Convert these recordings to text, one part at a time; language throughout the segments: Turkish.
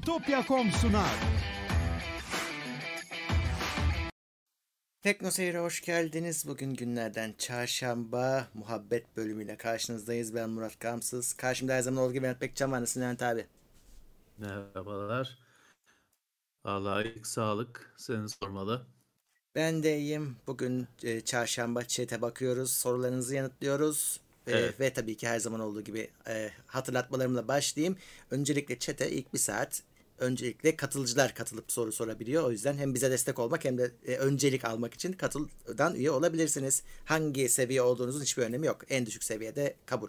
Bitopya.com sunar. Tekno Seyir'e hoş geldiniz. Bugün günlerden çarşamba muhabbet bölümüyle karşınızdayız. Ben Murat Kamsız. Karşımda her zaman olduğu gibi Mehmet Bekcan var. Nasılsın Levent abi? Merhabalar. Vallahi ilk sağlık seni sormalı. Ben de iyiyim. Bugün e, çarşamba chat'e bakıyoruz. Sorularınızı yanıtlıyoruz. E, Evet. ve tabii ki her zaman olduğu gibi e, hatırlatmalarımla başlayayım. Öncelikle chat'e ilk bir saat öncelikle katılıcılar katılıp soru sorabiliyor. O yüzden hem bize destek olmak hem de e, öncelik almak için katıldan üye olabilirsiniz. Hangi seviye olduğunuzun hiçbir önemi yok. En düşük seviyede kabul.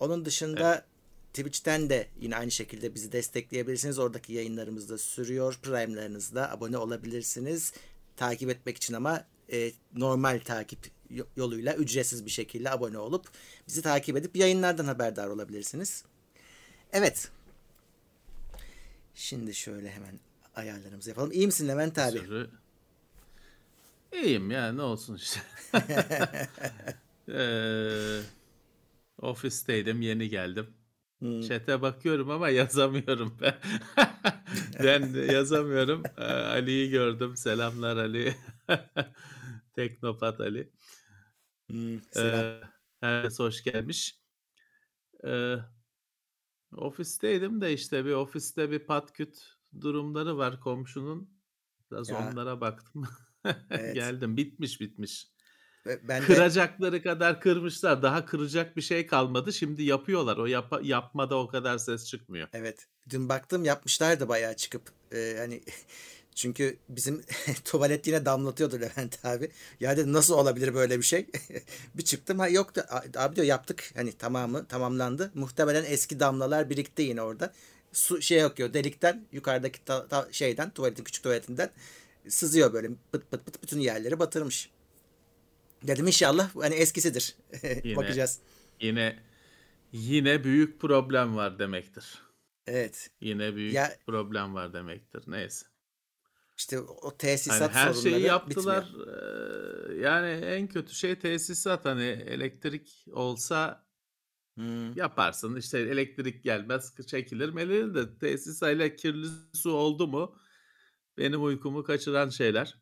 Onun dışında Twitch'ten de yine aynı şekilde bizi destekleyebilirsiniz. Oradaki yayınlarımız da sürüyor. Prime'larınızda abone olabilirsiniz. Takip etmek için ama e, normal takip yo- yoluyla ücretsiz bir şekilde abone olup bizi takip edip yayınlardan haberdar olabilirsiniz. Evet. Şimdi şöyle hemen ayarlarımızı yapalım. İyi misin Levent abi? Sürü. İyiyim ya ne olsun işte. Eee, ofisteydim yeni geldim. Hmm. Chat'e bakıyorum ama yazamıyorum ben. ben yazamıyorum. Ee, Ali'yi gördüm. Selamlar Ali. Teknopat Ali. Hmm, selam. Ee, herkes hoş gelmiş. Ee, ofisteydim de işte bir ofiste bir patküt durumları var komşunun. Biraz Ya. onlara baktım. Evet. Geldim. Bitmiş bitmiş. Ve Ben de Kıracakları kadar kırmışlar. Daha kıracak bir şey kalmadı. Şimdi yapıyorlar. O yapa- yapmada o kadar ses çıkmıyor. Evet. Dün baktım yapmışlar da bayağı çıkıp e, hani çünkü bizim tuvalet yine damlatıyordu Levent abi. Ya dedim nasıl olabilir böyle bir şey? bir çıktım ha yoktu. Abi diyor yaptık. Hani tamamı tamamlandı. Muhtemelen eski damlalar birikti yine orada. Su şey akıyor delikten yukarıdaki ta- ta- şeyden tuvaletin küçük tuvaletinden sızıyor böyle pıt pıt pıt bütün yerleri batırmış. Dedim inşallah hani eskisidir. Yine- Bakacağız. Yine yine büyük problem var demektir. Evet. Yine büyük Ya- problem var demektir. Neyse. İşte o tesisat Hani her sorunları şeyi yaptılar. bitmiyor. Yani en kötü şey tesisat. Hani elektrik olsa Hmm. yaparsın. İşte elektrik gelmez çekilir melilir de tesisayla kirli su oldu mu benim uykumu kaçıran şeyler.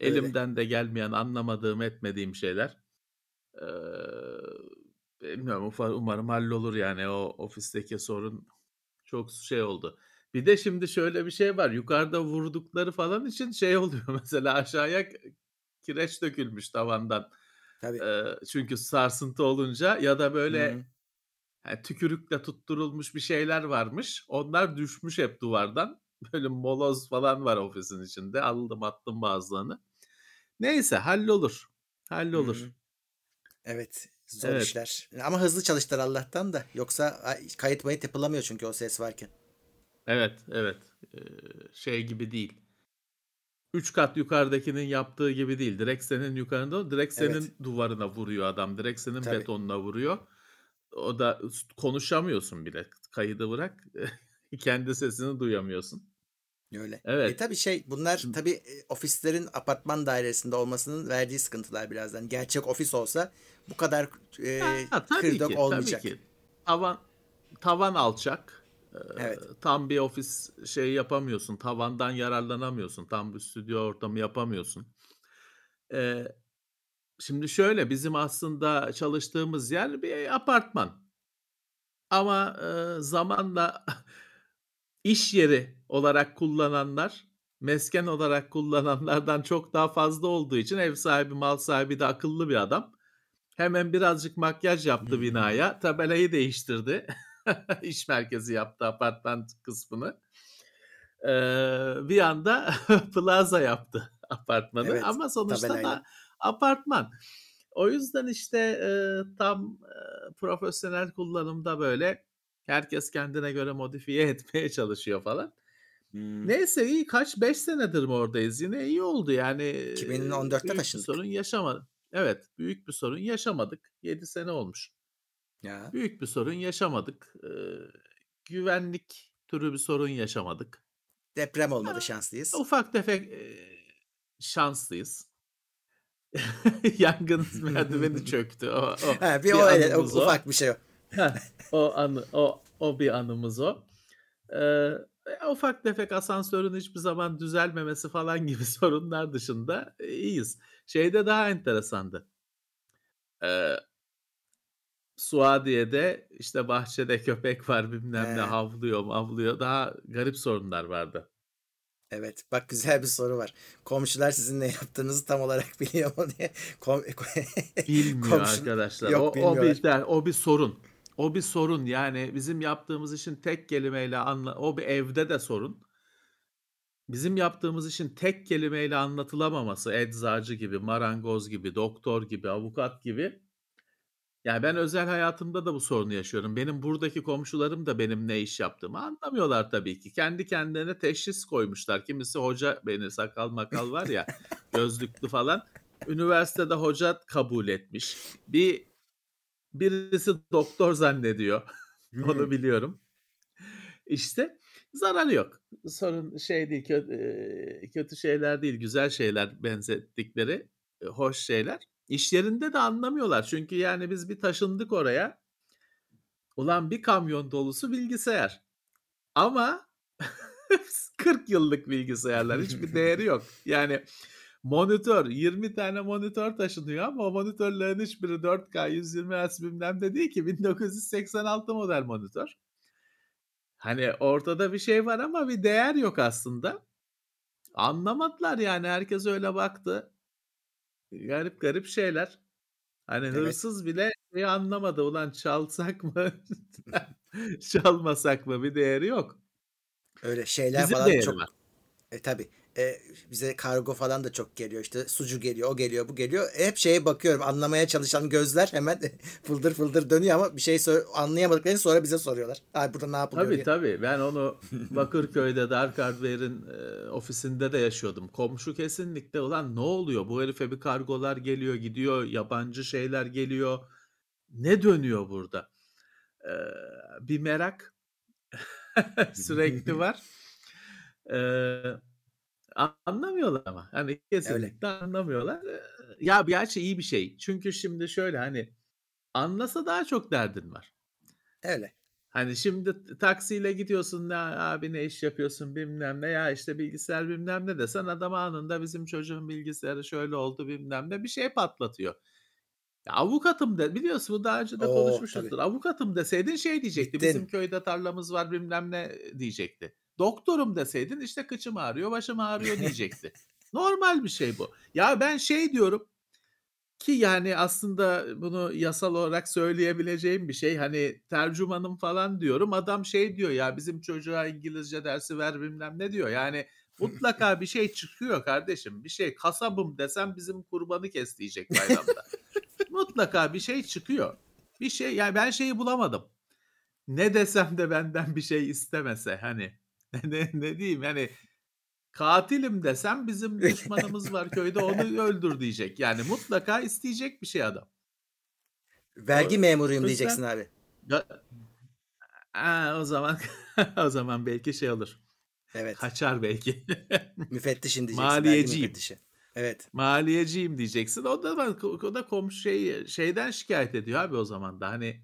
Öyle. Elimden de gelmeyen anlamadığım etmediğim şeyler. Eee bilmiyorum umarım hallolur yani o ofisteki sorun çok şey oldu. Bir de şimdi şöyle bir şey var. Yukarıda vurdukları falan için şey oluyor mesela aşağıya kireç dökülmüş tavandan. Tabii. Eee, çünkü sarsıntı olunca ya da böyle yani tükürükle tutturulmuş bir şeyler varmış. Onlar düşmüş hep duvardan. Böyle moloz falan var ofisin içinde. Aldım attım bazılarını. Neyse hallolur. Hallolur. Hı. Evet. Zor Evet. işler. Ama hızlı çalıştılar Allah'tan da. Yoksa ay, kayıt mayıt yapılamıyor çünkü o ses varken. Evet, evet. Ee, şey gibi değil. Üç kat yukarıdakinin yaptığı gibi değil. Direkt senin yukarında, direkt senin Evet. duvarına vuruyor adam. Direkt senin Tabii. betonuna vuruyor. O da konuşamıyorsun bile. Kaydı bırak. Kendi sesini duyamıyorsun. Öyle. Evet. E tabii şey bunlar tabii e, ofislerin apartman dairesinde olmasının verdiği sıkıntılar birazdan. Gerçek ofis olsa bu kadar e, Ha, tabii kırdık ki, olmayacak. tabii ki. Tavan tavan alçak. Ee, Evet. Tam bir ofis şey yapamıyorsun. Tavandan yararlanamıyorsun. Tam bir stüdyo ortamı yapamıyorsun. Ee, şimdi şöyle bizim aslında çalıştığımız yer bir apartman. Ama e, zamanla iş yeri olarak kullananlar, mesken olarak kullananlardan çok daha fazla olduğu için ev sahibi, mal sahibi de akıllı bir adam. Hemen birazcık makyaj yaptı Hmm. binaya. Tabelayı değiştirdi. İş merkezi yaptı apartman kısmını. Ee, bir anda plaza yaptı apartmanı. Evet, Ama sonuçta tabelayla. da apartman. O yüzden işte e, tam e, profesyonel kullanımda böyle herkes kendine göre modifiye etmeye çalışıyor falan. Hmm. Neyse iyi kaç 5 senedir mi oradayız yine iyi oldu yani. e, 2014'te büyük bir taşındık. sorun yaşamadık. Evet büyük bir sorun yaşamadık. 7 sene olmuş. Ya. Büyük bir sorun yaşamadık. Ee, güvenlik türü bir sorun yaşamadık. Deprem olmadı şanslıyız. Ufak tefek e, şanslıyız. Yangın merdiveni çöktü. O, o, Ha, bir, o, evet, o o. ufak bir şey o. Heh, o anı o o bir anımız o. Ee, ufak tefek asansörün hiçbir zaman düzelmemesi falan gibi sorunlar dışında, eee, iyiyiz. Şeyde daha enteresandı. Eee Suadiye'de, işte, bahçede köpek var, bilmem ne, He. havlıyor mavlıyor. Daha garip sorunlar vardı. Evet, bak güzel bir soru var. Komşular sizin ne yaptığınızı tam olarak biliyor mu diye. Kom Bilmiyor komşu arkadaşlar. O yok o bilmiyorlar. bir der o bir sorun. O bir sorun. Yani bizim yaptığımız işin tek kelimeyle anla o bir evde de sorun. Bizim yaptığımız işin tek kelimeyle anlatılamaması, eczacı gibi, marangoz gibi, doktor gibi, avukat gibi. Yani ben özel hayatımda da bu sorunu yaşıyorum. Benim buradaki komşularım da benim ne iş yaptığımı anlamıyorlar tabii ki. Kendi kendilerine teşhis koymuşlar. Kimisi hoca, beni sakal makal var ya, gözlüklü falan. Üniversitede hoca kabul etmiş. Bir birisi doktor zannediyor. Onu Hımm. biliyorum. İşte zararı yok. Sorun şey değil, kö eee, kötü şeyler değil, güzel şeyler benzettikleri, eee, hoş şeyler. İş yerinde de anlamıyorlar. Çünkü yani biz bir taşındık oraya. Ulan bir kamyon dolusu bilgisayar. Ama 40 yıllık bilgisayarlar. Hiçbir değeri yok. Yani monitör, 20 tane monitör taşınıyor ama o monitörlerin hiçbiri 4K 120 Hz bilmem ne değil ki. 1986 model monitör. Hani ortada bir şey var ama bir değer yok aslında. Anlamadılar yani herkes öyle baktı. Garip garip şeyler. Hani Evet. hırsız bile şeyi anlamadı. Ulan çalsak mı, çalmasak mı bir değeri yok. Öyle şeyler Bizim falan çok var. E, tabii. Eee, bize kargo falan da çok geliyor. İşte sucu geliyor, o geliyor, bu geliyor. Hep şeye bakıyorum. Anlamaya çalışan gözler hemen fıldır fıldır dönüyor ama bir şey sö anlayamadıklarını sonra bize soruyorlar. "Ay, burada ne yapılıyor?" Tabii diye. tabii. Ben onu Bakırköy'de Dark Hardware'in, eee, ofisinde de yaşıyordum. Komşu kesinlikle "Ulan ne oluyor? Bu herife bir kargolar geliyor, gidiyor, yabancı şeyler geliyor. Ne dönüyor burada?" Eee, bir merak sürekli var. Eee, anlamıyorlar ama. Hani Öyle. kesinlikle anlamıyorlar. Eee, ya gerçi iyi bir şey. Çünkü şimdi şöyle, hani, anlasa daha çok derdin var. Öyle. Hani şimdi taksiyle gidiyorsun, "Ya abi ne iş yapıyorsun?" bilmem ne, "Ya işte bilgisayar bilmem ne." desen adam anında bizim çocuğun bilgisayarı şöyle oldu bilmem ne bir şey patlatıyor. Ya avukatım de biliyorsun bunu daha önce de konuşmuşuzdur. Avukatım deseydin şey diyecekti, "Bizim Bittin. köyde tarlamız var bilmem ne." diyecekti. Doktorum deseydin, işte, "Kıçım ağrıyor, başım ağrıyor." diyecekti. Normal bir şey bu. Ya ben şey diyorum ki yani aslında bunu yasal olarak söyleyebileceğim bir şey. Hani tercümanım falan diyorum. Adam şey diyor ya bizim çocuğa İngilizce dersi ver bilmem ne diyor. Yani mutlaka bir şey çıkıyor kardeşim. Bir şey kasabım desem bizim kurbanı kes diyecek bayramda. Mutlaka bir şey çıkıyor. Bir şey yani ben şeyi bulamadım. Ne desem de benden bir şey istemese hani. Ne ne diyeyim yani Katilim desem bizim düşmanımız var köyde onu öldür diyecek. Yani mutlaka isteyecek bir şey adam. Vergi O memuruyum o diyeceksin abi. ya o zaman o zaman belki şey olur. Evet. Kaçar belki. Müfettişim diyeceksin, Maliyeciyim. müfettişi. Evet. Maliyeciyim diyeceksin. O da o da komşu şey şeyden şikayet ediyor abi o zaman da. Hani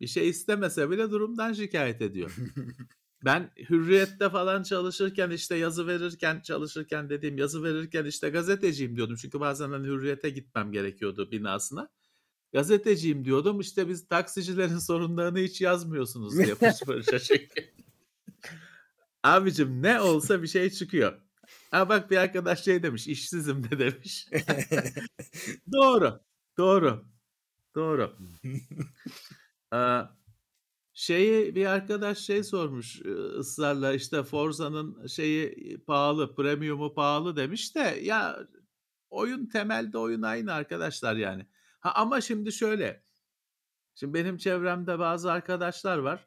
bir şey istemese bile durumdan şikayet ediyor. Ben Hürriyet'te falan çalışırken, işte, yazı verirken, çalışırken dediğim yazı verirken, işte, gazeteciyim diyordum. Çünkü bazen, hani, Hürriyet'e gitmem gerekiyordu binasına. Gazeteciyim diyordum. İşte, biz taksicilerin sorunlarını hiç yazmıyorsunuz diye fırça çekiyor. Abicim ne olsa bir şey çıkıyor. Ha, bak bir arkadaş şey demiş, "İşsizim de." demiş. Doğru, doğru, doğru. Aaa, şeyi bir arkadaş şey sormuş, ııı, ısrarla, işte, Forza'nın şeyi, pahalı, premium'u pahalı demiş de ya oyun temelde oyun aynı arkadaşlar yani. Ha, ama şimdi şöyle, şimdi benim çevremde bazı arkadaşlar var.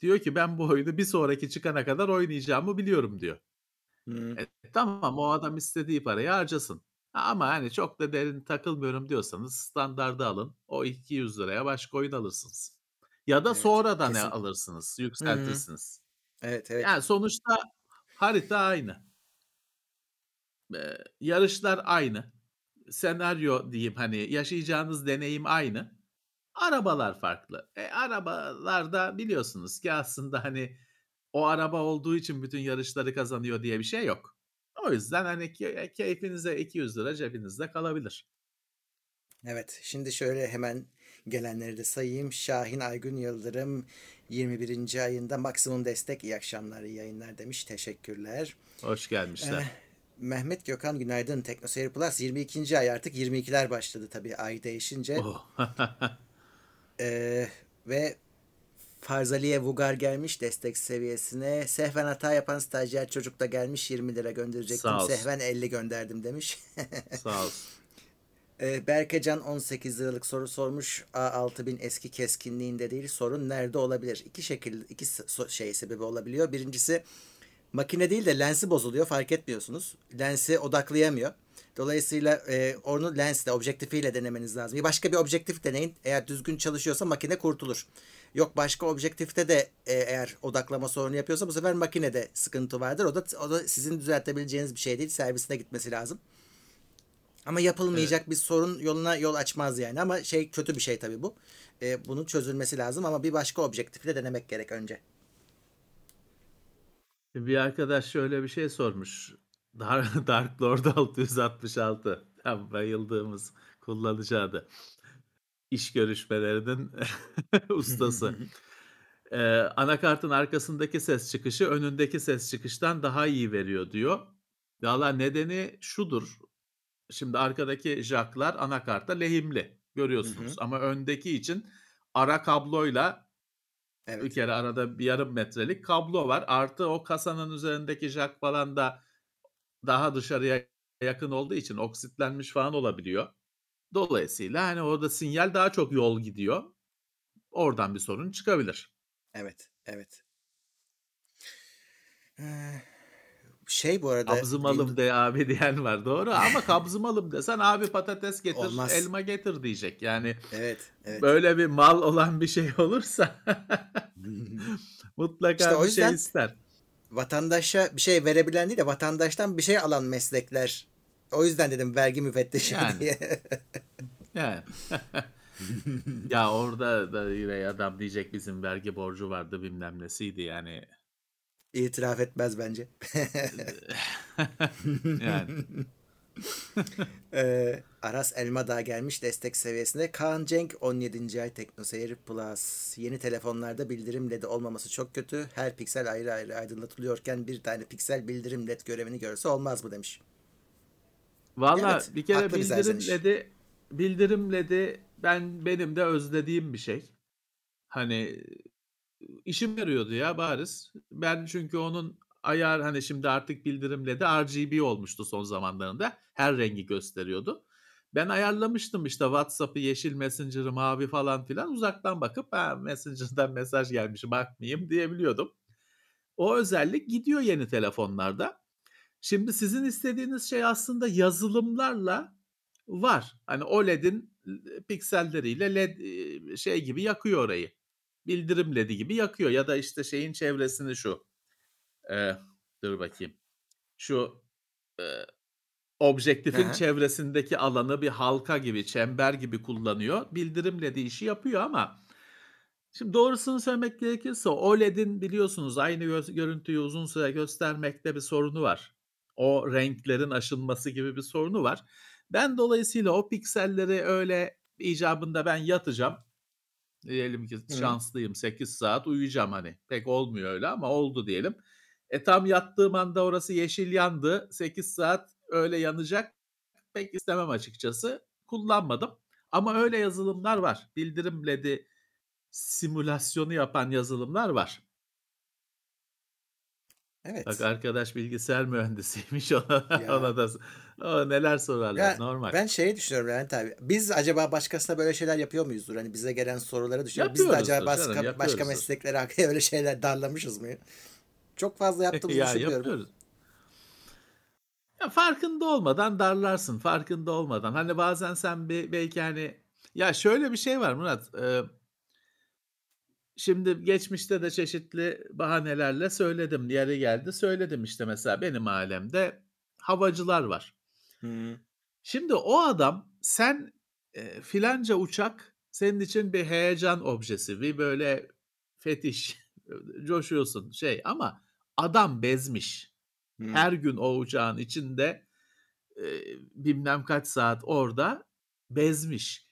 Diyor ki ben bu oyunu bir sonraki çıkana kadar oynayacağımı biliyorum diyor. Hıı. E, tamam o adam istediği parayı harcasın. Ha, ama, hani, çok da derin takılmıyorum diyorsanız standardı alın. O €200'ya başka oyun alırsınız. Ya da Evet, sonradan e kesin. alırsınız, yükseltirsiniz. Evet, evet. Yani sonuçta harita aynı. Eee, yarışlar aynı. Senaryo diyeyim, hani, yaşayacağınız deneyim aynı. Arabalar farklı. E, arabalarda biliyorsunuz ki aslında, hani, o araba olduğu için bütün yarışları kazanıyor diye bir şey yok. O yüzden hani keyfinize 200 lira cebinizde kalabilir. Evet, şimdi şöyle hemen gelenleri de sayayım. Şahin Aygün Yıldırım 21. ayında maksimum destek iyi akşamlar iyi yayınlar demiş. Teşekkürler. Hoş gelmişler. Ee, Mehmet Gökhan günaydın. Teknoseyir Plus 22. ay artık 22'ler başladı tabii ay değişince. Oh. ee, ve Farzaliye Vugar gelmiş destek seviyesine. Sehven hata yapan stajyer çocuk da gelmiş 20 lira gönderecektim. Sehven 50 gönderdim demiş. Sağ olsun. Ee, Berkecan 18 liralık soru sormuş. A6000 eski keskinliğinde değil. Sorun nerede olabilir? İki şekilde iki şey sebebi olabiliyor. Birincisi makine değil de lensi bozuluyor. Fark etmiyorsunuz. Lensi odaklayamıyor. Dolayısıyla e, onu lensle, objektifiyle denemeniz lazım. Başka bir objektif deneyin. Eğer düzgün çalışıyorsa makine kurtulur. Yok başka objektifte de e, eğer odaklama sorunu yapıyorsa bu sefer makinede sıkıntı vardır. O da, o da sizin düzeltebileceğiniz bir şey değil. Servisine gitmesi lazım. Ama yapılmayacak evet. bir sorun yoluna yol açmaz yani. Ama şey kötü bir şey tabii bu. E, bunun çözülmesi lazım ama bir başka objektifle denemek gerek önce. Bir arkadaş şöyle bir şey sormuş. Dark, Dark Lord 666. Tam bayıldığımız kullanıcı adı. İş görüşmelerinin ustası. ee, anakartın arkasındaki ses çıkışı önündeki ses çıkıştan daha iyi veriyor diyor. Valla nedeni şudur. Şimdi arkadaki jacklar anakarta lehimli görüyorsunuz. Hı hı. Ama öndeki için ara kabloyla evet. bir kere arada bir yarım metrelik kablo var. Artı o kasanın üzerindeki jack falan da daha dışarıya yakın olduğu için oksitlenmiş falan olabiliyor. Dolayısıyla hani orada sinyal daha çok yol gidiyor. Oradan bir sorun çıkabilir. Evet, evet. Ee, şey bu arada kabzımalım de abi diyen var. Doğru ama kabzımalım desen abi patates getir Olmaz. elma getir diyecek. Yani evet, evet. böyle bir mal olan bir şey olursa mutlaka işte bir şey ister. vatandaşa bir şey verebilen değil de vatandaştan bir şey alan meslekler. O yüzden dedim vergi müfettişi yani. diye. Yani. Ya orada da yine adam diyecek bizim vergi borcu vardı bilmem nesiydi yani İtiraf etmez bence. yani. ee, Aras Elmadağ gelmiş destek seviyesinde. Kaan Cenk 17. ay TeknoSeyir Plus. Yeni telefonlarda bildirim ledi olmaması çok kötü. Her piksel ayrı ayrı aydınlatılıyorken bir tane piksel bildirim led görevini görse olmaz mı demiş. Valla evet, bir kere bildirim ledi bildirim ledi ben benim de özlediğim bir şey. Hani işim yarıyordu ya bariz. Ben çünkü onun ayar hani şimdi artık bildirimle de RGB olmuştu son zamanlarında. Her rengi gösteriyordu. Ben ayarlamıştım işte WhatsApp'ı yeşil Messenger'ı mavi falan filan uzaktan bakıp ha Messenger'dan mesaj gelmiş bakmayayım diyebiliyordum. O özellik gidiyor yeni telefonlarda. Şimdi sizin istediğiniz şey aslında yazılımlarla var. Hani OLED'in pikselleriyle LED şey gibi yakıyor orayı bildirim ledi gibi yakıyor. Ya da işte şeyin çevresini şu. E, dur bakayım. Şu e, objektifin Aha. çevresindeki alanı bir halka gibi, çember gibi kullanıyor. Bildirim ledi işi yapıyor ama şimdi doğrusunu söylemek gerekirse OLED'in biliyorsunuz aynı gö- görüntüyü uzun süre göstermekte bir sorunu var. O renklerin aşınması gibi bir sorunu var. Ben dolayısıyla o pikselleri öyle icabında ben yatacağım Diyelim ki Hı. şanslıyım 8 saat uyuyacağım hani. Pek olmuyor öyle ama oldu diyelim. E tam yattığım anda orası yeşil yandı. 8 saat öyle yanacak. Pek istemem açıkçası. Kullanmadım. Ama öyle yazılımlar var. Bildirim LED'i simülasyonu yapan yazılımlar var. Evet. Bak arkadaş bilgisayar mühendisiymiş ona, ya. ona da o neler sorarlar ya, normal. Ben şeyi düşünüyorum Levent abi. Biz acaba başkasına böyle şeyler yapıyor muyuzdur? Hani bize gelen sorulara düşünüyorum. Biz de acaba başka, canım, başka mesleklere öyle şeyler darlamışız mı? Çok fazla yaptığımızı ya, düşünüyorum. Yapıyoruz. Ya farkında olmadan darlarsın. Farkında olmadan. Hani bazen sen bir, belki hani ya şöyle bir şey var Murat. E, Şimdi geçmişte de çeşitli bahanelerle söyledim. Yeri geldi söyledim işte mesela benim alemde havacılar var. Hı. Şimdi o adam sen e, filanca uçak senin için bir heyecan objesi, bir böyle fetiş coşuyorsun şey ama adam bezmiş. Hımm. Her gün o uçağın içinde, eee, bilmem kaç saat orada bezmiş.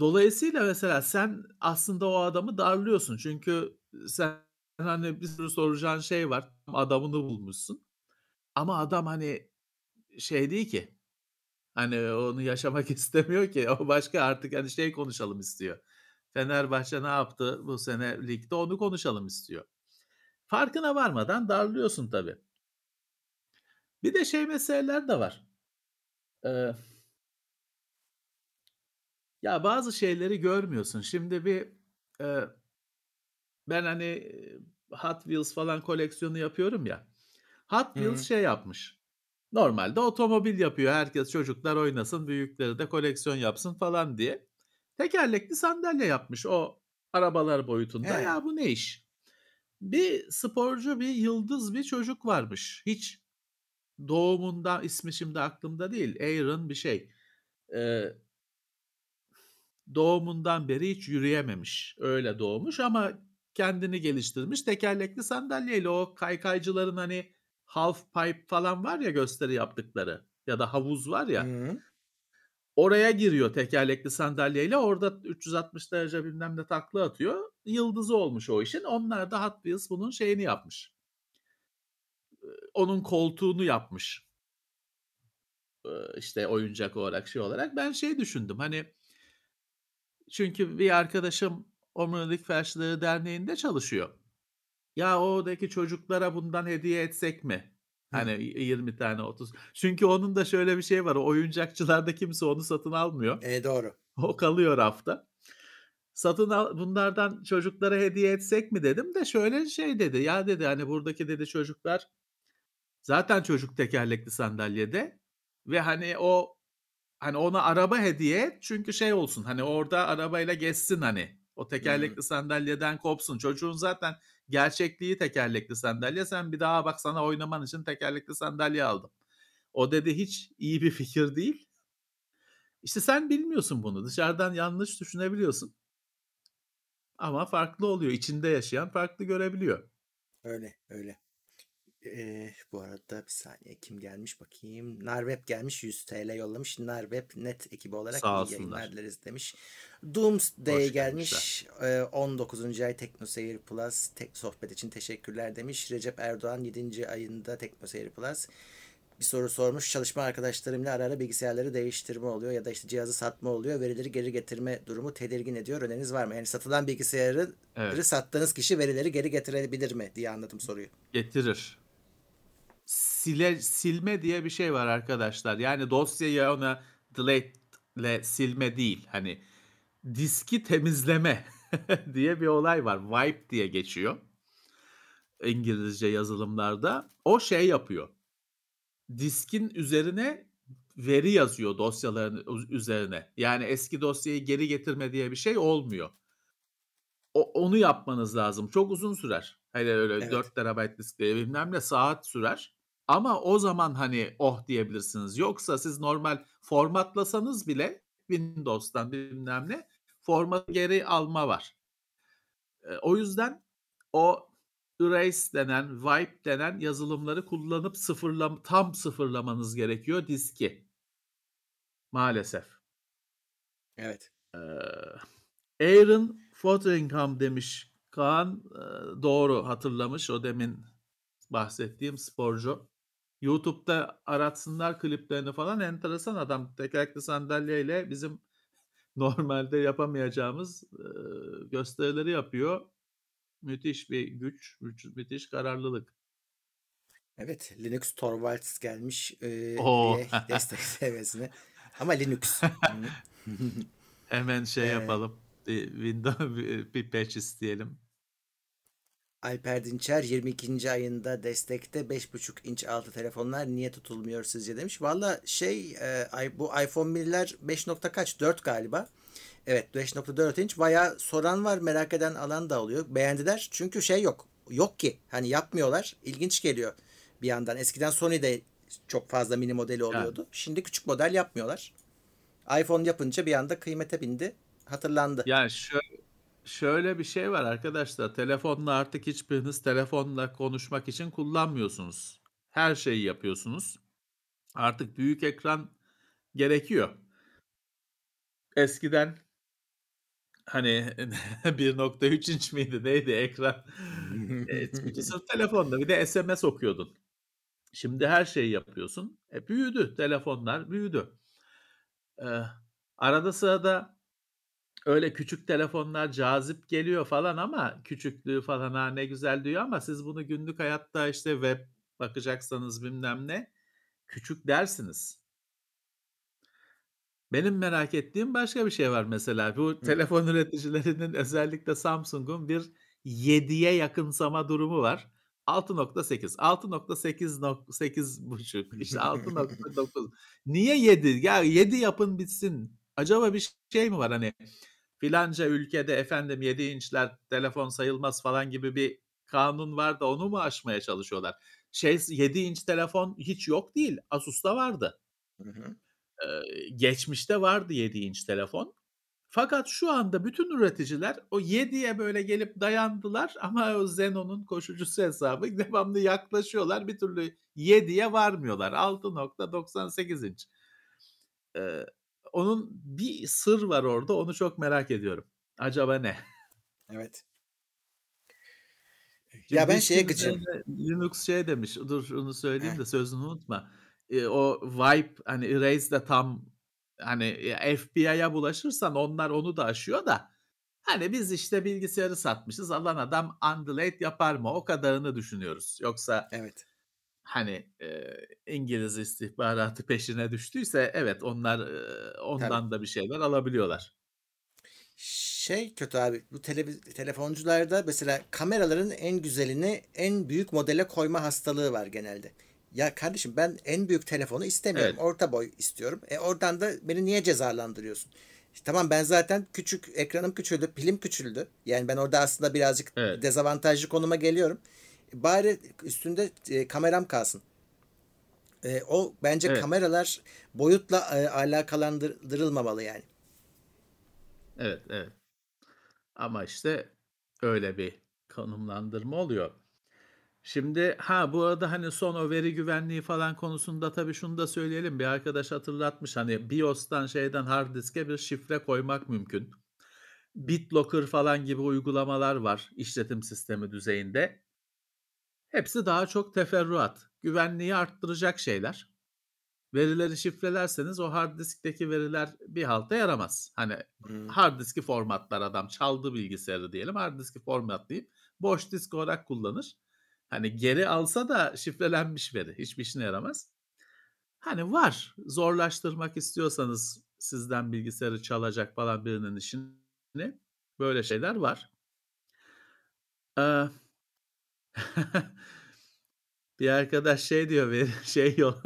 Dolayısıyla mesela sen aslında o adamı darlıyorsun. Çünkü sen hani bir sürü soracağın şey var. Adamını bulmuşsun. Ama adam hani şey değil ki. Hani onu yaşamak istemiyor ki. O başka artık hani şey konuşalım istiyor. Fenerbahçe ne yaptı bu sene ligde onu konuşalım istiyor. Farkına varmadan darlıyorsun tabii. Bir de şey meseleler de var. Eee ya bazı şeyleri görmüyorsun. Şimdi bir, eee, ben hani, eee, Hot Wheels falan koleksiyonu yapıyorum ya. Hot Hı Wheels hı. şey yapmış. Normalde otomobil yapıyor. Herkes çocuklar oynasın, büyükleri de koleksiyon yapsın falan diye. Tekerlekli sandalye yapmış o arabalar boyutunda. He. Ya bu ne iş? Bir sporcu, bir yıldız bir çocuk varmış. Hiç doğumundan ismi şimdi aklımda değil. Aaron bir şey. Eee doğumundan beri hiç yürüyememiş. Öyle doğmuş ama kendini geliştirmiş. Tekerlekli sandalyeyle o kaykaycıların hani half pipe falan var ya gösteri yaptıkları ya da havuz var ya. hı. Oraya giriyor tekerlekli sandalyeyle. Orada 360 derece bilmem ne takla atıyor. Yıldızı olmuş o işin. Onlar da Hot Wheels bunun şeyini yapmış. Onun koltuğunu yapmış. İşte oyuncak olarak, şey olarak. Ben şey düşündüm hani çünkü bir arkadaşım Omurilik Felçlileri Derneği'nde çalışıyor. Ya oradaki çocuklara bundan hediye etsek mi? Hı. Hani y 20 tane 30 Çünkü onun da şöyle bir şeyi var. Oyuncakçılarda kimse onu satın almıyor. Eee, doğru. O kalıyor rafta. Satın al bunlardan çocuklara hediye etsek mi dedim de şöyle şey dedi. Ya dedi hani buradaki dedi çocuklar zaten çocuk tekerlekli sandalyede ve hani o hani ona araba hediye et çünkü şey olsun hani orada arabayla gezsin hani. O tekerlekli sandalyeden kopsun. Çocuğun zaten gerçekliği tekerlekli sandalye. Sen bir daha bak sana oynaman için tekerlekli sandalye aldım. O dedi hiç iyi bir fikir değil. İşte sen bilmiyorsun bunu. Dışarıdan yanlış düşünebiliyorsun. Ama farklı oluyor. İçinde yaşayan farklı görebiliyor. Öyle, öyle. Eee, bu arada bir saniye kim gelmiş bakayım. Narweb gelmiş £100 yollamış. Narweb net ekibi olarak Sağ iyi yayınlar dileriz demiş. Doomsday Hoş gelmiş. Eee, 19. ay TeknoSeyir Plus tek sohbet için teşekkürler demiş. Recep Erdoğan 7. ayında TeknoSeyir Plus bir soru sormuş. Çalışma arkadaşlarımla ara ara bilgisayarları değiştirme oluyor ya da işte cihazı satma oluyor. Verileri geri getirme durumu tedirgin ediyor. Öneriniz var mı? Yani satılan bilgisayarı Evet. sattığınız kişi verileri geri getirebilir mi diye anladım soruyu. Getirir. Sile silme diye bir şey var arkadaşlar. Yani dosyayı ona delete'le silme değil. Hani diski temizleme diye bir olay var. Wipe diye geçiyor. İngilizce yazılımlarda. O şey yapıyor. Diskin üzerine veri yazıyor dosyaların üzerine. Yani eski dosyayı geri getirme diye bir şey olmuyor. O onu yapmanız lazım. Çok uzun sürer. Hele öyle Evet. 4 terabayt diskleri bilmem ne saat sürer. Ama o zaman hani oh diyebilirsiniz. Yoksa siz normal formatlasanız bile Windows'tan bilmem ne formatı geri alma var. O yüzden o erase denen, wipe denen yazılımları kullanıp sıfırlam tam sıfırlamanız gerekiyor diski. Maalesef. Evet. Aaron Fotheringham demiş Kaan. Doğru hatırlamış. O demin bahsettiğim sporcu. YouTube'da aratsınlar kliplerini falan. Enteresan adam. Tekerlekli sandalyeyle bizim normalde yapamayacağımız, eee, gösterileri yapıyor. Müthiş bir güç, müthiş kararlılık. Evet, Linux Torvalds gelmiş, eee, O! üye destek seviyesine. Ama Linux. Hemen şey Eee yapalım. Bir window bir bir patch isteyelim. Alper Dinçer 22. ayında destekte 5.5 inç altı telefonlar niye tutulmuyor sizce demiş. Valla şey e, bu iPhone 1'ler 5 nokta kaç 4 galiba. Evet 5.4 inç bayağı soran var merak eden alan da oluyor. Beğendiler çünkü şey yok. Yok ki hani yapmıyorlar. İlginç geliyor bir yandan. Eskiden Sony'de çok fazla mini modeli Yani. oluyordu. Şimdi küçük model yapmıyorlar. iPhone yapınca bir anda kıymete bindi. Hatırlandı. Yani şö Şöyle bir şey var arkadaşlar. Telefonla artık hiçbiriniz telefonla konuşmak için kullanmıyorsunuz. Her şeyi yapıyorsunuz. Artık büyük ekran gerekiyor. Eskiden hani 1.3 inç miydi neydi ekran? E, sırf telefonla bir de SMS okuyordun. Şimdi her şeyi yapıyorsun. E, büyüdü telefonlar büyüdü. Ee, arada sırada öyle küçük telefonlar cazip geliyor falan ama küçüklüğü falan ha ne güzel diyor ama siz bunu günlük hayatta işte web bakacaksanız bilmem ne küçük dersiniz. Benim merak ettiğim başka bir şey var mesela. Bu Hı. telefon üreticilerinin özellikle Samsung'un bir 7'ye yakınsama durumu var. 6.8, 6.8 buçuk, işte 6.9. Niye 7? Ya 7 yapın bitsin. Acaba bir şey mi var hani filanca ülkede efendim 7 inçler telefon sayılmaz falan gibi bir kanun var da onu mu aşmaya çalışıyorlar? Şey 7 inç telefon hiç yok değil. Asus'ta vardı. Hı hı. Ee, geçmişte vardı 7 inç telefon. Fakat şu anda bütün üreticiler o 7'ye böyle gelip dayandılar ama o Zenon'un koşucusu hesabı devamlı yaklaşıyorlar. Bir türlü 7'ye varmıyorlar. 6.98 inç. Ee, onun bir sır var orada. Onu çok merak ediyorum. Acaba ne? Evet. Şimdi ya ben şeye gıcım. Linux şey demiş. Dur onu söyleyeyim Heh. de sözünü unutma. Ee, o Vibe hani Erase de tam hani FBI'ya bulaşırsan onlar onu da aşıyor da hani biz işte bilgisayarı satmışız alan adam undelayed yapar mı o kadarını düşünüyoruz. Yoksa evet. Hani e, İngiliz istihbaratı peşine düştüyse evet onlar e, ondan Tabii. da bir şeyler alabiliyorlar. Şey kötü abi bu tele, telefoncularda mesela kameraların en güzelini en büyük modele koyma hastalığı var genelde. Ya kardeşim ben en büyük telefonu istemiyorum. Evet. Orta boy istiyorum. E oradan da beni niye cezalandırıyorsun? İşte tamam ben zaten küçük ekranım küçüldü, pilim küçüldü. Yani ben orada aslında birazcık evet. dezavantajlı konuma geliyorum. Bari üstünde e, kameram kalsın. E, o bence evet. kameralar boyutla e, alakalandırılmamalı yani. Evet, evet. Ama işte öyle bir konumlandırma oluyor. Şimdi ha bu arada hani son o veri güvenliği falan konusunda tabii şunu da söyleyelim. Bir arkadaş hatırlatmış hani BIOS'tan şeyden hard diske bir şifre koymak mümkün. BitLocker falan gibi uygulamalar var işletim sistemi düzeyinde. Hepsi daha çok teferruat. Güvenliği arttıracak şeyler. Verileri şifrelerseniz o hard diskteki veriler bir halta yaramaz. Hani hmm. hard diski formatlar adam çaldı bilgisayarı diyelim hard diski formatlayıp boş disk olarak kullanır. Hani geri alsa da şifrelenmiş veri. Hiçbir işine yaramaz. Hani var. Zorlaştırmak istiyorsanız sizden bilgisayarı çalacak falan birinin işini böyle şeyler var. Ee, bir arkadaş şey diyor veri şey yok.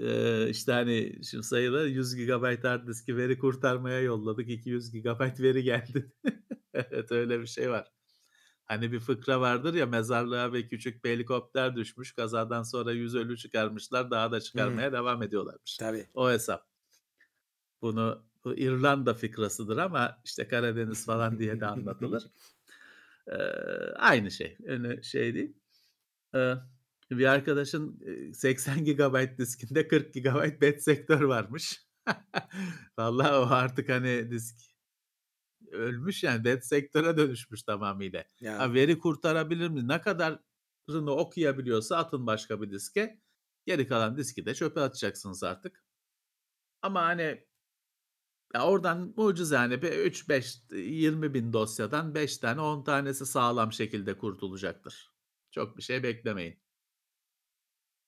ee, işte hani şu sayılar 100 GB hard diski veri kurtarmaya yolladık. 200 GB veri geldi. evet öyle bir şey var. Hani bir fıkra vardır ya mezarlığa ve küçük bir helikopter düşmüş. Kazadan sonra yüz ölü çıkarmışlar. Daha da çıkarmaya hmm. devam ediyorlarmış. Tabii. O hesap. Bunu bu İrlanda fikrasıdır ama işte Karadeniz falan diye de anlatılır. Aynı şey. Öyle şey değil. Bir arkadaşın 80 GB diskinde 40 GB bed sektör varmış. Vallahi o artık hani disk ölmüş yani dead sektöre dönüşmüş tamamıyla. Ya. Ha, veri kurtarabilir mi? Ne kadarını okuyabiliyorsa atın başka bir diske. Geri kalan diski de çöpe atacaksınız artık. Ama hani ya oradan mucize yani 3 5 20 bin dosyadan 5 tane 10 tanesi sağlam şekilde kurtulacaktır. Çok bir şey beklemeyin.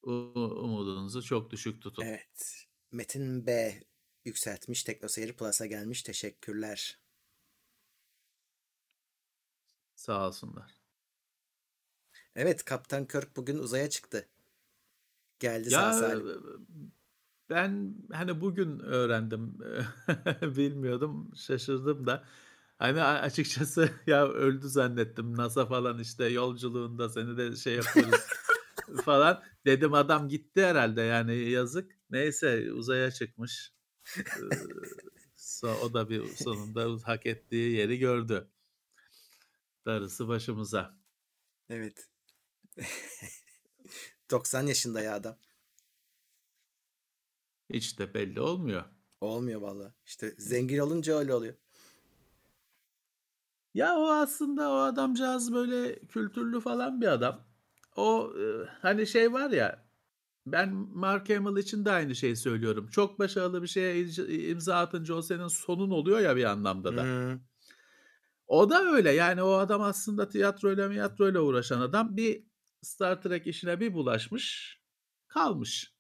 Umudunuzu çok düşük tutun. Evet. Metin B yükseltmiş. TeknoSeyir Plus'a gelmiş. Teşekkürler. Sağ olsunlar. Evet Kaptan Kirk bugün uzaya çıktı. Geldi sağ salim. Ben hani bugün öğrendim. Bilmiyordum. Şaşırdım da. Hani açıkçası ya öldü zannettim. NASA falan işte yolculuğunda seni de şey yapıyoruz falan. Dedim adam gitti herhalde yani yazık. Neyse uzaya çıkmış. So, o da bir sonunda hak ettiği yeri gördü. Darısı başımıza. Evet. 90 yaşında ya adam. Hiç de belli olmuyor. Olmuyor vallahi. İşte zengin olunca öyle oluyor. Ya o aslında o adamcağız böyle kültürlü falan bir adam. O e, hani şey var ya ben Mark Hamill için de aynı şeyi söylüyorum. Çok başarılı bir şeye imza atınca o senin sonun oluyor ya bir anlamda da. Hmm. O da öyle. Yani o adam aslında tiyatroyla miyatroyla uğraşan adam bir Star Trek işine bir bulaşmış kalmış.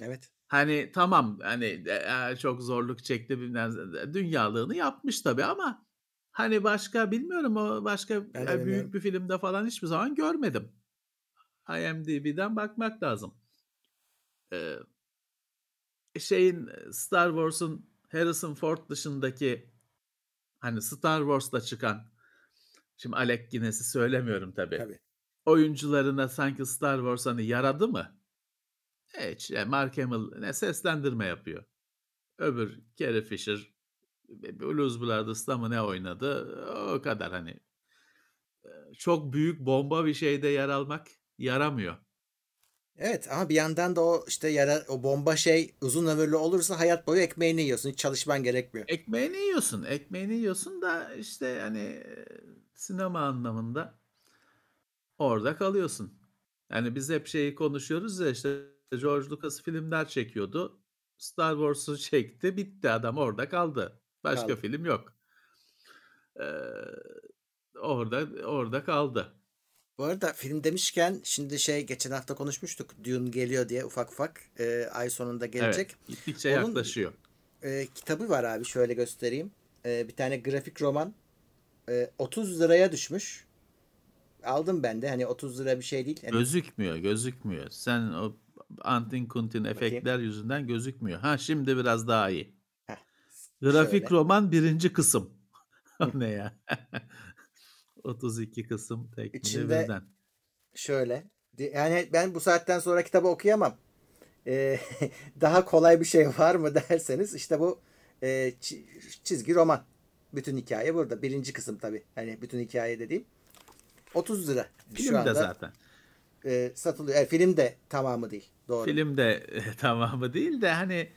Evet. Hani tamam hani e, çok zorluk çekti bilmem dünyalığını yapmış tabii ama hani başka bilmiyorum o başka Ben de e, bilmiyorum. büyük bir filmde falan hiçbir zaman görmedim. IMDb'den bakmak lazım. Ee, şeyin Star Wars'un Harrison Ford dışındaki hani Star Wars'ta çıkan şimdi Alec Guinness'i söylemiyorum tabii. Tabii. Oyuncularına sanki Star Wars hani yaradı mı? Evet, yani Mark Hamill ne seslendirme yapıyor. Öbür Carrie Fisher Blues Brothers'ta mı ne oynadı? O kadar hani. Çok büyük bomba bir şeyde yer almak yaramıyor. Evet ama bir yandan da o işte yara, o bomba şey uzun ömürlü olursa hayat boyu ekmeğini yiyorsun. Hiç çalışman gerekmiyor. Ekmeğini yiyorsun. Ekmeğini yiyorsun da işte hani sinema anlamında orada kalıyorsun. Yani biz hep şeyi konuşuyoruz ya işte George Lucas filmler çekiyordu. Star Wars'u çekti, bitti adam orada kaldı. Başka Kaldı. film yok. Ee, orada orada kaldı. Bu arada film demişken şimdi şey geçen hafta konuşmuştuk. Dune geliyor diye ufak ufak e, ay sonunda gelecek. Evet, gittikçe Onun- yaklaşıyor. E, kitabı var abi şöyle göstereyim. E, bir tane grafik roman. E, 30 liraya düşmüş. Aldım ben de hani 30 lira bir şey değil. Hani Gözükmüyor, gözükmüyor. Sen o antin kuntin efektler yüzünden gözükmüyor. Ha şimdi biraz daha iyi. Heh, Grafik şöyle. roman birinci kısım. Ne ya? 32 kısım İçinde- birden. Şöyle. Yani ben bu saatten sonra kitabı okuyamam. Ee, daha kolay bir şey var mı derseniz işte bu e, çi- çizgi roman. Bütün hikaye burada. Birinci kısım tabii. Hani bütün hikaye dediğim. 30 lira. Şu Film de anda zaten. E, satılıyor. E, film de tamamı değil. Doğru. Film de tamamı değil de hani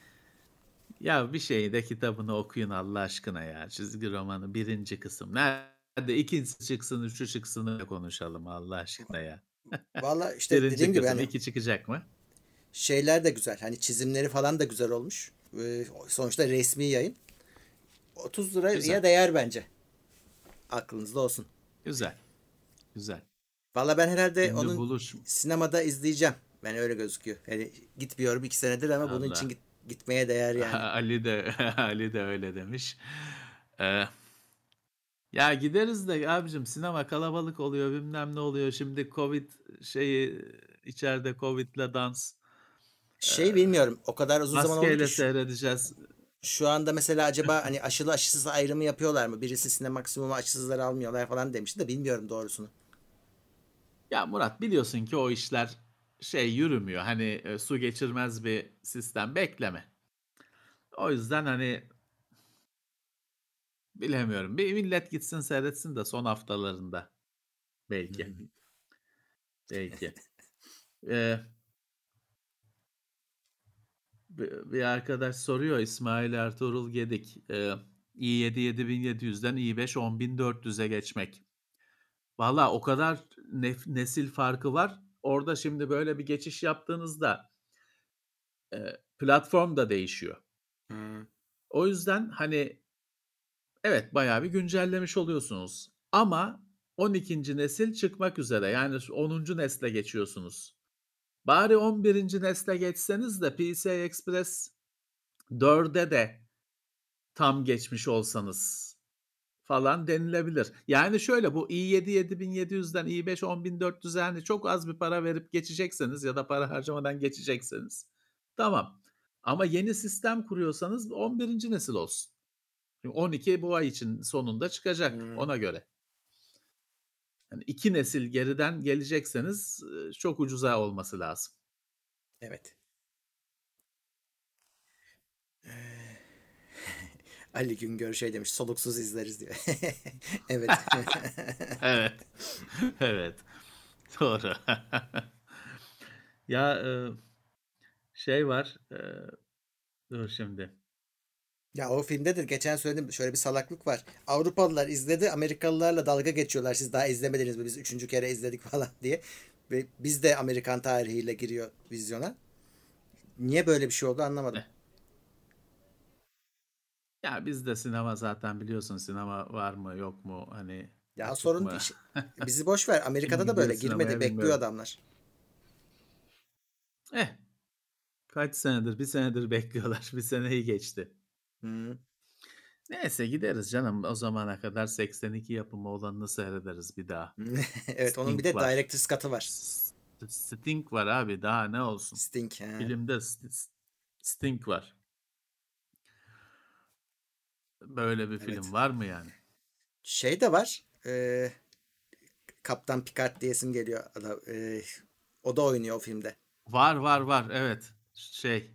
ya bir şeyi de kitabını okuyun Allah aşkına ya. Çizgi romanı birinci kısım. Nerede ikincisi çıksın, üçü çıksın konuşalım Allah aşkına ya. Valla işte birinci dediğim gibi kısım hani iki çıkacak mı? şeyler de güzel. Hani çizimleri falan da güzel olmuş. Ee, sonuçta resmi yayın. 30 liraya Güzel. değer bence. Aklınızda olsun. Güzel. Güzel. Valla ben herhalde Şimdi onun buluş. sinemada izleyeceğim. Ben öyle gözüküyor. Yani gitmiyorum iki senedir ama bunun Allah. için git, gitmeye değer yani. Ali de Ali de öyle demiş. Ee, ya gideriz de abicim sinema kalabalık oluyor bilmem ne oluyor. Şimdi Covid şeyi içeride Covid'le dans Şey bilmiyorum. O kadar uzun zaman oldu maskeyle seyredeceğiz. şu anda mesela acaba hani aşılı aşısız ayrımı yapıyorlar mı? Birisi sinemaksimuma aşısızları almıyorlar falan demişti de bilmiyorum doğrusunu. Ya Murat biliyorsun ki o işler şey yürümüyor. Hani e, su geçirmez bir sistem bekleme. O yüzden hani bilemiyorum. Bir millet gitsin seyretsin de son haftalarında belki. Belki. Ee, bir bir arkadaş soruyor İsmail Ertuğrul Gedik. Ee, i7 7700'den i5 10400'e geçmek. Valla o kadar nef- nesil farkı var. Orada şimdi böyle bir geçiş yaptığınızda e, platform da değişiyor. O yüzden hani evet bayağı bir güncellemiş oluyorsunuz. Ama 12. nesil çıkmak üzere. Yani 10. nesle geçiyorsunuz. Bari 11. nesle geçseniz de PCI Express 4'e de tam geçmiş olsanız falan denilebilir. Yani şöyle bu i7 7700'den i5 10400'e hani çok az bir para verip geçecekseniz ya da para harcamadan geçecekseniz tamam. Ama yeni sistem kuruyorsanız 11. nesil olsun. Çünkü 12 bu ay için sonunda çıkacak Hmm. ona göre. Yani iki nesil geriden gelecekseniz çok ucuza olması lazım. Evet. Ali Güngör şey demiş soluksuz izleriz diyor. evet. Evet. Evet. Doğru. Ya e, şey var. e, dur şimdi. Ya o filmde de geçen söyledim şöyle bir salaklık var. Avrupalılar izledi, Amerikalılarla dalga geçiyorlar. Siz daha izlemediniz mi? Biz üçüncü kere izledik falan diye. Ve biz de Amerikan tarihiyle giriyor vizyona. Niye böyle bir şey oldu anlamadım. Ya bizde sinema zaten biliyorsun sinema var mı yok mu hani Ya sorun değil. Bizi boş ver. Amerika'da da böyle girmedi. Bekliyor bilmiyorum. adamlar. Eh. Kaç senedir? Bir senedir bekliyorlar. Bir seneyi geçti. Hı. Neyse gideriz canım. O zamana kadar 82 yapımı olanını seyrederiz bir daha. Evet onun bir de Sting var. Director's Cut'ı var. Sting var abi daha ne olsun. Sting. he. Filmde S- S- Sting var. Böyle bir Evet. film var mı yani? Şey de var. E, Kaptan Picard diye isim geliyor. Adam, e, o da oynuyor o filmde. Var var var evet. Şey.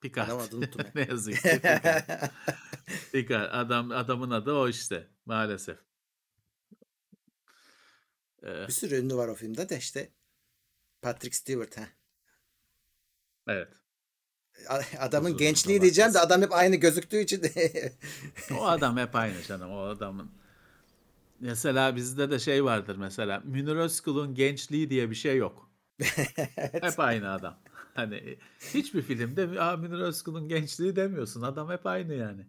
Picard. Adam adını ne yazık ki Picard. Picard. Adam, adamın adı o işte maalesef. Ee, bir sürü ünlü var o filmde de işte. Patrick Stewart. ha. evet. Adamın Uzun gençliği zaman. diyeceğim de adam hep aynı gözüktüğü için. O adam hep aynı canım. O adamın Mesela bizde de şey vardır mesela. Münir Özkul'un gençliği diye bir şey yok. Hep aynı adam. Hani hiçbir filmde Aa, Münir Özkul'un gençliği demiyorsun. Adam hep aynı yani.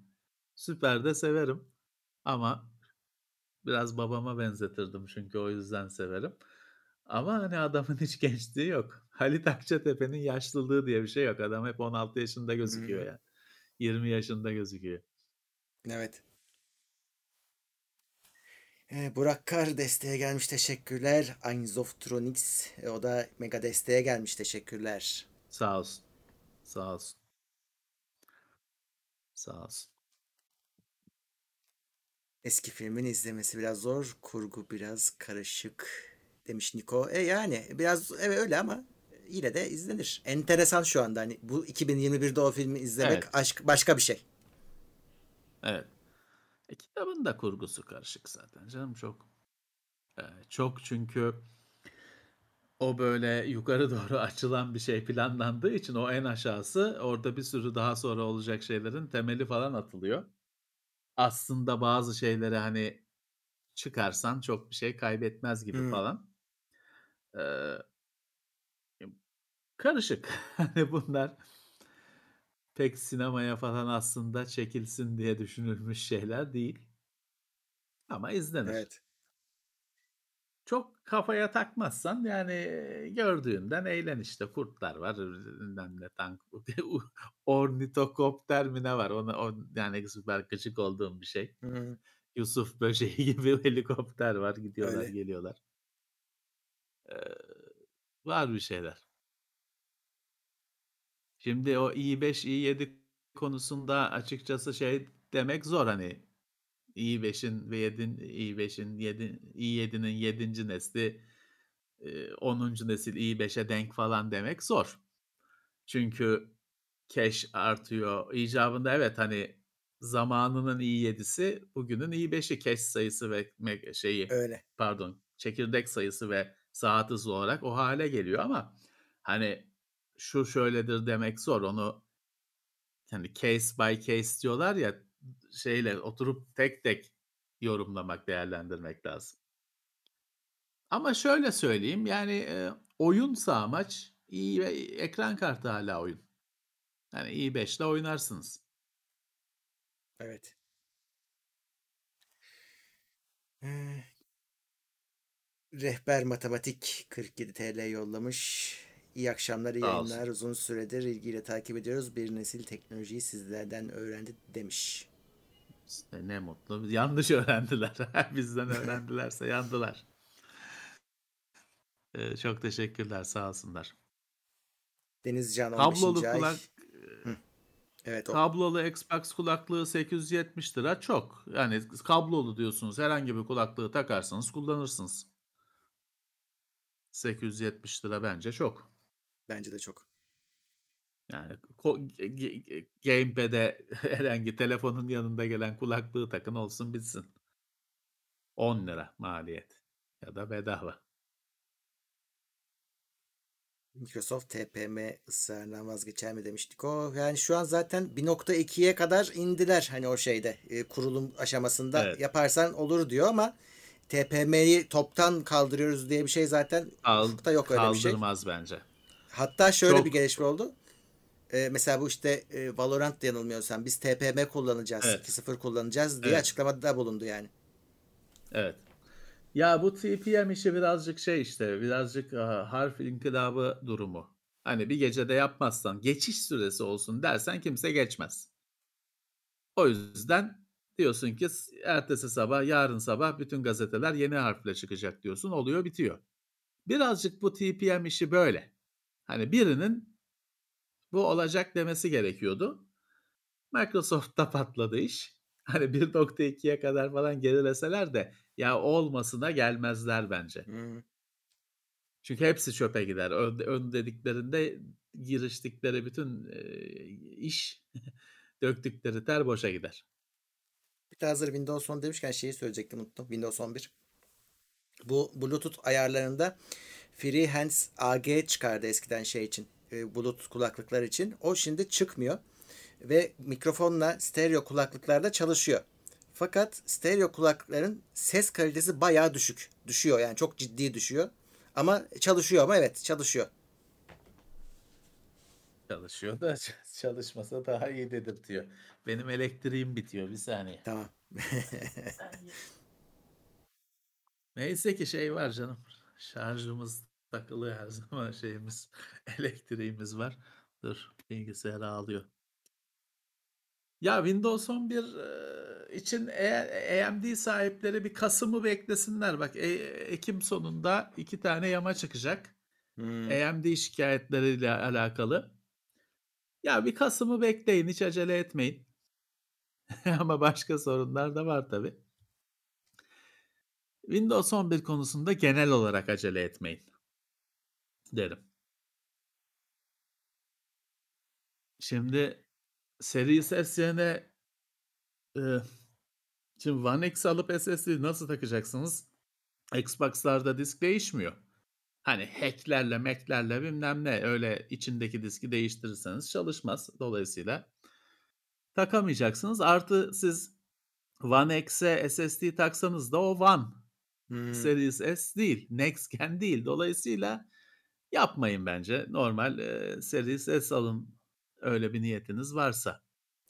Süper de severim. Ama biraz babama benzetirdim çünkü o yüzden severim. Ama hani adamın hiç gençliği yok. Halit Akçatepe'nin yaşlılığı diye bir şey yok. Adam hep 16 yaşında gözüküyor Hmm. yani. 20 yaşında gözüküyor. evet. Ee, Burak Kar desteğe gelmiş teşekkürler. Einzoftronics e, o da mega desteğe gelmiş teşekkürler. Sağ olsun. Sağ olsun. Sağ olsun. Eski filmin izlemesi biraz zor, kurgu biraz karışık demiş Niko. E yani biraz evet öyle ama yine de izlenir. Enteresan şu anda hani bu 2021'de o filmi izlemek Evet. aşk başka bir şey. Evet. E, kitabın da kurgusu karışık zaten canım çok. e, çok çünkü o böyle yukarı doğru açılan bir şey planlandığı için o en aşağısı orada bir sürü daha sonra olacak şeylerin temeli falan atılıyor. Aslında bazı şeyleri hani çıkarsan çok bir şey kaybetmez gibi Hmm. falan. Ee, karışık. Hani bunlar pek sinemaya falan aslında çekilsin diye düşünülmüş şeyler değil. Ama izlenir. Evet. Çok kafaya takmazsan yani gördüğünden eğlen işte. Kurtlar var, bilmem ne tank, ornitokopter mi ne var? Ona, o, yani süper gıcık olduğum bir şey. Hı. Yusuf böceği gibi helikopter var. Gidiyorlar, Öyle. geliyorlar. Ee, var bir şeyler. Şimdi o i5, i7 konusunda açıkçası şey demek zor hani i5'in ve 7, i5'in 7, i7'nin 7. nesli e, 10. nesil i5'e denk falan demek zor. Çünkü cache artıyor. İcabında evet hani zamanının i7'si bugünün i5'i cache sayısı ve şeyi Öyle. pardon çekirdek sayısı ve saat hızı olarak o hale geliyor ama hani şu şöyledir demek zor onu hani case by case diyorlar ya şeyle oturup tek tek yorumlamak değerlendirmek lazım. Ama şöyle söyleyeyim yani e, oyunsa amaç iyi ve ekran kartı hala oyun. Yani i5 ile oynarsınız. Evet. Ee, Rehber Matematik 47 TL yollamış. İyi akşamlar, iyi yayınlar. Uzun süredir ilgiyle takip ediyoruz. Bir nesil teknolojiyi sizlerden öğrendi demiş. İşte ne mutlu. Yanlış öğrendiler. Bizden öğrendilerse yandılar. Ee, çok teşekkürler. Sağ olsunlar. Denizcan 15. Kablolu kulak Evet o. kablolu Xbox kulaklığı 870 lira çok. Yani kablolu diyorsunuz. Herhangi bir kulaklığı takarsanız kullanırsınız. 870 lira bence çok. Bence de çok. Yani gamepad'e herhangi telefonun yanında gelen kulaklığı takın olsun bitsin. lira maliyet ya da bedava. Microsoft TPM ısrarından vazgeçer mi demiştik o. Yani şu an zaten 1.2'ye kadar indiler hani o şeyde e, kurulum aşamasında Evet. yaparsan olur diyor ama TPM'yi toptan kaldırıyoruz diye bir şey zaten Kal yok öyle bir şey. kaldırmaz bence. Hatta şöyle Çok bir gelişme oldu. E, mesela bu işte e, Valorant yanılmıyorsam biz TPM kullanacağız, Evet. 2.0 kullanacağız diye Evet. açıklamada bulundu yani. Evet. Ya bu TPM işi birazcık şey işte birazcık ah, harf inkılabı durumu. Hani bir gecede yapmazsan geçiş süresi olsun dersen kimse geçmez. O yüzden diyorsun ki ertesi sabah yarın sabah bütün gazeteler yeni harfle çıkacak diyorsun oluyor bitiyor. Birazcık bu TPM işi böyle. Hani birinin bu olacak demesi gerekiyordu. Microsoft'ta patladı iş. Hani 1.2'ye kadar falan gerileseler de ya olmasına gelmezler bence. Hmm. Çünkü hepsi çöpe gider. Ön, ön dediklerinde giriştikleri bütün e, iş döktükleri ter boşa gider. Bir de hazır Windows 10 demişken şeyi söyleyecektim unuttum. Windows 11. Bu Bluetooth ayarlarında Freehands AG çıkardı eskiden şey için. e, Bluetooth kulaklıklar için. O şimdi çıkmıyor. Ve mikrofonla stereo kulaklıklarda çalışıyor. Fakat stereo kulaklıkların ses kalitesi bayağı düşük. Düşüyor yani çok ciddi düşüyor. Ama çalışıyor ama evet çalışıyor. Çalışıyor da çalışmasa daha iyi dedirtiyor. Benim elektriğim bitiyor bir saniye. Tamam. Neyse ki şey var canım. Şarjımız takılı her zaman şeyimiz elektriğimiz var. Dur bilgisayar ağlıyor. Ya Windows 11 e, için eğer AMD sahipleri bir Kasım'ı beklesinler. Bak e- Ekim sonunda iki tane yama çıkacak. Hmm. AMD şikayetleriyle alakalı. Ya bir Kasım'ı bekleyin hiç acele etmeyin. Ama başka sorunlar da var tabi. Windows 11 konusunda genel olarak acele etmeyin derim. Şimdi Series S yerine e, şimdi One X alıp SSD nasıl takacaksınız? Xbox'larda disk değişmiyor. Hani hacklerle, mac'lerle bilmem ne öyle içindeki diski değiştirirseniz çalışmaz. Dolayısıyla takamayacaksınız. Artı siz One X'e SSD taksanız da o One Hmm. Series S değil. Next Gen değil. Dolayısıyla yapmayın bence. Normal e, Series S alın öyle bir niyetiniz varsa.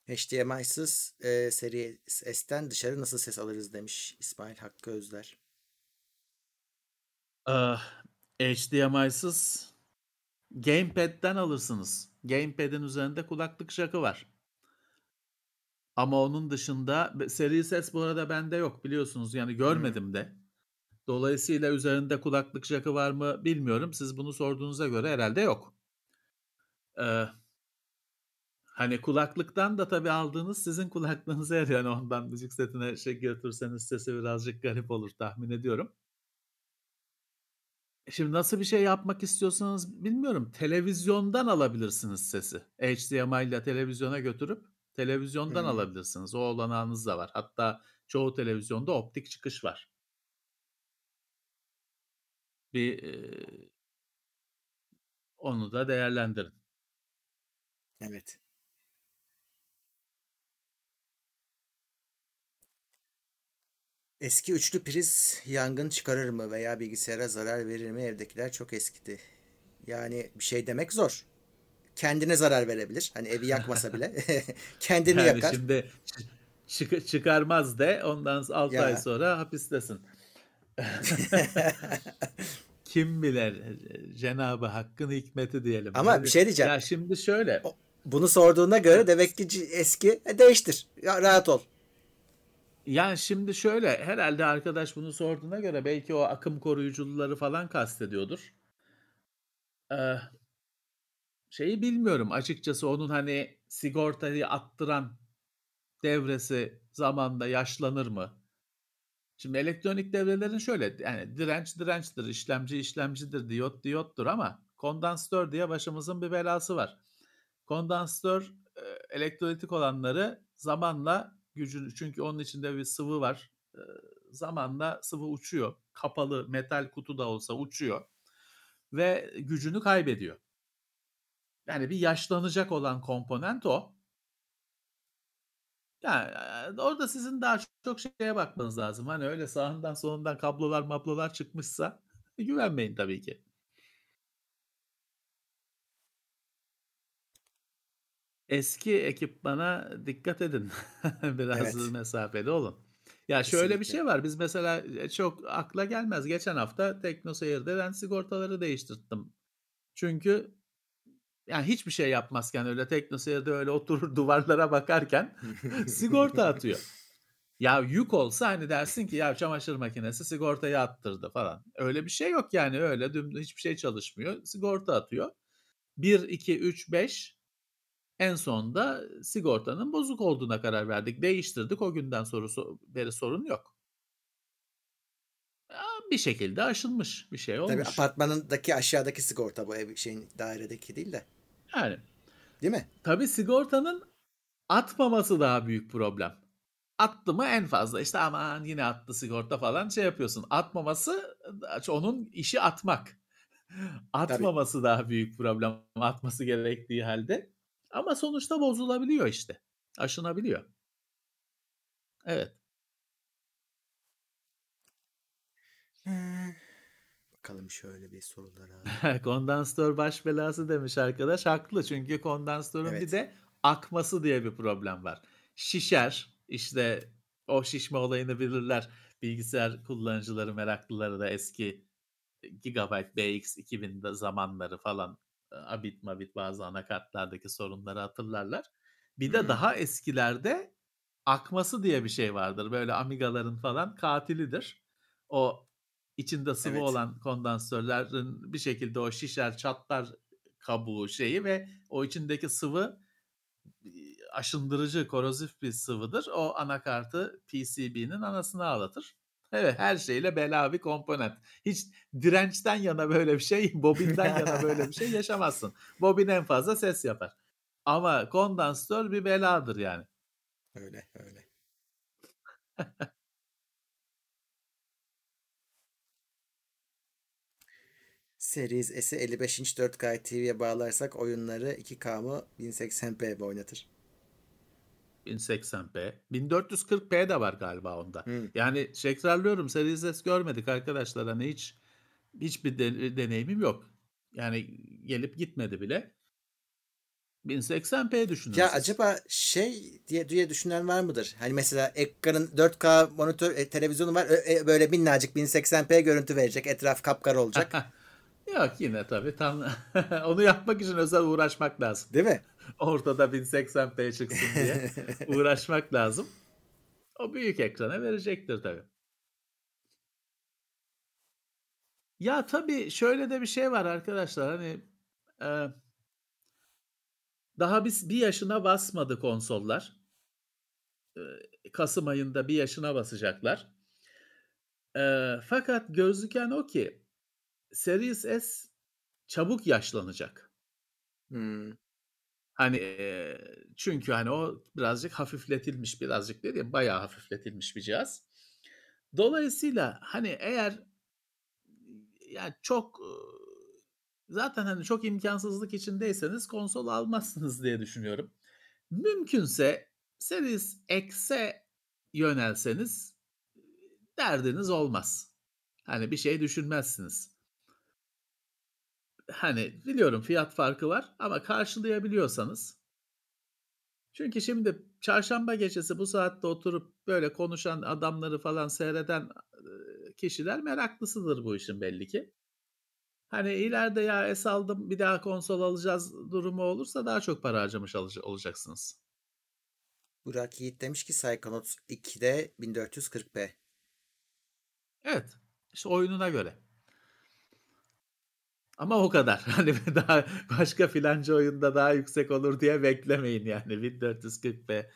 HDMI'sız e, seri S'ten dışarı nasıl ses alırız demiş İsmail Hakkı Özler. Ah, HDMI'sız Gamepad'den alırsınız. Gamepad'in üzerinde kulaklık jackı var. Ama onun dışında Series S bu arada bende yok biliyorsunuz. Yani görmedim de. Dolayısıyla üzerinde kulaklık jackı var mı bilmiyorum. Siz bunu sorduğunuza göre herhalde yok. Ee, hani kulaklıktan da tabii aldığınız sizin kulaklığınıza. Yani ondan müzik setine şey götürseniz sesi birazcık garip olur tahmin ediyorum. Şimdi nasıl bir şey yapmak istiyorsanız bilmiyorum. Televizyondan alabilirsiniz sesi. HDMI ile televizyona götürüp televizyondan Hmm. alabilirsiniz. O olanağınız da var. Hatta çoğu televizyonda optik çıkış var. Bir e, onu da değerlendirin. Evet. Eski üçlü priz yangın çıkarır mı veya bilgisayara zarar verir mi? Evdekiler çok eskidi. Yani bir şey demek zor. Kendine zarar verebilir. Hani evi yakmasa bile kendini Yani yakar. şimdi çık- çıkarmaz de ondan 6 ay Ya. sonra hapistesin. Kim bilir Cenabı Hakk'ın hikmeti diyelim. Ama bir şey diyeceğim. Ya şimdi şöyle. O- Bunu sorduğuna göre demek ki eski E, değiştir. Ya, rahat ol. Yani şimdi şöyle herhalde arkadaş bunu sorduğuna göre belki o akım koruyucuları falan kastediyordur. Ee, şeyi bilmiyorum açıkçası onun hani sigortayı attıran devresi zamanda yaşlanır mı? Şimdi elektronik devrelerin şöyle yani direnç dirençtir, işlemci işlemcidir, diyot diyottur ama kondansatör diye başımızın bir belası var. Kondansatör e, elektrolitik olanları zamanla gücünü çünkü onun içinde bir sıvı var. E, zamanla sıvı uçuyor. Kapalı metal kutu da olsa uçuyor ve gücünü kaybediyor. Yani bir yaşlanacak olan komponent o. Yani orada sizin daha çok şeye bakmanız lazım. Hani öyle sağından solundan kablolar mablolar çıkmışsa güvenmeyin tabii ki. Eski ekipmana dikkat edin. Biraz Evet. mesafede olun. Ya şöyle bir Kesinlikle. şey var. Biz mesela çok akla gelmez. Geçen hafta TeknoSeyir'de ben sigortaları değiştirttim. Çünkü yani hiçbir şey yapmazken öyle TeknoSeyir'de öyle oturur duvarlara bakarken sigorta atıyor. Ya yük olsa hani dersin ki ya çamaşır makinesi sigortayı attırdı falan. Öyle bir şey yok yani öyle düm hiçbir şey çalışmıyor. Sigorta atıyor. 1, 2, 3, 5 en sonunda sigortanın bozuk olduğuna karar verdik. Değiştirdik. O günden sonra so- beri sorun yok. Bir şekilde aşılmış bir şey Tabii olmuş. apartmanındaki aşağıdaki sigorta bu ev şeyin dairedeki değil de. Yani Değil mi? tabii sigortanın atmaması daha büyük problem. Attı mı en fazla işte aman yine attı sigorta falan şey yapıyorsun. Atmaması onun işi atmak. Atmaması daha büyük problem. Atması gerektiği halde. Ama sonuçta bozulabiliyor işte. Aşınabiliyor. Evet. Bakalım şöyle bir sorulara. kondansatör baş belası demiş arkadaş. Haklı çünkü kondansatörün Evet. bir de akması diye bir problem var. Şişer işte o şişme olayını bilirler. Bilgisayar kullanıcıları meraklıları da eski Gigabyte BX 2000 zamanları falan e, Abit Mabit bazı anakartlardaki sorunları hatırlarlar. Bir de Hı. daha eskilerde akması diye bir şey vardır. Böyle Amiga'ların falan katilidir. O içinde sıvı Evet. olan kondansatörlerin bir şekilde o şişer çatlar kabuğu şeyi ve o içindeki sıvı e, aşındırıcı, korozif bir sıvıdır. O anakartı PCB'nin anasını ağlatır. Evet her şeyle bela bir komponent. Hiç dirençten yana böyle bir şey, bobinden yana böyle bir şey yaşamazsın. Bobin en fazla ses yapar. Ama kondansatör bir beladır yani. Öyle öyle. Series S'i 55 inç 4K TV'ye bağlarsak oyunları 2K mı 1080p mi oynatır? 1080p. 1440p de var galiba onda. Hı. Yani tekrarlıyorum Series S görmedik arkadaşlar. Hani hiç hiçbir de- deneyimim yok. Yani gelip gitmedi bile. 1080p düşünün Ya acaba şey diye diye düşünen var mıdır? Hani mesela ekranın 4K monitör e, televizyonu var ö- e, böyle minnacık 1080p görüntü verecek etraf kapkara olacak. Yok yine tabii tam onu yapmak için özel uğraşmak lazım. Değil mi? Ortada 1080p çıksın diye uğraşmak lazım. O büyük ekrana verecektir tabii. Ya tabii şöyle de bir şey var arkadaşlar hani e, daha biz bir yaşına basmadı konsollar. E, Kasım ayında bir yaşına basacaklar. E, fakat gözüken o ki Series S çabuk yaşlanacak. Hmm. Hani e, çünkü hani o birazcık hafifletilmiş birazcık değil bayağı hafifletilmiş bir cihaz. Dolayısıyla hani eğer yani çok zaten hani çok imkansızlık içindeyseniz konsol almazsınız diye düşünüyorum. Mümkünse Series X'e yönelseniz derdiniz olmaz. Hani bir şey düşünmezsiniz. Hani biliyorum fiyat farkı var ama karşılayabiliyorsanız. Çünkü şimdi çarşamba gecesi bu saatte oturup böyle konuşan adamları falan seyreden kişiler meraklısıdır bu işin belli ki. Hani ileride ya es aldım bir daha konsol alacağız durumu olursa daha çok para harcamış olacaksınız. Burak Yiğit demiş ki Psychonauts 2'de 1440p. Evet. İşte oyununa göre. Ama o kadar. Hani daha başka filanca oyunda daha yüksek olur diye beklemeyin yani. 1440p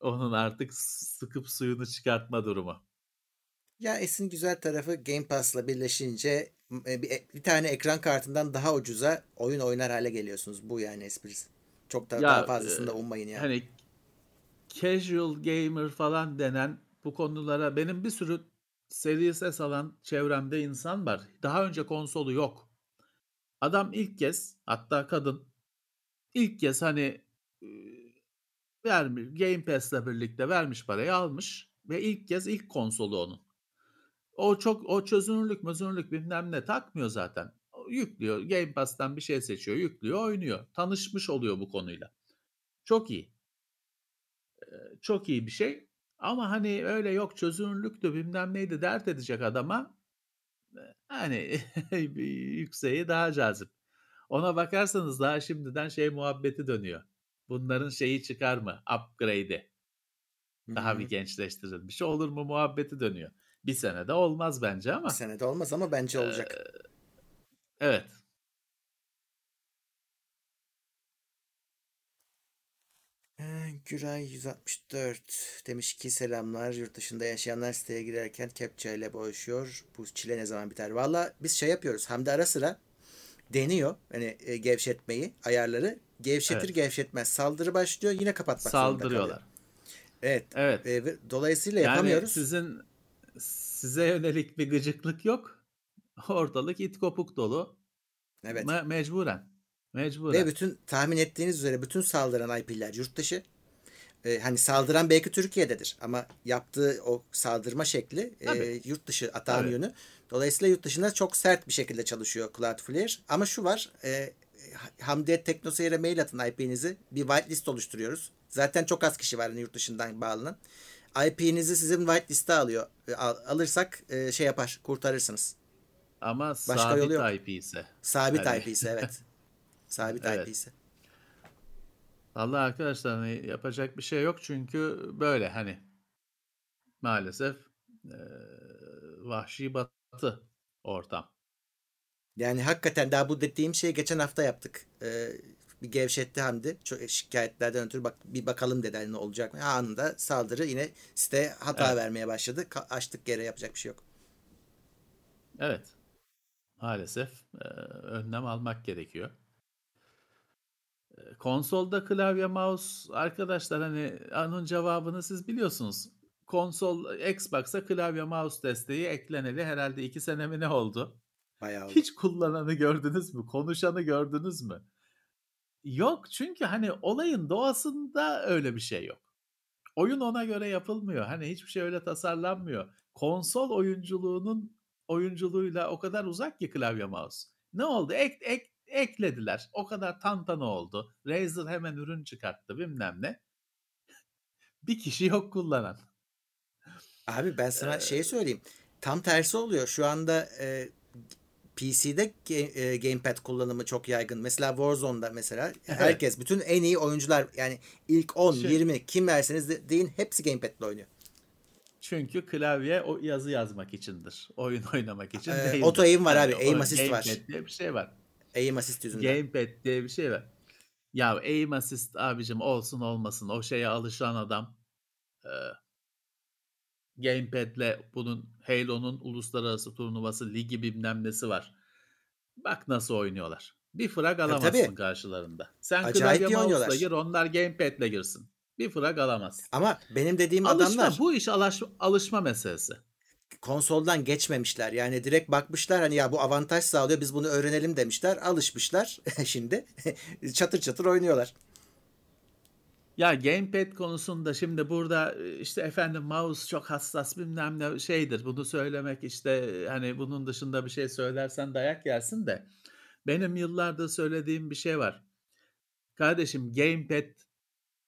onun artık sıkıp suyunu çıkartma durumu. Ya S'in güzel tarafı Game Pass'la birleşince e, bir, bir tane ekran kartından daha ucuza oyun oynar hale geliyorsunuz. Bu yani esprisi. Çok da Ya, daha fazlasını da ummayın yani. hani casual gamer falan denen bu konulara benim bir sürü Series S alan çevremde insan var. Daha önce konsolu yok. Adam ilk kez hatta kadın ilk kez hani eee, vermiş Game Pass'le birlikte vermiş parayı almış ve ilk kez ilk konsolu onun. O çok o çözünürlük, mözünürlük bilmem ne takmıyor zaten. Yüklüyor. Game Pass'tan bir şey seçiyor, yüklüyor, oynuyor. Tanışmış oluyor bu konuyla. Çok iyi. Eee, çok iyi bir şey. Ama hani öyle yok çözünürlüktü bilmem neydi dert edecek adama hani bir yükseği daha cazip. Ona bakarsanız daha şimdiden şey muhabbeti dönüyor. Bunların şeyi çıkar mı? Upgrade'i. Daha bir gençleştirilmiş olur mu muhabbeti dönüyor. Bir senede olmaz bence Bir ama senede olmaz ama bence olacak. eee, evet. Güray 164 demiş ki selamlar yurt dışında yaşayanlar siteye girerken kepçe ile boğuşuyor. Bu çile ne zaman biter? Valla biz şey yapıyoruz. Hamdi ara sıra deniyor hani e, gevşetmeyi, ayarları. Gevşetir Evet. gevşetmez saldırı başlıyor yine kapatmak. Saldırıyorlar. Evet. Evet. e, dolayısıyla Yani yapamıyoruz. sizin size yönelik bir gıcıklık yok. Ortalık it kopuk dolu. Evet. Me- mecburen. Ve Mecburen. bütün tahmin ettiğiniz üzere bütün saldıran IP'ler yurt dışı. Ee, hani saldıran belki Türkiye'dedir ama yaptığı o saldırma şekli e, yurt dışı atağın yönü. Dolayısıyla yurt dışında çok sert bir şekilde çalışıyor Cloudflare. Ama şu var, e, Hamdiye Teknoseyir'e mail atın IP'nizi. Bir whitelist oluşturuyoruz. Zaten çok az kişi var hani yurt dışından bağlanan. IP'nizi sizin whitelist'e alıyor. E, al- alırsak e, şey yapar, kurtarırsınız. Ama Başka yolu yok. sabit IP ise. Sabit Hani IP ise evet. Sabit evet. IP ise. Allah arkadaşlar hani yapacak bir şey yok çünkü böyle hani maalesef eee, vahşi batı ortam. Yani hakikaten daha bu dediğim şeyi geçen hafta yaptık. Ee, bir gevşetti Hamdi. Çok şikayetlerden ötürü bak bir bakalım dedi hani ne olacak mı? Anında saldırı yine site hata Evet. vermeye başladı. Ka- açtık geri yapacak bir şey yok. Evet. Maalesef eee, önlem almak gerekiyor. Eee, Konsolda klavye mouse arkadaşlar hani onun cevabını siz biliyorsunuz. Konsol Xbox'a klavye mouse desteği ekleneli herhalde iki sene mi ne oldu? Bayağı oldu. Hiç kullananı gördünüz mü? Konuşanı gördünüz mü? Yok çünkü hani olayın doğasında öyle bir şey yok. Oyun ona göre yapılmıyor. Hani hiçbir şey öyle tasarlanmıyor. Konsol oyunculuğunun oyunculuğuyla o kadar uzak ki klavye mouse. Ne oldu? Ek, ek, eklediler. O kadar tantana oldu. Razer hemen ürün çıkarttı bilmem ne. Bir kişi yok kullanan. Abi ben sana Eee, şey söyleyeyim. Tam tersi oluyor. Şu anda e, PC'de e, gamepad kullanımı çok yaygın. Mesela Warzone'da mesela evet. herkes bütün en iyi oyuncular yani ilk 10, Şey, 20 kim verseniz de- deyin hepsi gamepad'le oynuyor. çünkü klavye o yazı yazmak içindir. Oyun oynamak için Ee, değildir. auto aim var Yani abi. Aim o assist var. diye bir şey var. Aim assist yüzünden. Gamepad diye bir şey var. Ya aim assist abicim olsun olmasın o şeye alışan adam e, Gamepad'le bunun Halo'nun uluslararası turnuvası ligi bilmem nesi var. Bak nasıl oynuyorlar. Bir frag Tabii alamazsın tabii. karşılarında. Sen Acayip klavye mouse'la gir onlar gamepad'le girsin. Bir frag alamazsın. Ama benim dediğim Alışma adamlar bu iş alış, alışma meselesi. Konsoldan geçmemişler. Yani direkt bakmışlar hani ya bu avantaj sağlıyor biz bunu öğrenelim demişler. Alışmışlar şimdi. çatır çatır oynuyorlar. Ya gamepad konusunda şimdi burada e, işte efendim mouse çok hassas bilmem ne şeydir. Bunu söylemek işte e, hani bunun dışında bir şey söylersen dayak yersin de. Benim yıllardır söylediğim bir şey var. Kardeşim gamepad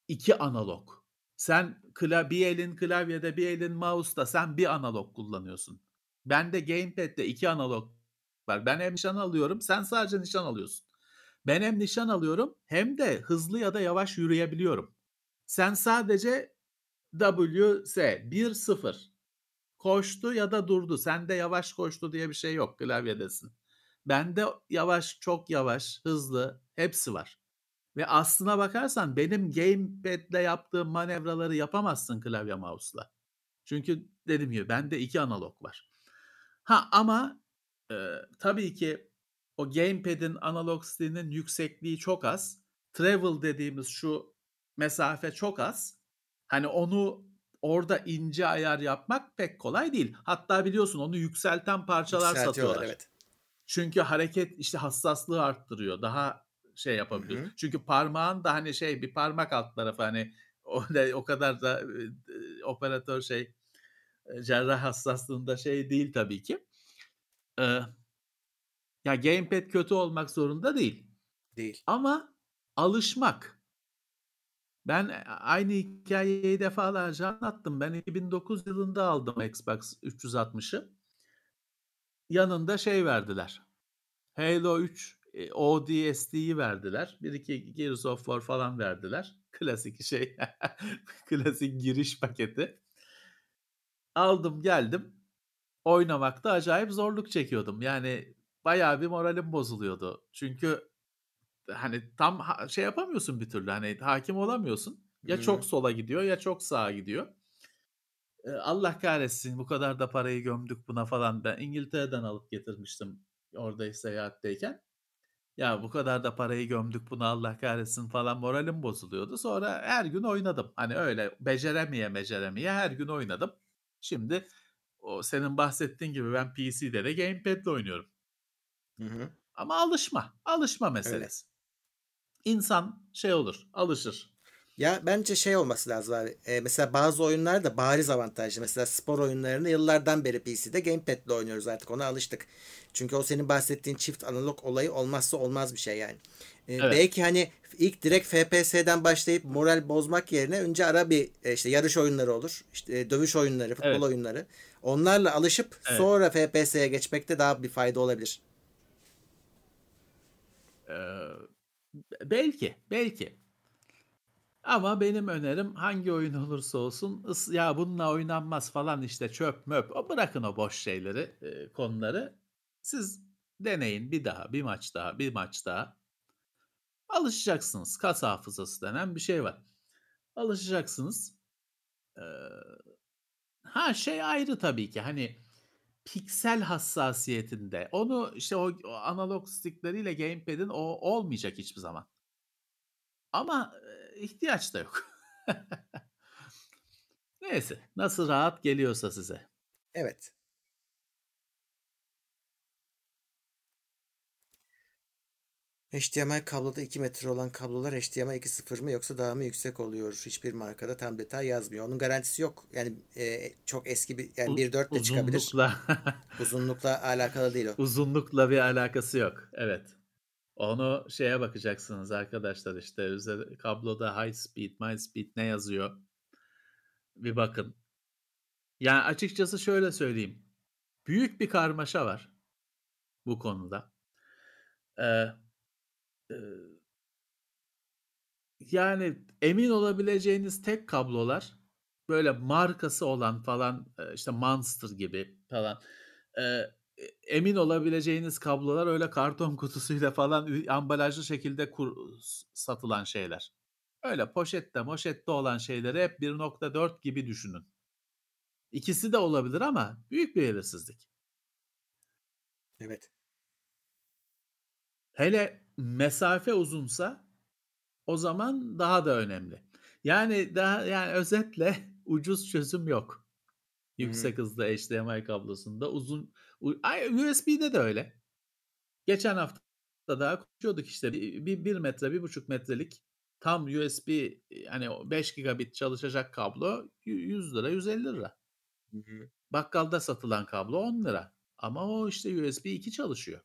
iki analog. Sen kla bir elin klavyede bir elin mouse'da sen bir analog kullanıyorsun. Bende gamepad'de iki analog var. Ben hem nişan alıyorum sen sadece nişan alıyorsun. Ben hem nişan alıyorum hem de hızlı ya da yavaş yürüyebiliyorum. Sen sadece WS 1-0 koştu ya da durdu. Sende yavaş koştu diye bir şey yok klavyedesin. Bende yavaş, çok yavaş, hızlı hepsi var. Ve aslına bakarsan benim gamepad'le yaptığım manevraları yapamazsın klavye mouse'la. Çünkü dediğim gibi bende iki analog var. Ha ama e, tabii ki o gamepad'in analog stilinin yüksekliği çok az. travel dediğimiz şu mesafe çok az. Hani onu orada ince ayar yapmak pek kolay değil. Hatta biliyorsun onu yükselten parçalar satıyorlar. evet. Çünkü hareket işte hassaslığı arttırıyor. Daha şey Hı yapabiliyor. hı. Çünkü parmağın da hani şey bir parmak alt tarafı hani o, da, o kadar da e, operatör şey e, cerrah hassaslığında şey değil tabii ki. Ee, ya gamepad kötü olmak zorunda değil. Değil. Ama alışmak. Ben e, aynı hikayeyi defalarca anlattım. Ben 2009 yılında aldım Xbox 360'ı. Yanında şey verdiler. Halo 3 e, ODST'yi verdiler. Bir iki Gears of War falan verdiler. Klasik şey. Klasik giriş paketi. Aldım geldim. Oynamakta acayip zorluk çekiyordum. Yani bayağı bir moralim bozuluyordu. Çünkü hani tam ha- şey yapamıyorsun bir türlü. Hani hakim olamıyorsun. Ya Hı çok sola gidiyor ya çok sağa gidiyor. Ee, Allah kahretsin bu kadar da parayı gömdük buna falan. Ben İngiltere'den alıp getirmiştim orada seyahatteyken. Ya bu kadar da parayı gömdük buna Allah kahretsin falan moralim bozuluyordu. Sonra her gün oynadım. Hani öyle beceremeye beceremeye her gün oynadım. Şimdi o senin bahsettiğin gibi ben PC'de de gamepad'le oynuyorum. Hı hı. Ama alışma. Alışma Öyle. meselesi. İnsan şey olur, alışır. Ya bence şey olması lazım abi. E, mesela bazı oyunlar da bariz avantajlı. Mesela spor oyunlarını yıllardan beri PC'de gamepad'le oynuyoruz artık. Ona alıştık. Çünkü o senin bahsettiğin çift analog olayı olmazsa olmaz bir şey yani. E, Evet. belki hani ilk direkt FPS'den başlayıp moral bozmak yerine önce ara bir e, işte yarış oyunları olur. İşte e, dövüş oyunları, futbol Evet. oyunları. Onlarla alışıp Evet. sonra FPS'ye geçmekte daha bir fayda olabilir. Ee, belki, belki. Ama benim önerim hangi oyun olursa olsun ya bununla oynanmaz falan işte çöp möp. O bırakın o boş şeyleri, e, konuları. Siz deneyin bir daha, bir maç daha, bir maç daha. Alışacaksınız. Kas hafızası denen bir şey var. Alışacaksınız. Ee, ha şey ayrı tabii ki hani piksel hassasiyetinde. Onu işte o, o analog stickleriyle gamepad'in o olmayacak hiçbir zaman. Ama ihtiyaç da yok. Neyse, nasıl rahat geliyorsa size. Evet. HDMI kabloda 2 metre olan kablolar HDMI 2.0 mı yoksa daha mı yüksek oluyor? Hiçbir markada tam detay yazmıyor. Onun garantisi yok. Yani e, çok eski bir yani U- 1.4 de çıkabilir. uzunlukla Uzunlukla alakalı değil o. uzunlukla bir alakası yok. Evet. Onu şeye bakacaksınız arkadaşlar işte üzeri, kabloda high speed, high speed ne yazıyor? Bir bakın. Yani açıkçası şöyle söyleyeyim. Büyük bir karmaşa var bu konuda. Ee, e, yani emin olabileceğiniz tek kablolar böyle markası olan falan işte Monster gibi falan e, e, emin olabileceğiniz kablolar öyle karton kutusuyla falan ambalajlı şekilde kur- satılan şeyler. Öyle poşette moşette olan şeyleri hep 1.4 gibi düşünün. İkisi de olabilir ama büyük bir belirsizlik. Evet. Hele mesafe uzunsa o zaman daha da önemli. Yani daha yani özetle ucuz çözüm yok. Yüksek hızlı HDMI kablosunda uzun USB'de de öyle. Geçen hafta daha konuşuyorduk işte bir, bir, metre, bir buçuk metrelik tam USB yani o 5 gigabit çalışacak kablo y- 100 lira, 150 lira. Hı hı. Bakkalda satılan kablo 10 lira. Ama o işte USB 2 çalışıyor.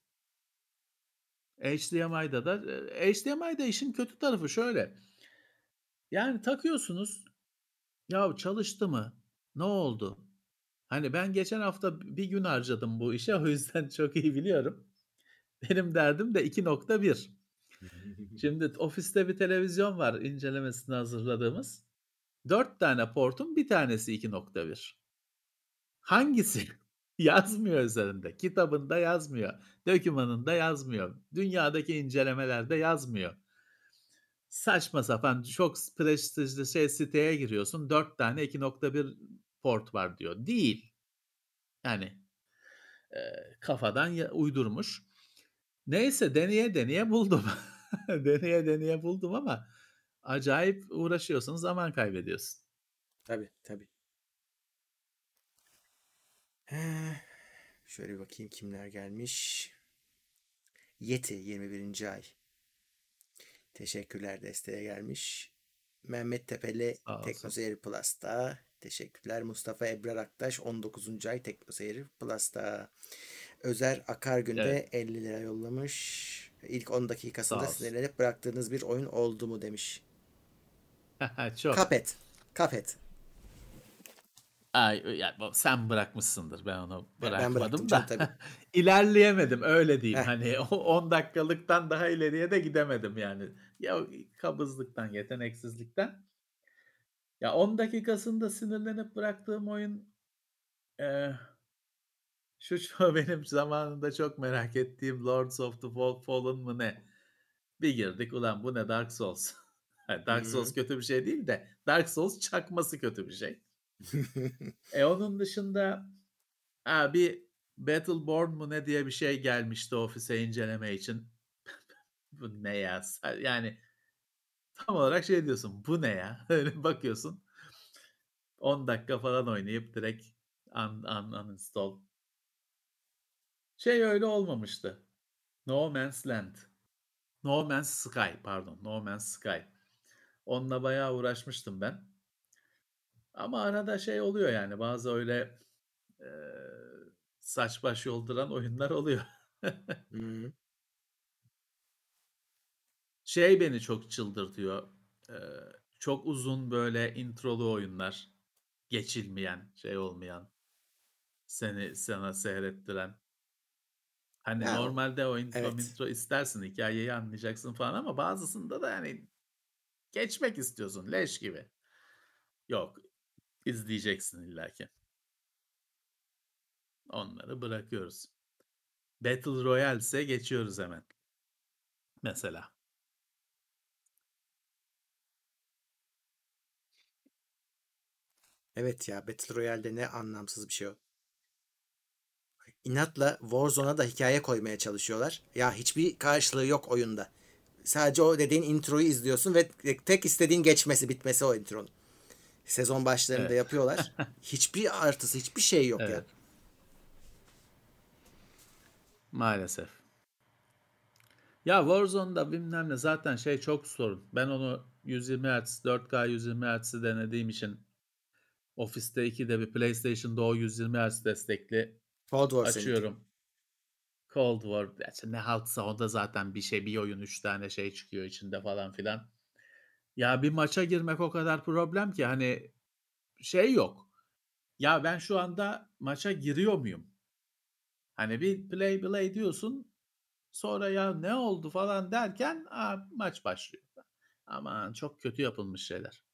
HDMI'da da e, HDMI'da işin kötü tarafı şöyle. Yani takıyorsunuz. Ya çalıştı mı? Ne oldu? Hani ben geçen hafta bir gün harcadım bu işe o yüzden çok iyi biliyorum. Benim derdim de 2.1. Şimdi ofiste bir televizyon var incelemesini hazırladığımız. 4 tane portun bir tanesi 2.1. Hangisi? Yazmıyor üzerinde. Kitabında yazmıyor. Dokümanında yazmıyor. Dünyadaki incelemelerde yazmıyor. Saçma sapan çok prestijli şey siteye giriyorsun. 4 tane 2.1 port var diyor. Değil. Yani e, kafadan ya- uydurmuş. Neyse deneye deneye buldum. deneye deneye buldum ama acayip uğraşıyorsun, zaman kaybediyorsun. Tabii tabii. Ee, şöyle bir bakayım kimler gelmiş. Yeti 21. ay. Teşekkürler desteğe gelmiş. Mehmet Tepeli. Teknoseyir Plus'ta. Teşekkürler. Mustafa Ebrar Aktaş 19. ay Teknoseyir Plus'ta. Özer Akargün de Evet. 50 lira yollamış. İlk 10 Sağ dakikasında sinirlenip bıraktığınız bir oyun oldu mu demiş. Çok. Cuphead. Cuphead. Ay, ya, sen bırakmışsındır. Ben onu Ben bırakmadım bıraktım da. canım. İlerleyemedim öyle diyeyim. Heh. Hani o 10 dakikalıktan daha ileriye de gidemedim yani. Ya kabızlıktan, yeteneksizlikten. Ya 10 dakikasında sinirlenip bıraktığım oyun eee, şu şu benim zamanında çok merak ettiğim Lords of the Fall- Fallen mı ne? Bir girdik ulan bu ne Dark Souls. Dark Hı. Souls kötü bir şey değil de Dark Souls çakması kötü bir şey. E onun dışında ha, bir Battleborn mu ne diye bir şey gelmişti ofise inceleme için. bu ne ya? Yani tam olarak şey diyorsun. Bu ne ya? Öyle bakıyorsun. 10 dakika falan oynayıp direkt un, un, uninstall. Şey öyle olmamıştı. No Man's Land. No Man's Sky pardon. No Man's Sky. Onunla bayağı uğraşmıştım ben. Ama arada şey oluyor yani bazı öyle e, saç baş yolduran oyunlar oluyor. Hı. Şey beni çok çıldırtıyor. e, çok uzun böyle introlu oyunlar. Geçilmeyen, şey olmayan. Seni sana seyrettiren. Hani Ya, normalde o intro, evet. intro istersin hikayeyi anlayacaksın falan ama bazısında da yani geçmek istiyorsun leş gibi. Yok izleyeceksin illaki. Onları bırakıyoruz. Battle Royale ise geçiyoruz hemen. Mesela. Evet ya Battle Royale'de ne anlamsız bir şey o. İnatla Warzone'a da hikaye koymaya çalışıyorlar. Ya hiçbir karşılığı yok oyunda. Sadece o dediğin introyu izliyorsun ve tek istediğin geçmesi, bitmesi o intronun. Sezon başlarında Evet. yapıyorlar. Hiçbir artısı, hiçbir şey yok ya. Evet. Maalesef. Ya Warzone'da bilmem ne zaten şey çok sorun. Ben onu 120 Hz, 4K 120 Hz'i denediğim için ofiste 2'de bir PlayStation'da o 120 Hz destekli Cold War seninki. açıyorum. Cold War gerçi ne haltsa o da zaten bir şey bir oyun 3 tane şey çıkıyor içinde falan filan. Ya bir maça girmek o kadar problem ki hani şey yok. Ya ben şu anda maça giriyor muyum? Hani bir play play diyorsun sonra ya ne oldu falan derken aa, maç başlıyor. Aman çok kötü yapılmış şeyler.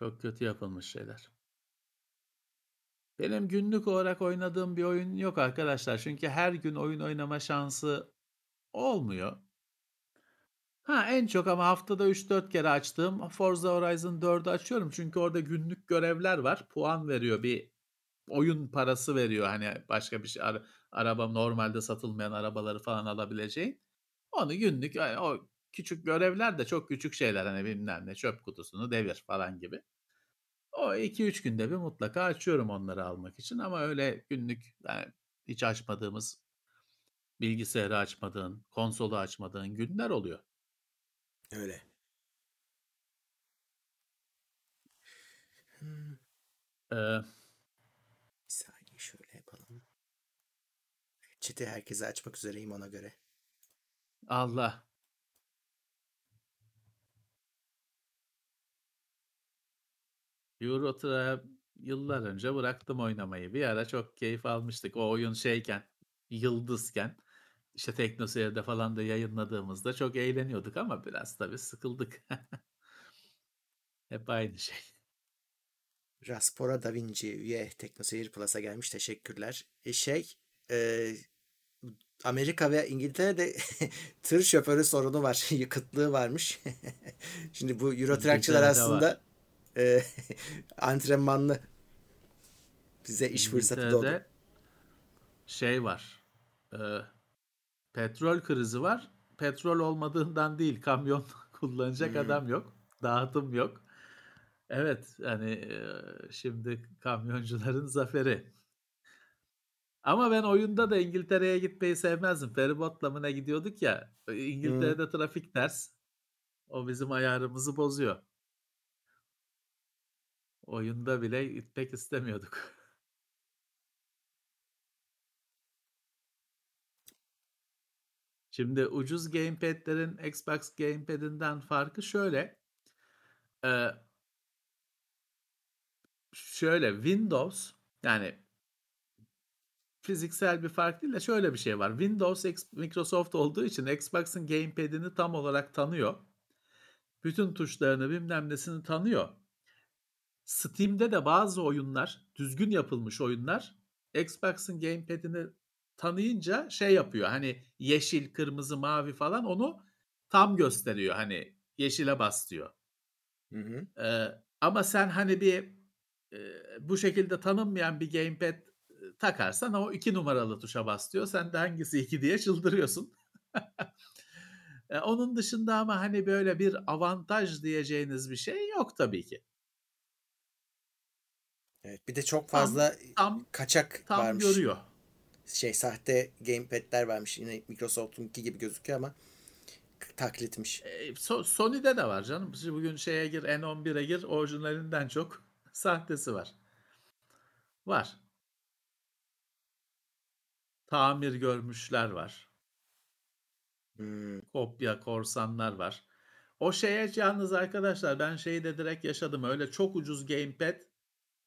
Çok kötü yapılmış şeyler. Benim günlük olarak oynadığım bir oyun yok arkadaşlar. Çünkü her gün oyun oynama şansı olmuyor. Ha en çok ama haftada 3-4 kere açtığım Forza Horizon 4'ü açıyorum. Çünkü orada günlük görevler var. Puan veriyor bir oyun parası veriyor. Hani başka bir şey ara- araba normalde satılmayan arabaları falan alabileceğin. Onu günlük o küçük görevler de çok küçük şeyler hani bilmem ne çöp kutusunu devir falan gibi. O 2-3 günde bir mutlaka açıyorum onları almak için ama öyle günlük yani hiç açmadığımız bilgisayarı açmadığın, konsolu açmadığın günler oluyor. Öyle. Hmm, Ee, bir saniye şöyle yapalım. Chat'i herkese açmak üzereyim ona göre. Allah. Euro Truck'a yıllar önce bıraktım oynamayı. Bir ara çok keyif almıştık. O oyun şeyken, yıldızken. işte TeknoSeyir'de falan da yayınladığımızda çok eğleniyorduk ama biraz tabii sıkıldık. Hep aynı şey. Raspora Da Vinci üye Teknoseyir Plus'a gelmiş. Teşekkürler. E şey e, Amerika ve İngiltere'de tır şoförü sorunu var. Kıtlığı varmış. Şimdi bu Euro aslında e, antrenmanlı. Bize iş fırsatı doğdu. Şey var. e, petrol krizi var. petrol olmadığından değil, kamyon kullanacak Hımm. adam yok, dağıtım yok. Evet, hani, eee, şimdi kamyoncuların zaferi. Ama ben oyunda da İngiltere'ye gitmeyi sevmezdim. Feribotla mı ne gidiyorduk ya. İngiltere'de trafik ters. O bizim ayarımızı bozuyor. Oyunda bile gitmek istemiyorduk. Şimdi ucuz gamepad'lerin Xbox gamepad'inden farkı şöyle. Eee şöyle, Windows, yani fiziksel bir fark değil de şöyle bir şey var. Windows Microsoft olduğu için Xbox'ın gamepad'ini tam olarak tanıyor. Bütün tuşlarını, bilmem nesini tanıyor. Steam'de de bazı oyunlar, düzgün yapılmış oyunlar, Xbox'ın gamepad'ini tanıyınca şey yapıyor, hani yeşil, kırmızı, mavi falan onu tam gösteriyor. Hani yeşile bas diyor. Hı hı. Eee, ama sen hani bir, eee, bu şekilde tanınmayan bir gamepad, ııı, takarsan o 2 numaralı tuşa bas diyor. Sen de hangisi 2 diye çıldırıyorsun. Eee, onun dışında ama hani böyle bir avantaj diyeceğiniz bir şey yok tabii ki. Evet, bir de çok Tam, fazla, iii, tam, kaçak tam varmış. görüyor. Şey, sahte gamepad'ler varmış. Yine Microsoft'unki gibi gözüküyor ama taklitmiş. Eee, So Sony'de de var canım. Şimdi bugün şeye gir, N11'e gir, orijinalinden çok sahtesi var. Var. Tamir görmüşler var. Hımm. Kopya, korsanlar var. O şeye yalnız arkadaşlar ben şeyi de direkt yaşadım. Öyle çok ucuz gamepad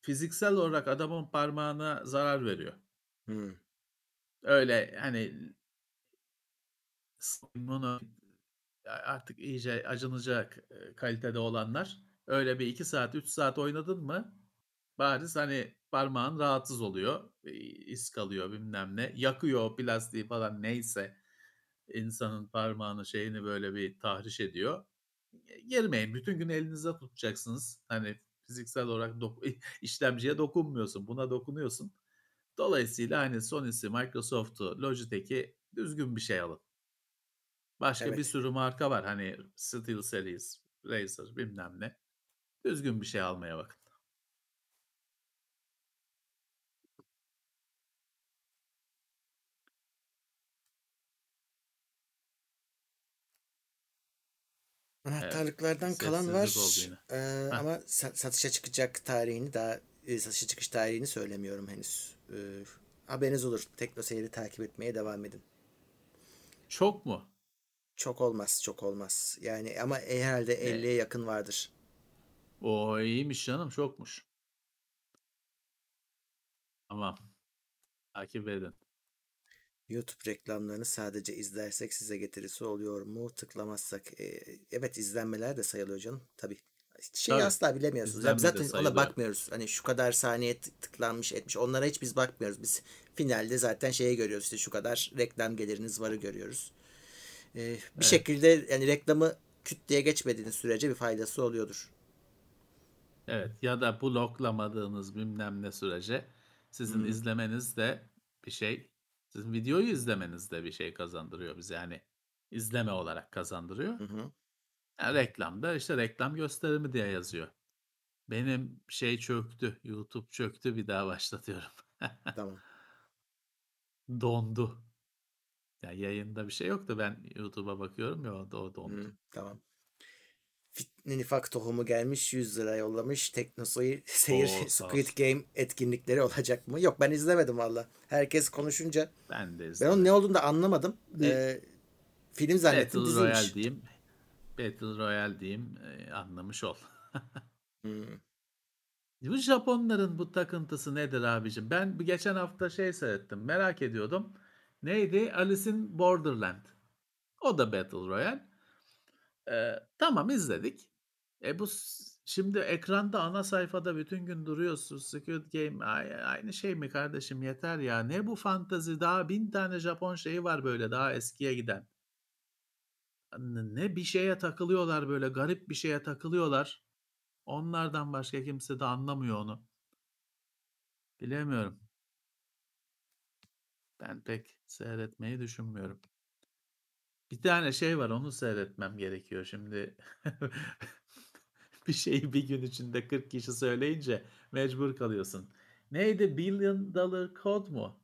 fiziksel olarak adamın parmağına zarar veriyor. Hımm. Öyle, hani bunu artık iyice acınacak, kalitede olanlar öyle bir 2 saat, 3 saat oynadın mı bariz hani parmağın rahatsız oluyor, iz kalıyor bilmem ne, yakıyor plastiği falan neyse insanın parmağını, şeyini böyle bir tahriş ediyor. Girmeyin. Bütün gün elinizde tutacaksınız. Hani fiziksel olarak dok işlemciye dokunmuyorsun. Buna dokunuyorsun. Dolayısıyla hani Sony'si, Microsoft'u, Logitech'i düzgün bir şey alın. Başka bir Evet. sürü marka var. Hani SteelSeries, Razer bilmem ne. Düzgün bir şey almaya bakın. Evet, Anahtarlıklardan kalan var, Heh. ama sa satışa çıkacak tarihini daha, eee, satışa çıkış tarihini söylemiyorum henüz. Eee, haberiniz olur. TeknoSeyir'i takip etmeye devam edin. Çok mu? Çok olmaz, çok olmaz. Yani ama, eee, herhâlde Ne? 50'ye yakın vardır. O, iyiymiş canım, çokmuş. Tamam. Takip edin. YouTube reklamlarını sadece izlersek size getirisi oluyor mu? Tıklamazsak, eee, evet izlenmeler de sayılıyor canım. Tabii. Şeyi Tabii. asla bilemiyorsunuz. Ya, biz İzlenme de zaten ona bakmıyoruz. Hani şu kadar saniye tık tıklanmış etmiş. Onlara hiç biz bakmıyoruz. Biz finalde zaten şeyi görüyoruz. İşte şu kadar reklam geliriniz varı görüyoruz. Eee, bir Evet. şekilde yani reklamı küt diye geçmediğiniz sürece bir faydası oluyordur. Evet ya da bloklamadığınız bilmem ne sürece sizin Hıı. izlemeniz de bir şey, sizin videoyu izlemeniz de bir şey kazandırıyor bize. Yani izleme olarak kazandırıyor. Hı hı. Ya, reklamda işte reklam gösterimi diye yazıyor. Benim şey çöktü, YouTube çöktü, bir daha başlatıyorum. Tamam. Dondu. Ya, yayında bir şey yok da ben YouTube'a bakıyorum ya, o da o dondu. Hımm, tamam. Fitne Nifak tohumu gelmiş, £100 yollamış. TeknoSeyir seyir O! Sağ Squid. Game etkinlikleri olacak mı? Yok, ben izlemedim valla. Herkes konuşunca Ben de ben onun ne olduğunu da anlamadım. Eee, film zannettim, Battle diziymiş. Royale diyeyim. Battle Royale diyeyim, eee, anlamış ol. Hımm. Bu Japonların bu takıntısı nedir abicim? Ben geçen hafta şey seyrettim, merak ediyordum. Neydi? Alice in Borderland. O da Battle Royale. Eee, tamam izledik. E, bu şimdi ekranda ana sayfada bütün gün duruyorsun. Squid Game ay aynı şey mi kardeşim yeter ya. Ne bu fantezi? Daha 1000 tane Japon şeyi var böyle daha eskiye giden. Ne bir şeye takılıyorlar böyle, garip bir şeye takılıyorlar. Onlardan başka kimse de anlamıyor onu. Bilemiyorum. Ben pek seyretmeyi düşünmüyorum. Bir tane şey var onu seyretmem gerekiyor şimdi. Bir şeyi bir gün içinde 40 kişi söyleyince mecbur kalıyorsun. Neydi? Billion Dollar Code mu?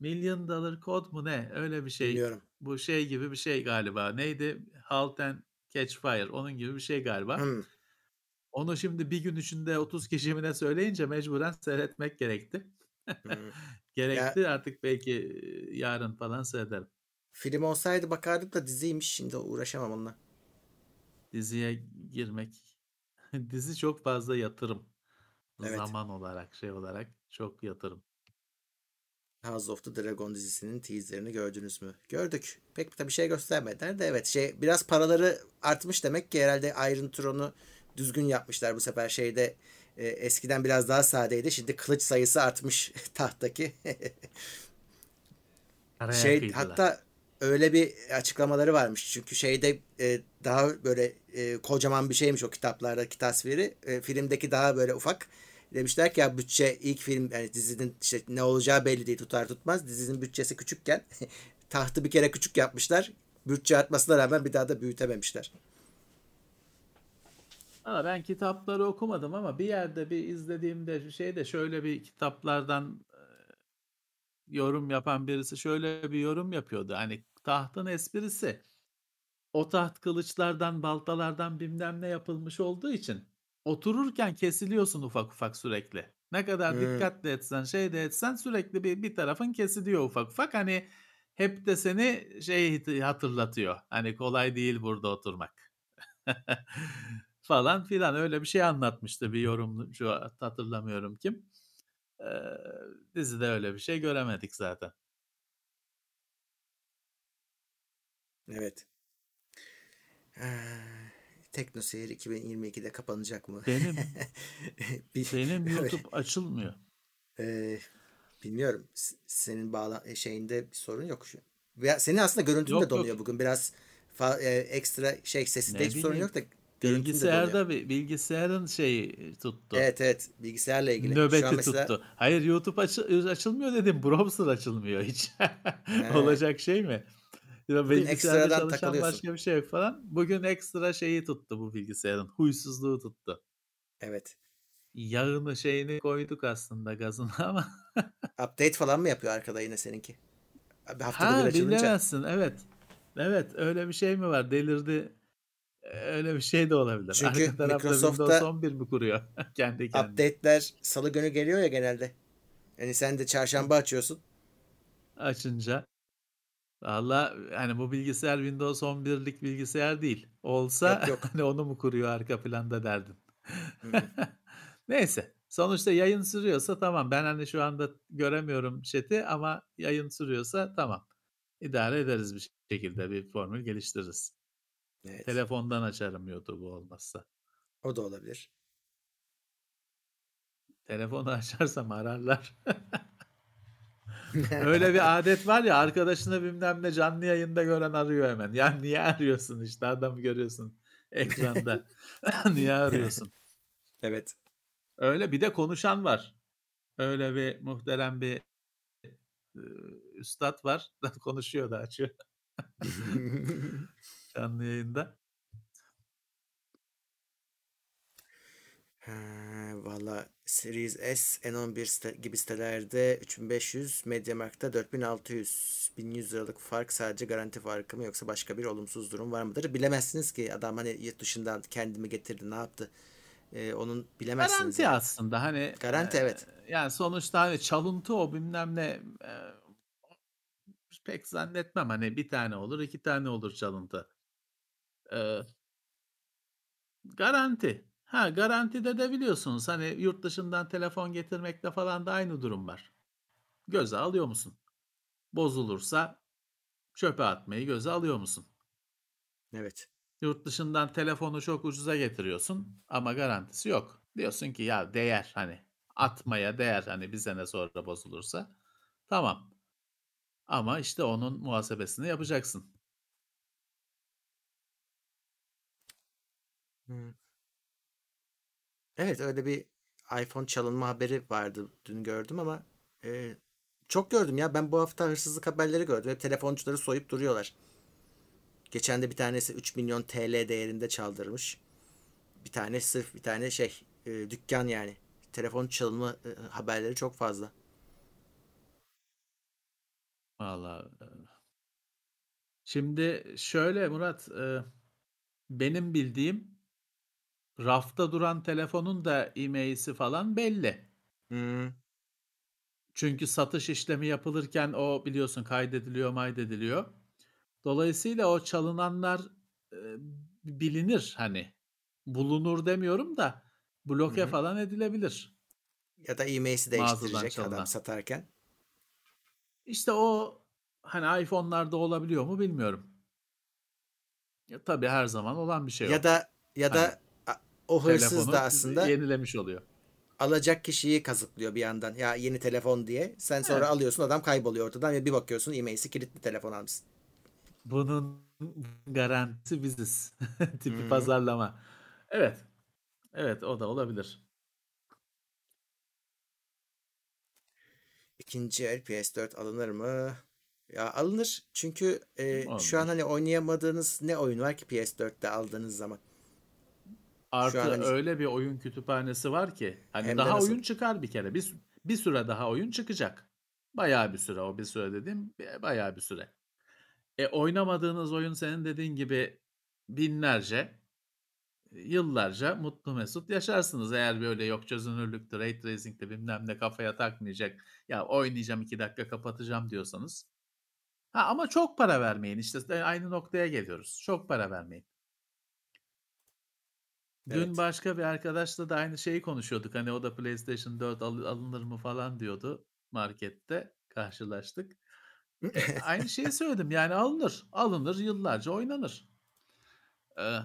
Million Dollar Code mu ne? Öyle bir şey. Bilmiyorum. Bu şey gibi bir şey galiba. Neydi? Halt and Catch Fire. Onun gibi bir şey galiba. Hmm. Onu şimdi bir gün içinde 30 kişi mi ne söyleyince mecburen seyretmek gerekti. Hmm. Gerekti artık belki yarın falan seyrederim. Film olsaydı bakardım da diziymiş. Şimdi uğraşamam onunla. Diziye girmek. Dizi çok fazla yatırım. Evet. Zaman olarak şey olarak çok yatırım. House of the Dragon dizisinin teaserini gördünüz mü? Gördük. Pek bir şey göstermediler de evet şey biraz paraları artmış demek ki herhalde Iron Throne'u düzgün yapmışlar bu sefer şeyde e, eskiden biraz daha sadeydi. Şimdi kılıç sayısı artmış tahttaki. Şey kıydılar. hatta öyle bir açıklamaları varmış. Çünkü şeyde e, daha böyle e, kocaman bir şeymiş o kitaplardaki tasviri. E, filmdeki daha böyle ufak. Demişler ki ya bütçe ilk film yani dizinin işte ne olacağı belli değil tutar tutmaz. Dizinin bütçesi küçükken tahtı bir kere küçük yapmışlar. Bütçe artmasına rağmen bir daha da büyütememişler. Valla ben kitapları okumadım ama bir yerde bir izlediğimde şeyde şöyle bir kitaplardan e, yorum yapan birisi şöyle bir yorum yapıyordu. Hani tahtın esprisi o taht kılıçlardan, baltalardan bilmem ne yapılmış olduğu için otururken kesiliyorsun ufak ufak sürekli. Ne kadar Hmm. dikkatli etsen, şey de etsen sürekli bir, bir tarafın kesiliyor ufak ufak. Hani hep de seni şey hatırlatıyor. Hani kolay değil burada oturmak. falan filan öyle bir şey anlatmıştı bir yorumcu hatırlamıyorum kim. Ee, dizide öyle bir şey göremedik zaten. Evet. Ee, Tekno Seyir 2022'de kapanacak mı? Benim Bir- benim. YouTube açılmıyor. Ee, bilmiyorum. Senin bağla e, şeyinde bir sorun yok şu. Veya senin aslında görüntün Yok, de donuyor yok. bugün. Biraz fa- e, ekstra şey sesinde Ne hiç sorun yok da de. Bilgisayarda bir bilgisayarın şeyi tuttu. Evet evet bilgisayarla ilgili. Şu Nöbeti an mesela tuttu. Hayır YouTube açı- açılmıyor dedim. Browser açılmıyor hiç. Olacak şey mi? Ya bilgisayarda ekstradan çalışan başka bir şey yok falan. Bugün ekstra şeyi tuttu bu bilgisayarın. Huysuzluğu tuttu. evet. Yağını şeyini koyduk aslında gazını ama. Update falan mı yapıyor arkada yine seninki? Abi haftada ha bir açılınca. bilemezsin evet. Evet öyle bir şey mi var? Delirdi. Öyle bir şey de olabilir. Çünkü Arka Microsoft'ta Windows 11 mi kuruyor? Kendi kendine. Update'ler salı günü geliyor ya genelde. Yani sen de çarşamba açıyorsun. açınca Valla hani bu bilgisayar Windows 11'lik bilgisayar değil. Olsa Yok, yok. hani onu mu kuruyor arka planda derdin. Hı. Neyse. Sonuçta yayın sürüyorsa tamam. Ben hani şu anda göremiyorum chat'i ama yayın sürüyorsa tamam. İdare ederiz bir şekilde bir formül geliştiririz. Evet. Telefondan açarım YouTube'u olmazsa. O da olabilir. Telefonu açarsam ararlar. Öyle bir adet var ya arkadaşını bilmem ne canlı yayında gören arıyor hemen. Ya niye arıyorsun işte adamı görüyorsun ekranda. niye arıyorsun? Evet. Öyle bir de konuşan var. Öyle bir muhterem bir e, üstad var. Konuşuyor da açıyor canlı yayında. Valla Series S, N11 site- gibi sitelerde 3500, Mediamarkt'ta 4600. 1100 liralık fark sadece garanti farkı mı yoksa başka bir olumsuz durum var mıdır? Bilemezsiniz ki adam hani yurt dışından kendimi getirdi ne yaptı? Ee, onun bilemezsiniz Garanti yani. aslında hani. Garanti, e, evet. Yani sonuçta hani çalıntı o bilmem ne e, pek zannetmem hani bir tane olur iki tane olur çalıntı. E, garanti. Ha garantide de biliyorsunuz hani yurt dışından telefon getirmekle falan da aynı durum var. Göze alıyor musun? Bozulursa çöpe atmayı göze alıyor musun? Evet. Yurt dışından telefonu çok ucuza getiriyorsun ama garantisi yok. Diyorsun ki ya değer hani atmaya değer hani bir sene sonra bozulursa. Tamam. Ama işte onun muhasebesini yapacaksın. Hı. Evet öyle bir iPhone çalınma haberi vardı dün gördüm ama e, çok gördüm ya ben bu hafta hırsızlık haberleri gördüm. Hep telefoncuları soyup duruyorlar. Geçen de bir tanesi 3 milyon TL değerinde çaldırmış. Bir tane sırf bir tane şey e, dükkan yani. Telefon çalınma e, haberleri çok fazla. Vallahi e, Şimdi şöyle Murat, e, benim bildiğim rafta duran telefonun da e-mail'si falan belli. Hmm. Çünkü satış işlemi yapılırken o biliyorsun kaydediliyor, maydediliyor. Dolayısıyla o çalınanlar e, bilinir hani. Bulunur demiyorum da bloke Hı hı. falan edilebilir Ya da e-mail'i değiştirecek adam satarken. İşte o hani iPhone'larda olabiliyor mu bilmiyorum. Ya, tabii her zaman olan bir şey. Ya da ya Hani da o hırsız telefonu da aslında yenilemiş oluyor. alacak kişiyi kazıklıyor bir yandan. Ya yeni telefon diye. Sen sonra Evet. alıyorsun adam kayboluyor ortadan ve bir bakıyorsun e-mail'i kilitli telefon almışsın. Bunun garantisi biziz. Tipi Hı. pazarlama. Evet. Evet o da olabilir. İkinci el PS4 alınır mı? Ya alınır. Çünkü e, şu an hani oynayamadığınız ne oyun var ki PS4'te aldığınız zaman? Şu an Artı hani öyle bir oyun kütüphanesi var ki hani hem daha oyun çıkar bir kere. Bir, bir süre daha oyun çıkacak. Bayağı bir süre o bir süre dediğim bayağı bir süre. E oynamadığınız oyun senin dediğin gibi binlerce, yıllarca mutlu mesut yaşarsınız. Eğer böyle yok çözünürlüktü, ray tracing'de bilmem ne kafaya takmayacak. Ya oynayacağım iki dakika kapatacağım diyorsanız. Ha ama çok para vermeyin. İşte aynı noktaya geliyoruz. Çok para vermeyin. Dün Evet. başka bir arkadaşla da aynı şeyi konuşuyorduk. Hani o da PlayStation 4 al- alınır mı falan diyordu. Markette karşılaştık. E, aynı şeyi söyledim. Yani alınır. Alınır yıllarca oynanır. Ee,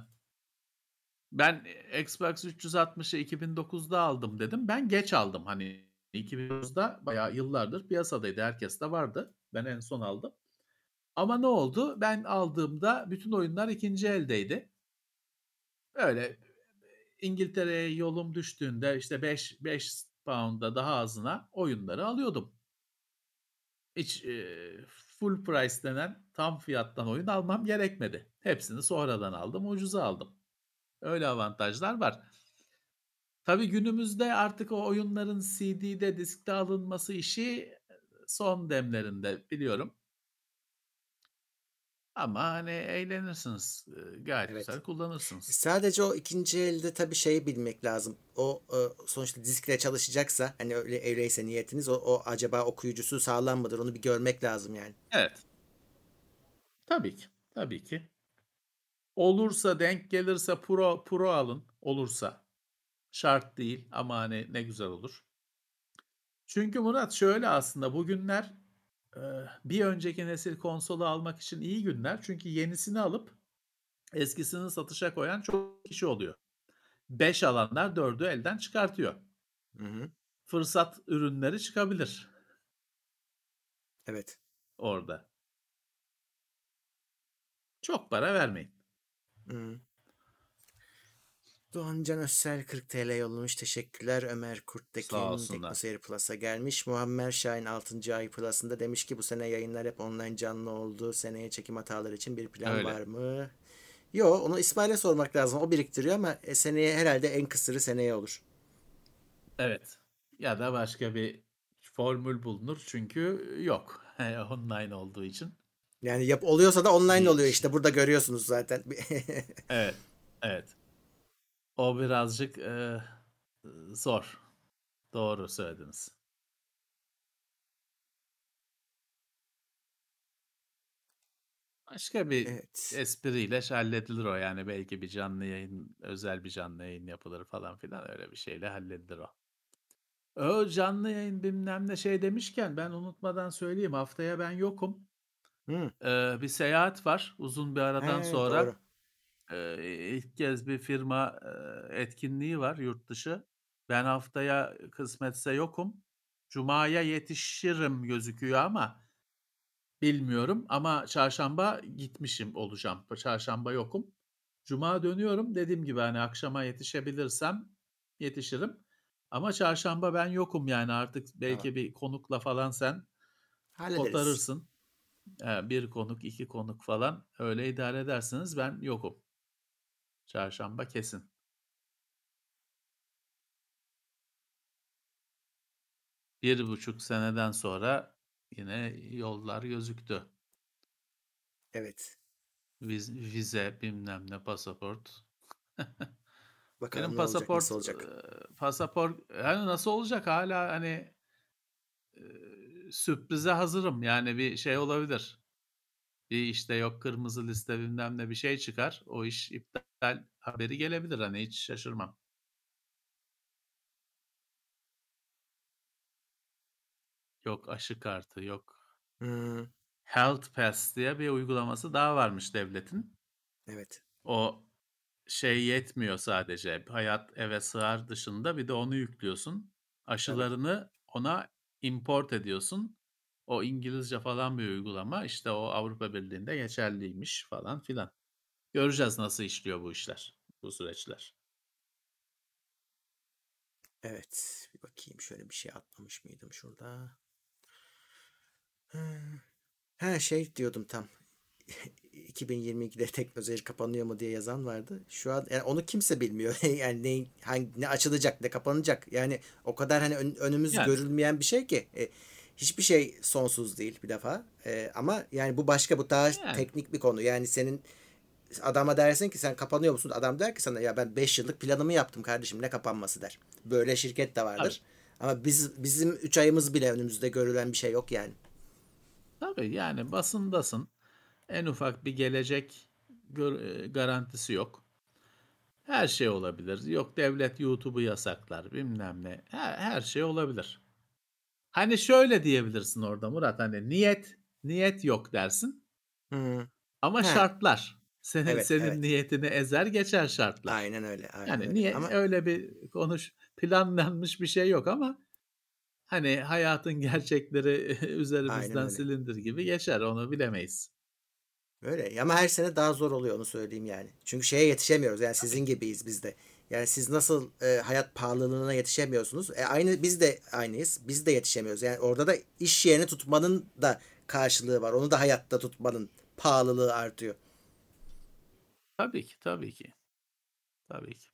ben Xbox 360'ı 2009'da aldım dedim. Ben geç aldım. Hani 2009'da bayağı yıllardır piyasadaydı. Herkes de vardı. Ben en son aldım. Ama ne oldu? Ben aldığımda bütün oyunlar ikinci eldeydi. Öyle İngiltere'ye yolum düştüğünde işte 5 5 pound'a daha azına oyunları alıyordum. Hiç e, full price denen tam fiyattan oyun almam gerekmedi. Hepsini sonradan aldım, ucuza aldım. Öyle avantajlar var. Tabii günümüzde artık o oyunların CD'de, diskte alınması işi son demlerinde biliyorum. Ama hani eğlenirsiniz. e, Gayet Evet. güzel kullanırsınız. Sadece o ikinci elde tabii şeyi bilmek lazım. O e, sonuçta diskle çalışacaksa hani öyle öyleyse niyetiniz o, o acaba okuyucusu sağlam mıdır onu bir görmek lazım yani. Evet. Tabii ki. Tabii ki. Olursa denk gelirse pro pro alın. Olursa. Şart değil ama hani ne güzel olur. Çünkü Murat şöyle aslında bugünler e, bir önceki nesil konsolu almak için iyi günler. Çünkü yenisini alıp eskisini satışa koyan çok kişi oluyor. 5 alanlar 4'ü elden çıkartıyor. Hı hı. Fırsat ürünleri çıkabilir Evet. orada. Çok para vermeyin. Hı. Doğan Can Özsel 40 TL yollamış. Teşekkürler. Ömer Sağ Kurttekin olsunlar. Teknoseyir Plus'a gelmiş. Muammer Şahin 6. ay Plus'ında demiş ki bu sene yayınlar hep online canlı oldu. Seneye çekim hataları için bir plan Öyle. var mı? Yo onu İsmail'e sormak lazım. O biriktiriyor ama e, seneye herhalde en kısırı seneye olur. Evet. Ya da başka bir formül bulunur çünkü yok. Online olduğu için. Yani yap oluyorsa da online oluyor işte. Burada görüyorsunuz zaten. Evet. Evet. O birazcık e, zor. Doğru söylediniz. Başka bir Evet. espriyle halledilir o yani belki bir canlı yayın özel bir canlı yayın yapılır falan filan öyle bir şeyle halledilir o. O canlı yayın bilmem ne şey demişken ben unutmadan söyleyeyim haftaya ben yokum. Hı. Ee, bir seyahat var uzun bir aradan He, sonra. doğru. Ee, ilk kez bir firma e, etkinliği var yurt dışı. Ben haftaya kısmetse yokum. Cuma'ya yetişirim gözüküyor ama bilmiyorum. Ama çarşamba gitmişim olacağım. Çarşamba yokum. Cuma dönüyorum. Dediğim gibi hani akşama yetişebilirsem yetişirim. Ama çarşamba ben yokum yani artık Tamam. belki bir konukla falan sen Hallederiz. kotarırsın. Eee, 1 konuk, 2 konuk falan öyle idare edersiniz. Ben yokum. Çarşamba kesin. Bir buçuk seneden sonra yine yollar gözüktü. Evet. Viz vize, bilmem ne, pasaport. Bakalım Benim ne olacak, pasaport, nasıl olacak? pasaport yani nasıl olacak hâlâ hani, sürprize hazırım. Yani bir şey olabilir. Bir işte yok kırmızı liste bilmem ne bir şey çıkar. O iş iptal haberi gelebilir. Hani hiç şaşırmam. Yok aşı kartı, yok. Hımm. Health Pass diye bir uygulaması daha varmış devletin. Evet. O şey yetmiyor sadece. Hayat eve sığar dışında bir de onu yüklüyorsun. Evet. Aşılarını ona import ediyorsun. O İngilizce falan bir uygulama. İşte o Avrupa Birliği'nde geçerliymiş falan filan. Göreceğiz nasıl işliyor bu işler, bu süreçler. Evet. Bir bakayım şöyle bir şey atlamış mıydım şurada? Hıı. He, şey diyordum tam. 2022'de Teknoseyir kapanıyor mu diye yazan vardı. Şu an yani onu kimse bilmiyor. Yani ne hangi ne açılacak, ne kapanacak. Yani o kadar hani ön- önümüz Yani. görülmeyen bir şey ki e, hiçbir şey sonsuz değil bir defa. E, ama yani bu başka bu daha Yani. teknik bir konu. Yani senin adama dersin ki sen kapanıyor musun? Adam der ki sana ya ben 5 yıllık planımı yaptım kardeşim ne kapanması der. Böyle şirket de Tabii. vardır. Ama biz bizim 3 ayımız bile önümüzde görülen bir şey yok yani. Tabii yani basındasın. En ufak bir gelecek e, garantisi yok. Her şey olabilir. Yok devlet YouTube'u yasaklar bilmem ne. Her, her şey olabilir. Hani şöyle diyebilirsin orada Murat hani niyet niyet yok dersin Hı. ama He. şartlar senin Evet, senin evet. niyetini ezer geçer şartlar. Aynen öyle, aynen Yani öyle. niye Ama öyle bir konuş planlanmış bir şey yok ama hani hayatın gerçekleri aynen üzerimizden öyle. silindir gibi geçer onu bilemeyiz. Öyle. Ama her sene daha zor oluyor onu söyleyeyim yani. Çünkü şeye yetişemiyoruz. Yani Tabii. sizin gibiyiz biz de. Yani siz nasıl e, hayat pahalılığına yetişemiyorsunuz? E, aynı biz de aynıyız. Biz de yetişemiyoruz. Yani orada da iş yerini tutmanın da karşılığı var. Onu da hayatta tutmanın pahalılığı artıyor. Tabii ki, tabii ki. Tabii ki.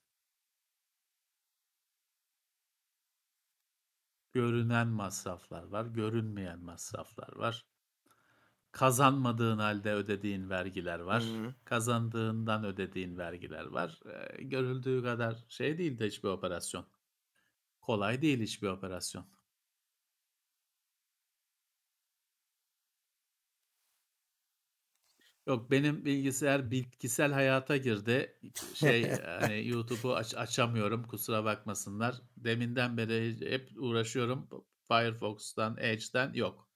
Görünen masraflar var, görünmeyen masraflar var. Kazanmadığın halde ödediğin vergiler var. hı. Kazandığından ödediğin vergiler var. Eee, görüldüğü kadar şey değil de hiçbir operasyon. Kolay değil hiçbir operasyon. Yok benim bilgisayar bitkisel hayata girdi. Şey hani YouTube'u aç- açamıyorum kusura bakmasınlar. Deminden beri hep uğraşıyorum. Firefox'tan, Edge'den yok.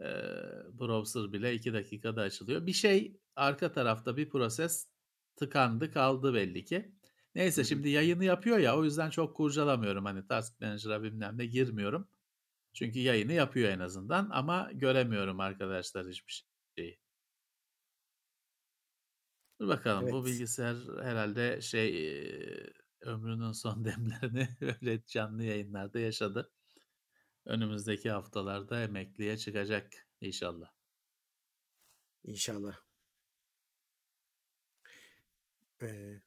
Ee, browser bile 2 dakikada açılıyor. Bir şey arka tarafta bir proses tıkandı kaldı belli ki. Neyse şimdi yayını yapıyor ya o yüzden çok kurcalamıyorum. Hani Task Manager'a bilmem ne girmiyorum. Çünkü yayını yapıyor en azından ama göremiyorum arkadaşlar hiçbir şeyi. Dur bakalım bu Evet. bilgisayar herhalde şey eee, ömrünün son demlerini öyle canlı yayınlarda yaşadı. Önümüzdeki haftalarda emekliye çıkacak inşallah. İnşallah. Ee,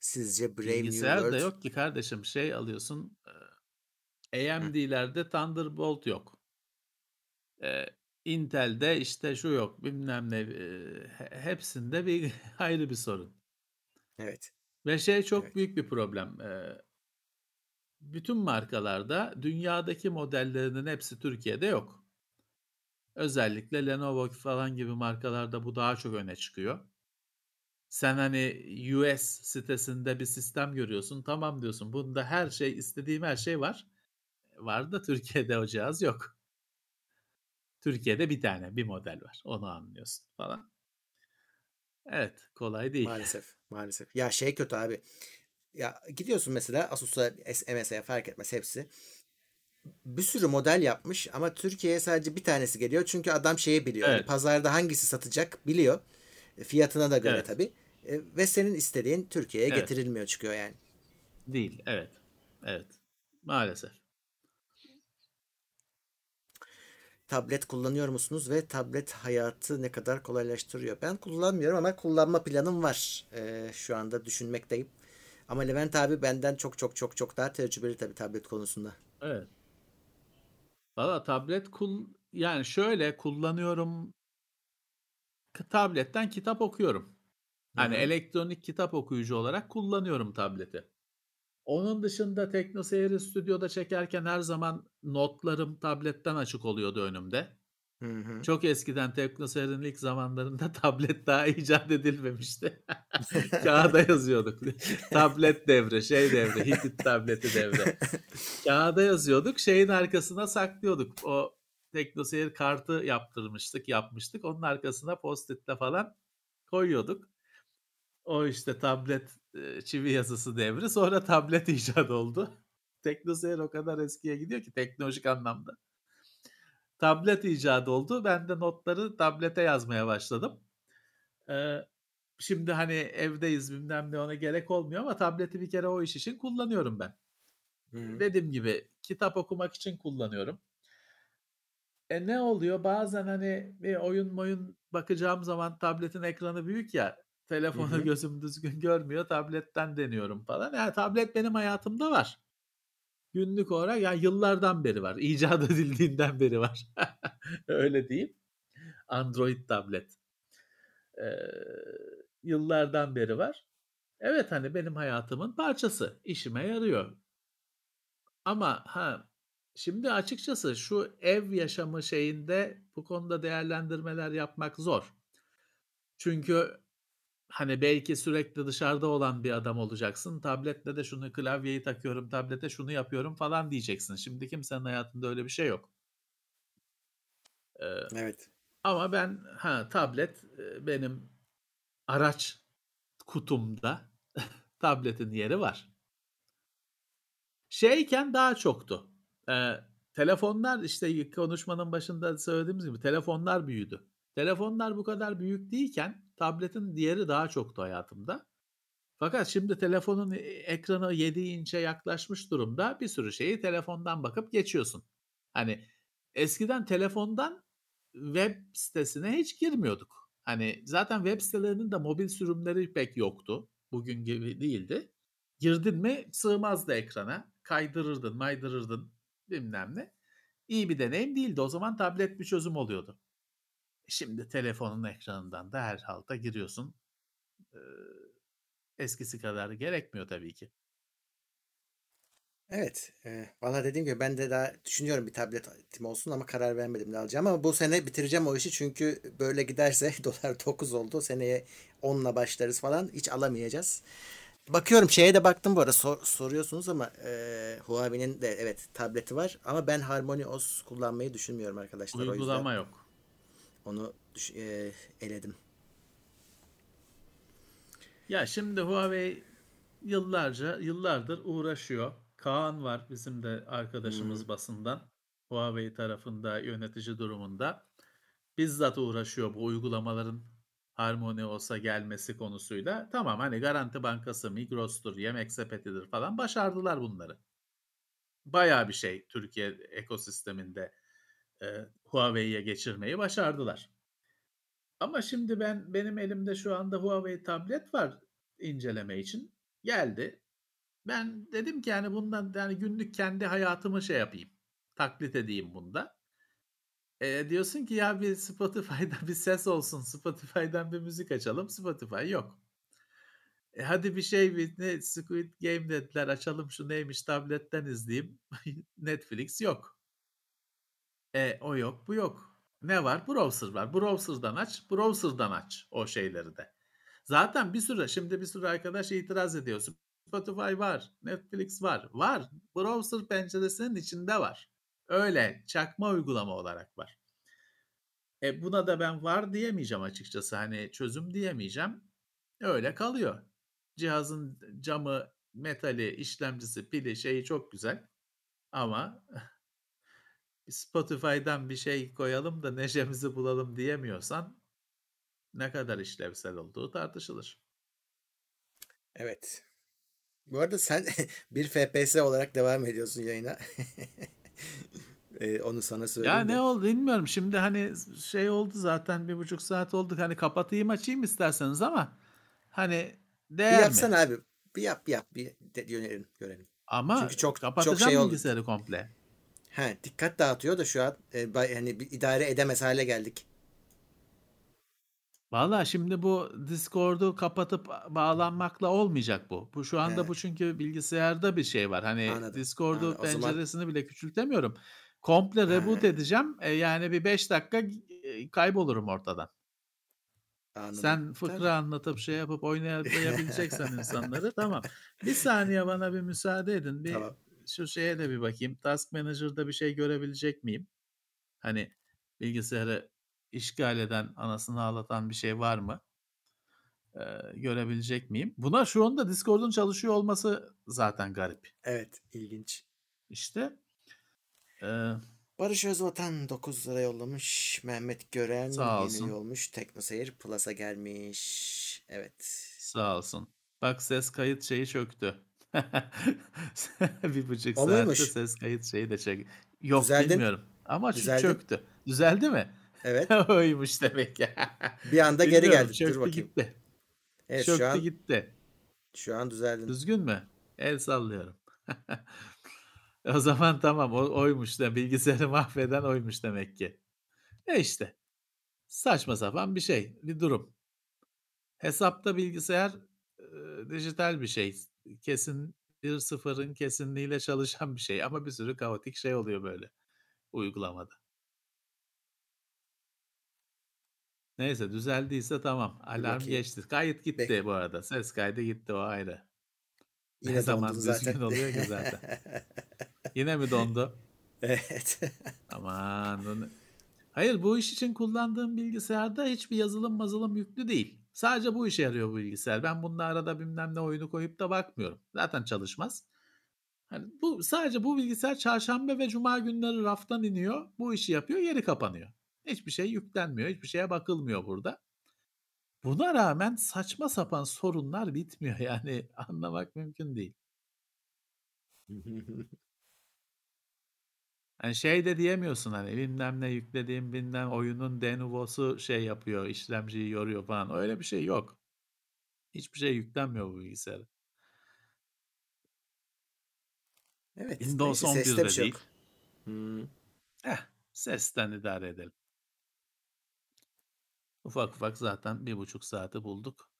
sizce Brave New Bilgisayar da World yok ki kardeşim şey alıyorsun eee. AMD'lerde Thunderbolt yok. Eee, Intel'de işte şu yok bilmem ne hepsinde bir ayrı bir sorun. Evet. Ve şey çok Evet. büyük bir problem. Bütün markalarda dünyadaki modellerinin hepsi Türkiye'de yok. Özellikle Lenovo falan gibi markalarda bu daha çok öne çıkıyor. Sen hani US sitesinde bir sistem görüyorsun. Tamam diyorsun. Bunda her şey istediğim her şey var. Var da Türkiye'de o cihaz yok. Türkiye'de bir tane bir model var. Onu anlıyorsun falan. Evet, kolay değil. Maalesef, maalesef. Ya şey kötü abi. Ya gidiyorsun mesela Asus'a, MSI'ye fark etmez hepsi. Bir sürü model yapmış ama Türkiye'ye sadece bir tanesi geliyor. Çünkü adam şeyi biliyor. Hani Evet, pazarda hangisi satacak biliyor. E, Fiyatına da göre evet, tabii. E, ve senin istediğin Türkiye'ye evet. getirilmiyor çıkıyor yani. Değil, evet, evet. Maalesef. Tablet kullanıyor musunuz ve tablet hayatı ne kadar kolaylaştırıyor? Ben kullanmıyorum ama kullanma planım var. Ee, şu anda düşünmekteyim. Ama Levent abi benden çok çok çok çok daha tecrübeli tabii tablet konusunda. Evet. Valla tablet kul yani şöyle kullanıyorum. Tabletten kitap okuyorum. Hani hı. elektronik kitap okuyucu olarak kullanıyorum tableti. Onun dışında TeknoSeyir stüdyoda çekerken her zaman notlarım tabletten açık oluyordu önümde. Hı hı. Çok eskiden TeknoSeyir'in ilk zamanlarında tablet daha icat edilmemişti. Kağıda yazıyorduk. Tablet devre, şey devre, Hitit tableti devre. Kağıda yazıyorduk, şeyin arkasına saklıyorduk. O TeknoSeyir kartı yaptırmıştık, yapmıştık. Onun arkasına post-it'le falan koyuyorduk. O işte tablet çivi yazısı devri. Sonra tablet icat oldu. TeknoSeyir o kadar eskiye gidiyor ki teknolojik anlamda. Tablet icat oldu. Ben de notları tablete yazmaya başladım. Ee, şimdi hani evdeyiz bilmem ne ona gerek olmuyor ama tableti bir kere o iş için kullanıyorum ben. Hı hı. Dediğim gibi kitap okumak için kullanıyorum. E ne oluyor? Bazen hani bir oyun oyun bakacağım zaman tabletin ekranı büyük ya. Telefonu hı. gözüm düzgün görmüyor. Tabletten deniyorum falan. Yani tablet benim hayatımda var. Günlük olarak yani yıllardan beri var. İcat edildiğinden beri var. Öyle diyeyim. Android tablet. Ee, yıllardan beri var. Evet hani benim hayatımın parçası. İşime yarıyor. Ama ha şimdi açıkçası şu ev yaşamı şeyinde bu konuda değerlendirmeler yapmak zor. Çünkü hani belki sürekli dışarıda olan bir adam olacaksın. Tabletle de şunu klavyeyi takıyorum, tablete şunu yapıyorum falan diyeceksin. Şimdi kimsenin hayatında öyle bir şey yok. Ee, Evet. ama ben ha tablet benim araç kutumda tabletin yeri var. Şeyken daha çoktu. Ee, telefonlar işte konuşmanın başında söylediğimiz gibi telefonlar büyüdü. Telefonlar bu kadar büyük değilken tabletin diğeri daha çoktu hayatımda. Fakat şimdi telefonun e- ekranı 7 inçe yaklaşmış durumda. Bir sürü şeyi telefondan bakıp geçiyorsun. Hani eskiden telefondan web sitesine hiç girmiyorduk. Hani zaten web sitelerinin de mobil sürümleri pek yoktu. Bugün gibi değildi. Girdin mi sığmazdı ekrana. Kaydırırdın, maydırırdın bilmem ne. İyi bir deneyim değildi. O zaman tablet bir çözüm oluyordu. Şimdi telefonun ekranından da her halta giriyorsun. Ee, eskisi kadar gerekmiyor tabii ki. Evet. E, valla dediğim gibi ben de daha düşünüyorum bir tabletim olsun ama karar vermedim ne alacağım. Ama bu sene bitireceğim o işi çünkü böyle giderse dolar 9 oldu. Seneye 10'la başlarız falan. Hiç alamayacağız. Bakıyorum şeye de baktım bu arada sor- soruyorsunuz ama e, Huawei'nin de evet tableti var ama ben Harmony OS kullanmayı düşünmüyorum arkadaşlar. O yüzden Uygulama yok. Onu e, eledim. Ya şimdi Huawei yıllarca, yıllardır uğraşıyor. Kaan var bizim de arkadaşımız Hı. basından. Huawei tarafında yönetici durumunda. Bizzat uğraşıyor bu uygulamaların Harmony olsa gelmesi konusuyla. Tamam hani Garanti Bankası, Migros'tur, Yemek Sepeti'dir falan başardılar bunları. Bayağı bir şey Türkiye ekosisteminde e, Huawei'ye geçirmeyi başardılar. Ama şimdi ben benim elimde şu anda Huawei tablet var inceleme için. Geldi. Ben dedim ki yani bundan yani günlük kendi hayatımı şey yapayım. Taklit edeyim bunda. E, diyorsun ki ya bir Spotify'da bir ses olsun. Spotify'dan bir müzik açalım. Spotify yok. E, hadi bir şey bir ne Squid Game dediler açalım şu neymiş tabletten izleyeyim. Netflix yok. E o yok bu yok. Ne var? Browser var. Browser'dan aç. Browser'dan aç o şeyleri de. Zaten bir sürü şimdi bir sürü arkadaş itiraz ediyor. Spotify var. Netflix var. Var. Browser penceresinin içinde var. Öyle çakma uygulama olarak var. E buna da ben var diyemeyeceğim açıkçası. Hani çözüm diyemeyeceğim. Öyle kalıyor. Cihazın camı, metali, işlemcisi, pili şeyi çok güzel. Ama Spotify'dan bir şey koyalım da neşemizi bulalım diyemiyorsan ne kadar işlevsel olduğu tartışılır. Evet. Bu arada sen bir FPS olarak devam ediyorsun yayına. Ee, onu sana Ya söyleyeyim ne de. oldu bilmiyorum. Şimdi hani şey oldu zaten bir buçuk saat olduk. Hani kapatayım açayım isterseniz ama hani Bir değer mi? abi. Bir yap bir yap bir de, görelim görelim. Ama Çünkü çok çok kapatacağım şey oldu. bilgisayarı komple. He, dikkat dağıtıyor da şu an e, bay- hani bir idare edemez hale geldik. Valla şimdi bu Discord'u kapatıp bağlanmakla olmayacak bu. Bu şu anda He, bu çünkü bilgisayarda bir şey var. Hani anladım. Discord'u. O zaman penceresini bile küçültemiyorum. Komple reboot he, edeceğim. E, yani bir 5 dakika e, kaybolurum ortadan. anladım. Sen fıkra Tabii. anlatıp şey yapıp oynayabileceksen insanları tamam. Bir saniye bana bir müsaade edin. Bir Tamam. Şu şeye de bir bakayım. Task Manager'da bir şey görebilecek miyim? Hani bilgisayarı işgal eden, anasını ağlatan bir şey var mı? Ee, görebilecek miyim? Buna şu anda Discord'un çalışıyor olması zaten garip. Evet, ilginç. İşte e, Barış Özvatan 9 lira yollamış. Mehmet Gören sağ yeni olsun. üye olmuş. Teknoseyir Plus'a gelmiş. Evet. Sağ olsun. Bak ses kayıt şeyi çöktü. Bir buçuk O saatte ses kayıt şeyi de çök. Yok Düzeldin. bilmiyorum. Ama şu Düzeldin. çöktü. Düzeldi mi? Evet. Oymuş demek ki. Bir anda geri Bilmiyorum. geldi. Dur Çöktü bakayım. gitti. Evet şu Çöktü an gitti. şu an düzeldin. Düzgün mü? El sallıyorum. O zaman tamam. O, oymuş da bilgisayarı mahveden oymuş demek ki. E işte. Saçma sapan bir şey. Bir durum. Hesapta bilgisayar e, dijital bir şey. Kesin bir sıfırın kesinliğiyle çalışan bir şey. Ama bir sürü kaotik şey oluyor böyle uygulamada. Neyse düzeldiyse tamam. Alarm bakayım. geçti. Kayıt Bek gitti bu arada. Ses kaydı gitti o ayrı. Ne yine dondun zaman düzgün oluyor ki zaten. Yine mi dondu? Evet. Aman. Hayır bu iş için kullandığım bilgisayarda hiçbir yazılım mazılım yüklü değil. Sadece bu işe yarıyor bu bilgisayar. Ben bununla arada bilmem ne oyunu koyup da bakmıyorum. Zaten çalışmaz. Hani bu sadece bu bilgisayar çarşamba ve cuma günleri raftan iniyor. Bu işi yapıyor, yeri kapanıyor. Hiçbir şey yüklenmiyor, hiçbir şeye bakılmıyor burada. Buna rağmen saçma sapan sorunlar bitmiyor yani anlamak mümkün değil. Hani şey de diyemiyorsun hani bilmem ne yüklediğim bilmem oyunun denuvosu şey yapıyor, işlemciyi yoruyor falan. Öyle bir şey yok. Hiçbir şey yüklenmiyor bu bilgisayara. Evet. Windows Neyse 11 seste bir de şey değil. yok. Hmm. Eh, sesten idare edelim. Ufak ufak zaten bir buçuk saati bulduk.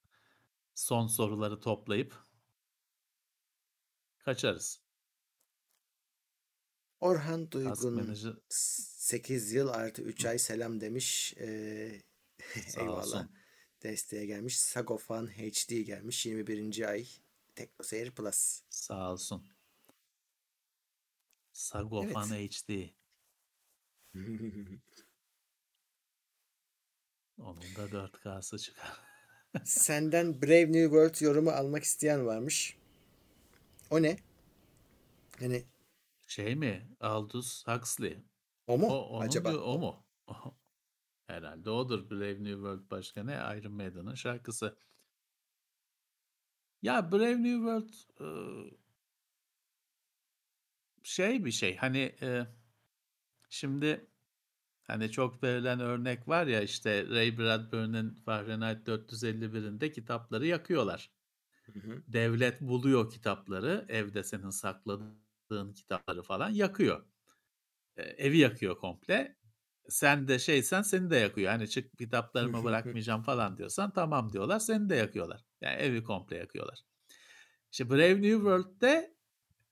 Son soruları toplayıp kaçarız. Orhan Duygun Manager 8 yıl artı 3 ay selam demiş. Ee, eyvallah. olsun. Desteğe gelmiş. Sagofan HD gelmiş. 21. ay. Teknoseyir Plus. Sağ olsun. Sagofan Evet. HD. Onun da 4K'sı çıkar. Senden Brave New World yorumu almak isteyen varmış. O ne? Hani Şey mi? Aldous Huxley. o O mu onun acaba? diyor, o mu? Herhalde odur Brave New World başka ne? Iron Maiden'ın şarkısı. Ya Brave New World e, şey bir şey. Hani e, şimdi hani çok verilen örnek var ya işte Ray Bradbury'nin Fahrenheit 451'inde kitapları yakıyorlar. Hı hı. Devlet buluyor kitapları. Evde senin sakladığın kitapları falan yakıyor. E, evi yakıyor komple. Sen de şeysen seni de yakıyor. Hani çık kitaplarımı bırakmayacağım falan diyorsan tamam diyorlar. Seni de yakıyorlar. Yani evi komple yakıyorlar. İşte Brave New World'de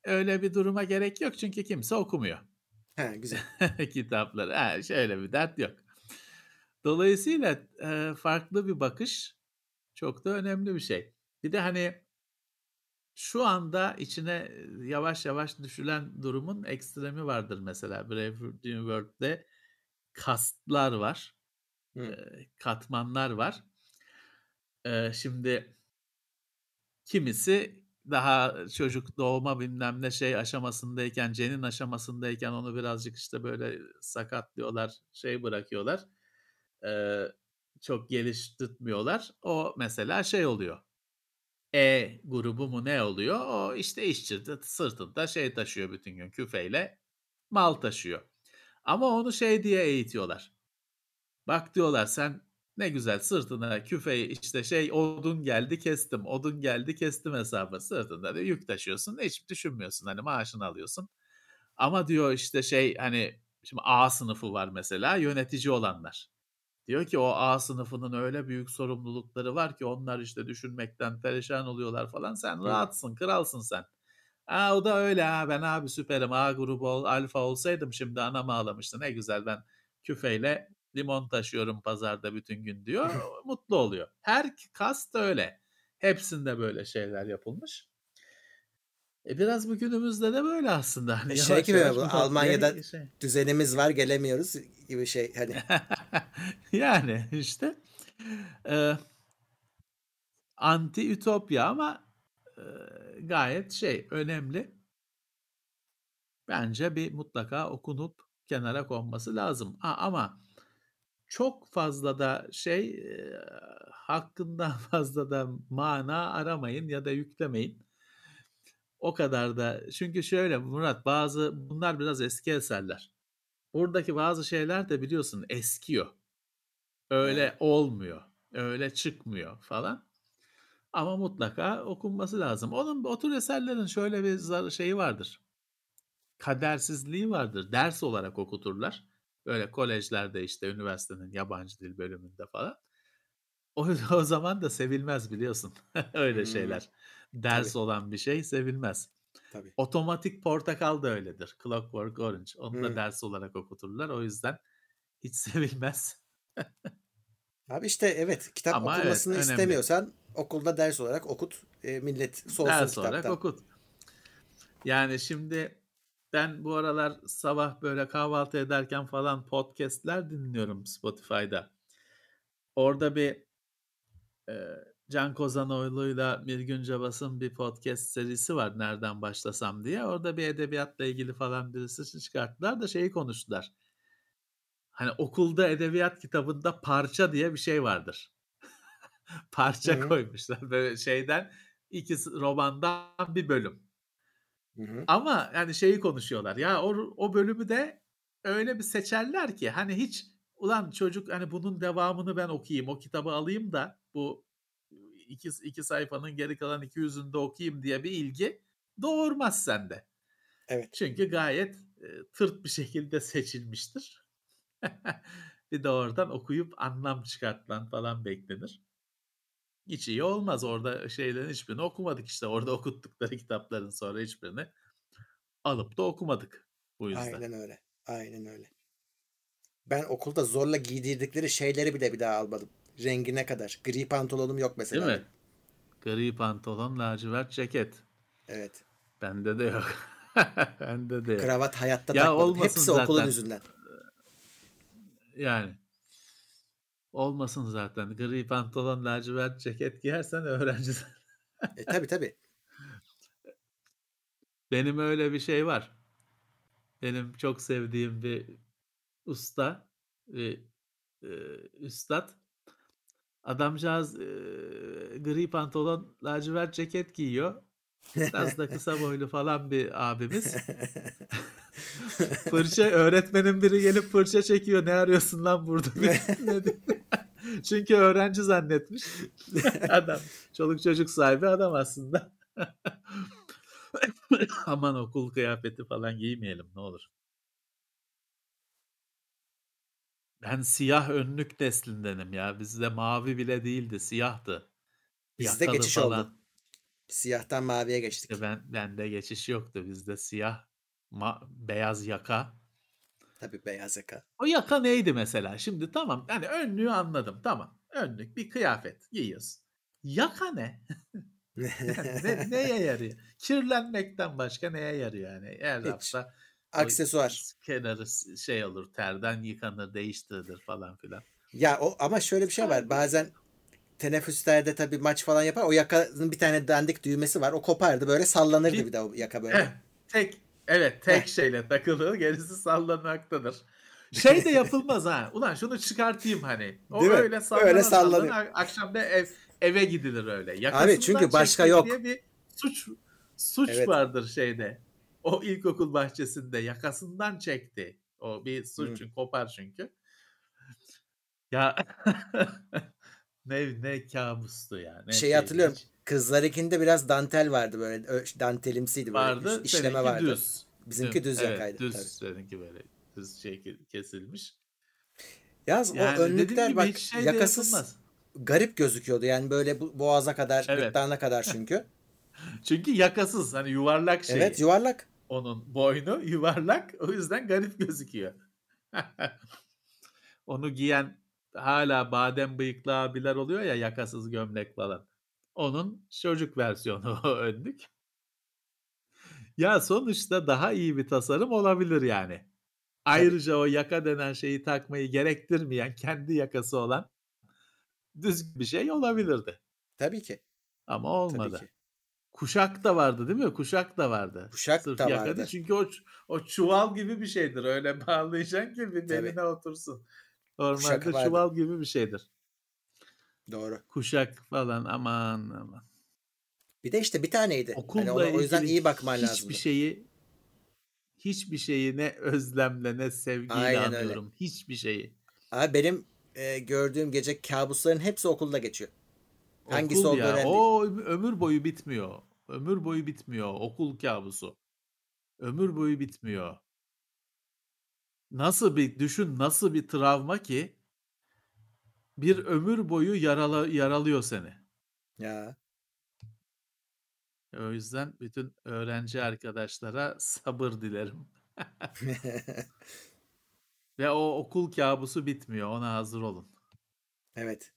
öyle bir duruma gerek yok. Çünkü kimse okumuyor Ha güzel. kitapları. Ha, şöyle bir dert yok. Dolayısıyla e, farklı bir bakış çok da önemli bir şey. Bir de hani şu anda içine yavaş yavaş düşülen durumun ekstremi vardır mesela. Brave New World'de kastlar var, Hı. e, katmanlar var. E, şimdi kimisi daha çocuk doğma bilmem ne şey aşamasındayken, cenin aşamasındayken onu birazcık işte böyle sakatlıyorlar, şey bırakıyorlar. Çok geliştirmiyorlar. O mesela şey oluyor. E grubu mu ne oluyor? O işte işçi sırtında şey taşıyor bütün gün küfeyle mal taşıyor. Ama onu şey diye eğitiyorlar. Bak diyorlar sen ne güzel sırtına küfeyi işte şey odun geldi kestim, odun geldi kestim hesabı sırtında da yük taşıyorsun. Hiç düşünmüyorsun hani maaşını alıyorsun. Ama diyor işte şey hani şimdi A sınıfı var mesela yönetici olanlar. Diyor ki o A sınıfının öyle büyük sorumlulukları var ki onlar işte düşünmekten perişan oluyorlar falan. Sen rahatsın, kralsın sen. Aa, o da öyle ha ben abi süperim A grubu ol, alfa olsaydım şimdi anam ağlamıştı ne güzel ben küfeyle limon taşıyorum pazarda bütün gün diyor. mutlu oluyor. Her kast öyle. Hepsinde böyle şeyler yapılmış. E biraz bu günümüzde de böyle aslında. Hani e şey gibi bu Almanya'da şey. düzenimiz var gelemiyoruz gibi şey hani. yani işte e, anti ütopya ama e, gayet şey önemli. Bence bir mutlaka okunup kenara konması lazım. Ha, ama çok fazla da şey e, hakkından fazla da mana aramayın ya da yüklemeyin. O kadar da çünkü şöyle Murat bazı bunlar biraz eski eserler. Buradaki bazı şeyler de biliyorsun eskiyor. Öyle evet. olmuyor. Öyle çıkmıyor falan. Ama mutlaka okunması lazım. Onun o tür eserlerin şöyle bir şeyi vardır. Kadersizliği vardır. Ders olarak okuturlar. Böyle kolejlerde işte üniversitenin yabancı dil bölümünde falan. O, o zaman da sevilmez biliyorsun. Öyle hmm. şeyler. Ders Tabii. olan bir şey sevilmez. Tabii. Otomatik portakal da öyledir. Clockwork Orange. Onu hmm. da ders olarak okuturlar. O yüzden hiç sevilmez. Abi işte evet kitap Ama okunmasını evet, istemiyorsan okulda ders olarak okut. E, millet soğusun ders kitaptan. olarak okut. Yani şimdi ben bu aralar sabah böyle kahvaltı ederken falan podcast'ler dinliyorum Spotify'da. Orada bir e, Can Kozanoğlu'yla Mirgün Cabas'ın bir podcast serisi var Nereden Başlasam diye. Orada bir edebiyatla ilgili falan birisi çıkarttılar da şeyi konuştular. Hani okulda edebiyat kitabında parça diye bir şey vardır. parça Hı-hı. koymuşlar böyle şeyden iki romandan bir bölüm. Hı-hı. Ama yani şeyi konuşuyorlar. Ya o, o bölümü de öyle bir seçerler ki hani hiç ulan çocuk hani bunun devamını ben okuyayım, o kitabı alayım da bu iki, iki sayfanın geri kalan iki yüzünde okuyayım diye bir ilgi doğurmaz sende. Evet. Çünkü gayet e, tırt bir şekilde seçilmiştir. bir de oradan okuyup anlam çıkartman falan beklenir. Hiç iyi olmaz. Orada şeylerin hiçbirini okumadık işte. Orada okuttukları kitapların sonra hiçbirini alıp da okumadık bu yüzden. Aynen öyle. Aynen öyle. Ben okulda zorla giydirdikleri şeyleri bile bir daha almadım. Rengine kadar. Gri pantolonum yok mesela. Değil mi? Gri pantolon, lacivert ceket. Evet. Bende de yok. Bende de yok. Kravat hayatta ya takmadım. Hepsi zaten. okulun yüzünden. Yani olmasın zaten. Gri pantolon, lacivert ceket giyersen öğrenci. e, tabii tabii. Benim öyle bir şey var. Benim çok sevdiğim bir usta bir e, üstad. Adamcağız e, gri pantolon, lacivert ceket giyiyor. Biraz da kısa boylu falan bir abimiz. fırça öğretmenin biri gelip fırça çekiyor. Ne arıyorsun lan burada? Çünkü öğrenci zannetmiş. adam. Çoluk çocuk sahibi adam aslında. Aman okul kıyafeti falan giymeyelim ne olur. Ben siyah önlük deslindenim ya. Bizde mavi bile değildi, siyahtı. Bizde Yakalı geçiş falan. oldu. Siyahtan maviye geçtik. İşte ben bende geçiş yoktu. Bizde siyah, ma- beyaz yaka. Tabii beyaz yaka. O yaka neydi mesela? Şimdi tamam yani önlüğü anladım. Tamam. Önlük bir kıyafet giyiyorsun. Yaka ne? ne neye yarıyor? Kirlenmekten başka neye yarıyor yani? Her Hiç. hafta aksesuar. Kenarı şey olur terden yıkanır değiştirilir falan filan. Ya o ama şöyle bir şey var. Bazen teneffüslerde tabii maç falan yapar. O yakanın bir tane dandik düğmesi var. O kopardı böyle sallanırdı bir, bir de o yaka böyle. Eh, tek evet tek şeyle takılı gerisi sallanmaktadır. Şey de yapılmaz ha. Ulan şunu çıkartayım hani. O Değil öyle sallana öyle sallanıyor. Akşam da ev, eve gidilir öyle. Yakasından Abi çünkü başka yok. Diye bir suç suç evet. vardır şeyde. O ilkokul bahçesinde yakasından çekti. O bir suç kopar çünkü. Ya ne ne kabustu ya. Ne şeydi hatırlıyorum. hiç. Kızlarınkinde biraz dantel vardı böyle. Dantelimsiydi böyle. Vardı. işleme Seninki vardı. düz. Bizimki Düz. Evet, yakaydı. düz. Tabii. Seninki böyle düz şey ke- kesilmiş. O Yani dediğim önlükler bak şey yakasız yapılmaz. garip gözüküyordu. Yani böyle boğaza kadar, Evet. gırtlağına kadar çünkü. Çünkü yakasız hani yuvarlak şeyi. Evet yuvarlak. Onun boynu yuvarlak o yüzden garip gözüküyor. Onu giyen hala badem bıyıklı abiler oluyor ya yakasız gömlek falan. Onun çocuk versiyonu o önlük. Ya sonuçta daha iyi bir tasarım olabilir yani. Tabii. Ayrıca o yaka denen şeyi takmayı gerektirmeyen kendi yakası olan düz bir şey olabilirdi. Tabii ki. Ama Tabii olmadı. ki. Kuşak da vardı değil mi? Kuşak da vardı. Kuşak Sırf da yaka değil. vardı. Çünkü o, o çuval gibi bir şeydir. Öyle bağlayacaksın ki bir beline otursun. Kuşak Normalde vardı. çuval gibi bir şeydir. Doğru. Kuşak falan aman aman. Bir de işte bir taneydi. Hani Okulla ona o yüzden iyi bakman hiçbir lazımdı. şeyi hiçbir şeyi ne özlemle ne sevgiyle Aynen öyle. anıyorum. Hiçbir şeyi. Abi benim e, gördüğüm gece kabusların hepsi okulda geçiyor. Hangisi Okul ya. O öm- ömür boyu bitmiyor. Ömür boyu bitmiyor. Okul kabusu. Ömür boyu bitmiyor. Nasıl bir düşün nasıl bir travma ki bir ömür boyu yarala, yaralıyor seni. Ya. O yüzden bütün öğrenci arkadaşlara sabır dilerim. Ve o okul kabusu bitmiyor. Ona hazır olun. Evet.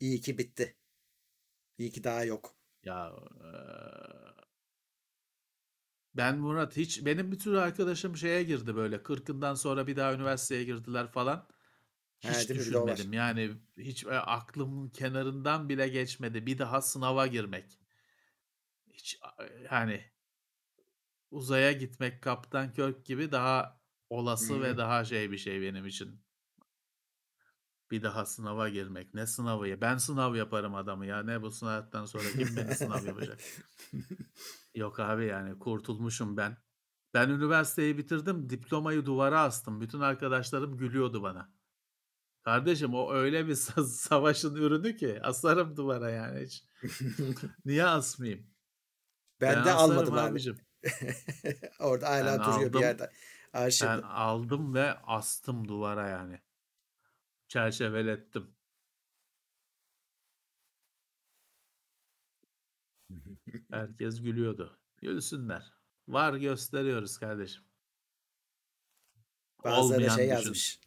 İyi ki bitti. İyi ki daha yok. Ya ben Murat hiç benim bir sürü arkadaşım şeye girdi böyle kırkından sonra bir daha üniversiteye girdiler falan. Hiç var. düşünmedim. Yani hiç aklımın kenarından bile geçmedi. Bir daha sınava girmek. Hiç yani uzaya gitmek Kaptan Kirk gibi daha olası ve Hı. daha şey bir şey benim için. Bir daha sınava girmek. Ne sınavı ya? Ben sınav yaparım adamı ya. Ne bu sınavdan sonra kim beni sınav yapacak? Yok abi yani kurtulmuşum ben. Ben üniversiteyi bitirdim. Diplomayı duvara astım. Bütün arkadaşlarım gülüyordu bana. Kardeşim o öyle bir sa- savaşın ürünü ki asarım duvara yani hiç. Niye asmayayım? Ben Ben de almadım abi. abicim. Orada Ben hala duruyor bir aldım. yerde. Ben Arşivde. aldım ve astım duvara yani. Çerçevelettim. Herkes gülüyordu. Gülsünler. Var gösteriyoruz kardeşim. Bazıları Olmayan şey düşün. yazmış.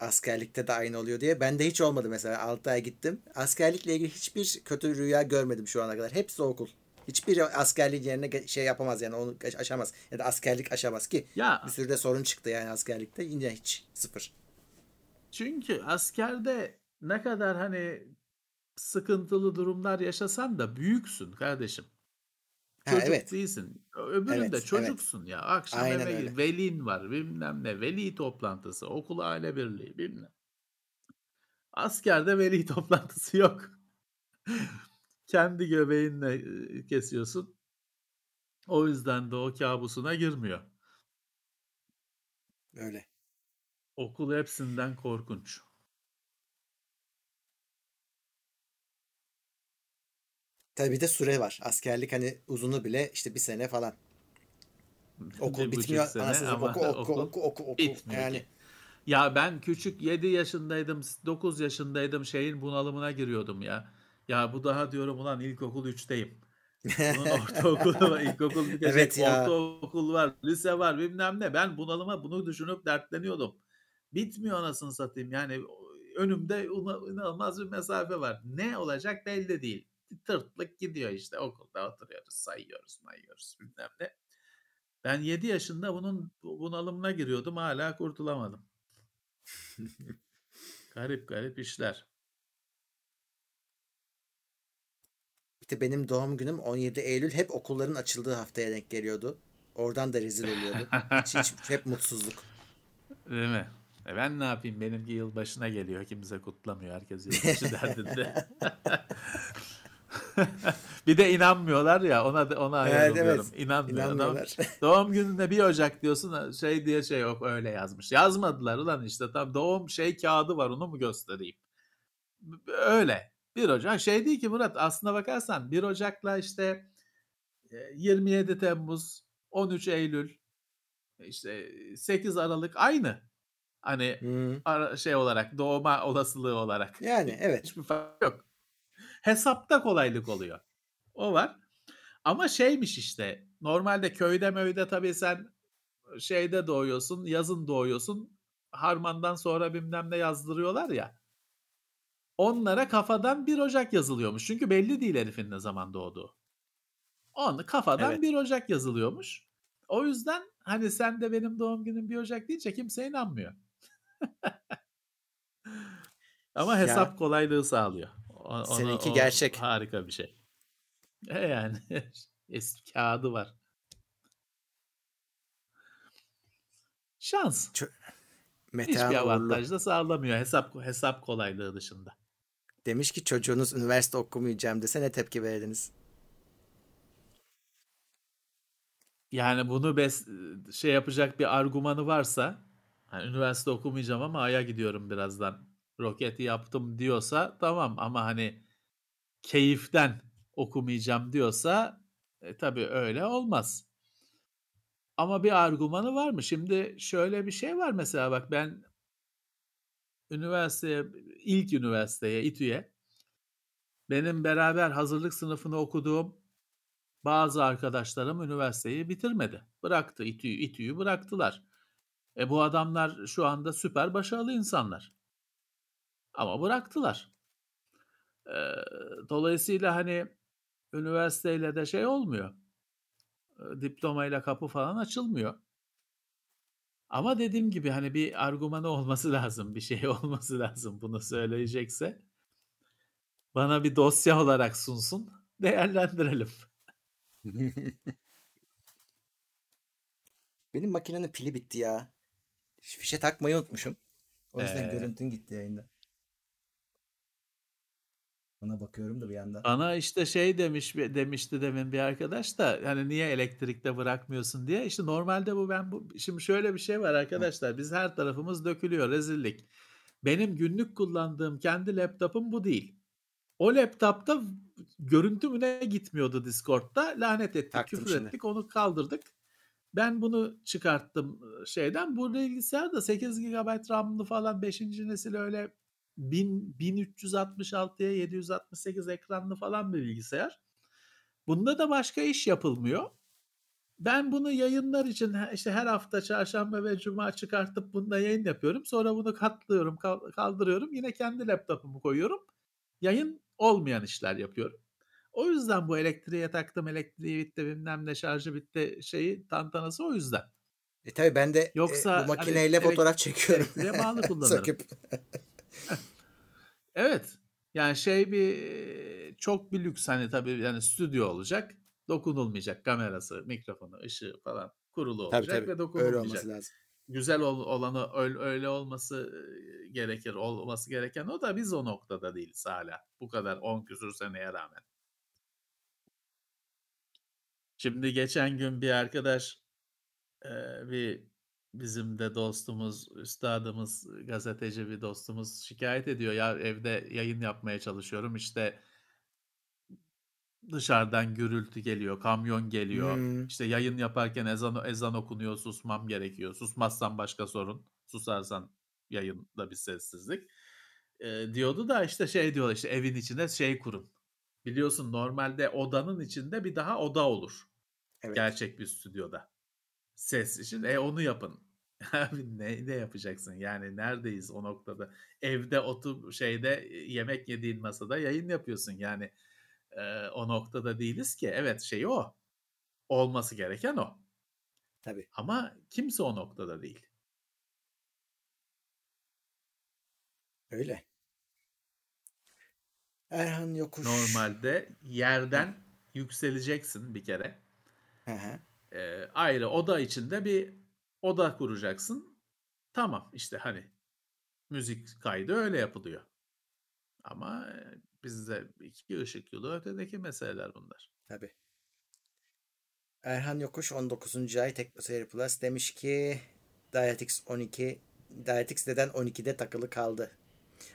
Askerlikte de aynı oluyor diye. Ben de hiç olmadı mesela. 6 ay gittim. Askerlikle ilgili hiçbir kötü rüya görmedim şu ana kadar. Hepsi okul. Hiçbir askerlik yerine şey yapamaz yani onu aşamaz. Ya da askerlik aşamaz ki. Ya Bir sürü de sorun çıktı yani askerlikte. Yine hiç sıfır. Çünkü askerde ne kadar hani sıkıntılı durumlar yaşasan da büyüksün kardeşim. Ha, Çocuk evet. değilsin. Öbüründe Evet, evet. çocuksun ya. Akşam Aynen eve öyle. velin var bilmem ne. Veli toplantısı, okul aile birliği bilmem. Askerde veli toplantısı yok. Kendi göbeğinle kesiyorsun. O yüzden de o kabusuna girmiyor. Öyle. Okul hepsinden korkunç. Tabii bir de süre var. Askerlik hani uzunu bile işte bir sene falan. Okul bitmiyor. sene Anasını ama oku, oku, okul oku, oku, oku. bitmiyor Yani. Ya ben küçük 7 yaşındaydım, 9 yaşındaydım şeyin bunalımına giriyordum ya. Ya bu daha diyorum ulan ilkokul 3'teyim. Bunun ortaokulu var, ilkokul bitecek, evet ya. ortaokul var, lise var bilmem ne. Ben bunalıma bunu düşünüp dertleniyordum. Bitmiyor anasını satayım. Yani önümde inanılmaz bir mesafe var. Ne olacak belli değil. Tırtlık gidiyor işte okulda oturuyoruz, sayıyoruz, mayıyoruz bilmem ne. Ben 7 yaşında bunun bunalımına giriyordum hala kurtulamadım. Garip garip işler. İşte benim doğum günüm 17 Eylül hep okulların açıldığı haftaya denk geliyordu. Oradan da rezil oluyordu. Hiç, hiç hep mutsuzluk. Değil mi? E ben ne yapayım? Benimki yılbaşına geliyor. Kimse kutlamıyor. Herkes yılbaşı derdinde. Bir de inanmıyorlar ya ona ona Evet, evet. İnanmıyor adam. İnanmıyorlar. Doğum gününde 1 Ocak diyorsun şey diye şey yok öyle yazmış. Yazmadılar ulan işte tam doğum şey kağıdı var onu mu göstereyim? Öyle. 1 Ocak şey değil ki Murat aslına bakarsan 1 Ocak'la işte e, 27 Temmuz, 13 Eylül, işte 8 Aralık aynı. Hani Hı. ara- şey olarak doğma olasılığı olarak. Yani evet. Hiçbir fark yok. Hesapta kolaylık oluyor. O var. Ama şeymiş işte normalde köyde möyde tabii sen şeyde doğuyorsun yazın doğuyorsun harmandan sonra bilmem ne yazdırıyorlar ya. Onlara kafadan 1 Ocak yazılıyormuş. Çünkü belli değil herifin ne zaman doğduğu. Onu kafadan Evet. 1 Ocak yazılıyormuş. O yüzden hani sen de benim doğum günüm 1 Ocak deyince kimse inanmıyor. Ama Ya hesap kolaylığı sağlıyor. O, ona, seninki o gerçek. harika bir şey. E yani eski kağıdı var. Şans. Çö- Hiçbir Metehan Uğurlu avantaj da sağlamıyor hesap hesap kolaylığı dışında. demiş ki çocuğunuz üniversite okumayacağım dese ne tepki verdiniz? Yani bunu bes şey yapacak bir argümanı varsa hani üniversite okumayacağım ama Ay'a gidiyorum birazdan. Roketi yaptım diyorsa tamam ama hani keyiften okumayacağım diyorsa e, tabii öyle olmaz. Ama bir argümanı var mı? Şimdi şöyle bir şey var mesela bak ben üniversiteye ilk üniversiteye İTÜ'ye benim beraber hazırlık sınıfını okuduğum bazı arkadaşlarım üniversiteyi bitirmedi. Bıraktı İTÜ'yü, İTÜ'yü bıraktılar. E bu adamlar şu anda süper başarılı insanlar. Ama bıraktılar. E, dolayısıyla hani üniversiteyle de şey olmuyor. E, diplomayla kapı falan açılmıyor. Ama dediğim gibi hani bir argümanı olması lazım, bir şey olması lazım bunu söyleyecekse. Bana bir dosya olarak sunsun, değerlendirelim. Benim makinenin pili bitti ya. Fişe takmayı unutmuşum. O yüzden Ee, görüntün gitti yayında. Ona bakıyorum da bir yandan. Bana işte şey demiş demişti demin bir arkadaş da hani niye elektrikte bırakmıyorsun diye. İşte normalde bu ben bu şimdi şöyle bir şey var arkadaşlar. Biz her tarafımız dökülüyor rezillik. Benim günlük kullandığım kendi laptopum bu değil. O laptopta görüntümüne gitmiyordu Discord'da. Lanet ettik, Taktım küfür şimdi. ettik, onu kaldırdık. Ben bunu çıkarttım şeyden. Bu bilgisayar da 8 GB RAM'lı falan 5. nesil öyle 1000, 1366'ya 768 ekranlı falan bir bilgisayar. Bunda da başka iş yapılmıyor. Ben bunu yayınlar için işte her hafta çarşamba ve cuma çıkartıp bunda yayın yapıyorum. Sonra bunu katlıyorum, kal- kaldırıyorum. Yine kendi laptopumu koyuyorum. Yayın olmayan işler yapıyorum. O yüzden bu elektriğe taktım, elektriği bitti, bilmem ne şarjı bitti şeyi tantanası o yüzden. E tabii ben de e, Yoksa bu hani makineyle elek- fotoğraf çekiyorum. elektriğe bağlı kullanırım. Söküp. Evet. Yani şey bir çok bir lüks hani tabii yani stüdyo olacak. Dokunulmayacak kamerası, mikrofonu, ışığı falan kurulu Tabii olacak tabii. ve Öyle dokunulmayacak. olması lazım. Güzel ol- olanı öyle, öyle olması e, gerekir. Olması gereken o da biz o noktada değiliz hala. Bu kadar 10 küsür seneye rağmen. Şimdi geçen gün bir arkadaş e, bir bizim de dostumuz, üstadımız, gazeteci bir dostumuz şikayet ediyor. Ya evde yayın yapmaya çalışıyorum. İşte dışarıdan gürültü geliyor, kamyon geliyor. Hmm. İşte yayın yaparken ezan ezan okunuyor, susmam gerekiyor. Susmazsan başka sorun. Susarsan yayında bir sessizlik. E, diyordu da işte şey diyorlar işte evin içinde şey kurun. Biliyorsun normalde odanın içinde bir daha oda olur. Evet. Gerçek bir stüdyoda. Ses için. E onu yapın. Abi ne, ne yapacaksın? Yani neredeyiz o noktada? Evde otur şeyde e, yemek yediğin masada yayın yapıyorsun. Yani e, o noktada değiliz ki. Evet şey o. Olması gereken o. Tabii. Ama kimse o noktada değil. Öyle. Erhan Yokuş. Normalde yerden yükseleceksin bir kere. Hı hı. E, ayrı oda içinde bir oda kuracaksın. Tamam işte hani müzik kaydı öyle yapılıyor. Ama Bizde 2 ışık yılı ötedeki meseleler bunlar. Tabii. Erhan Yokuş 19. ay Teknoseyir Plus demiş ki DirectX 12 DirectX neden 12'de takılı kaldı?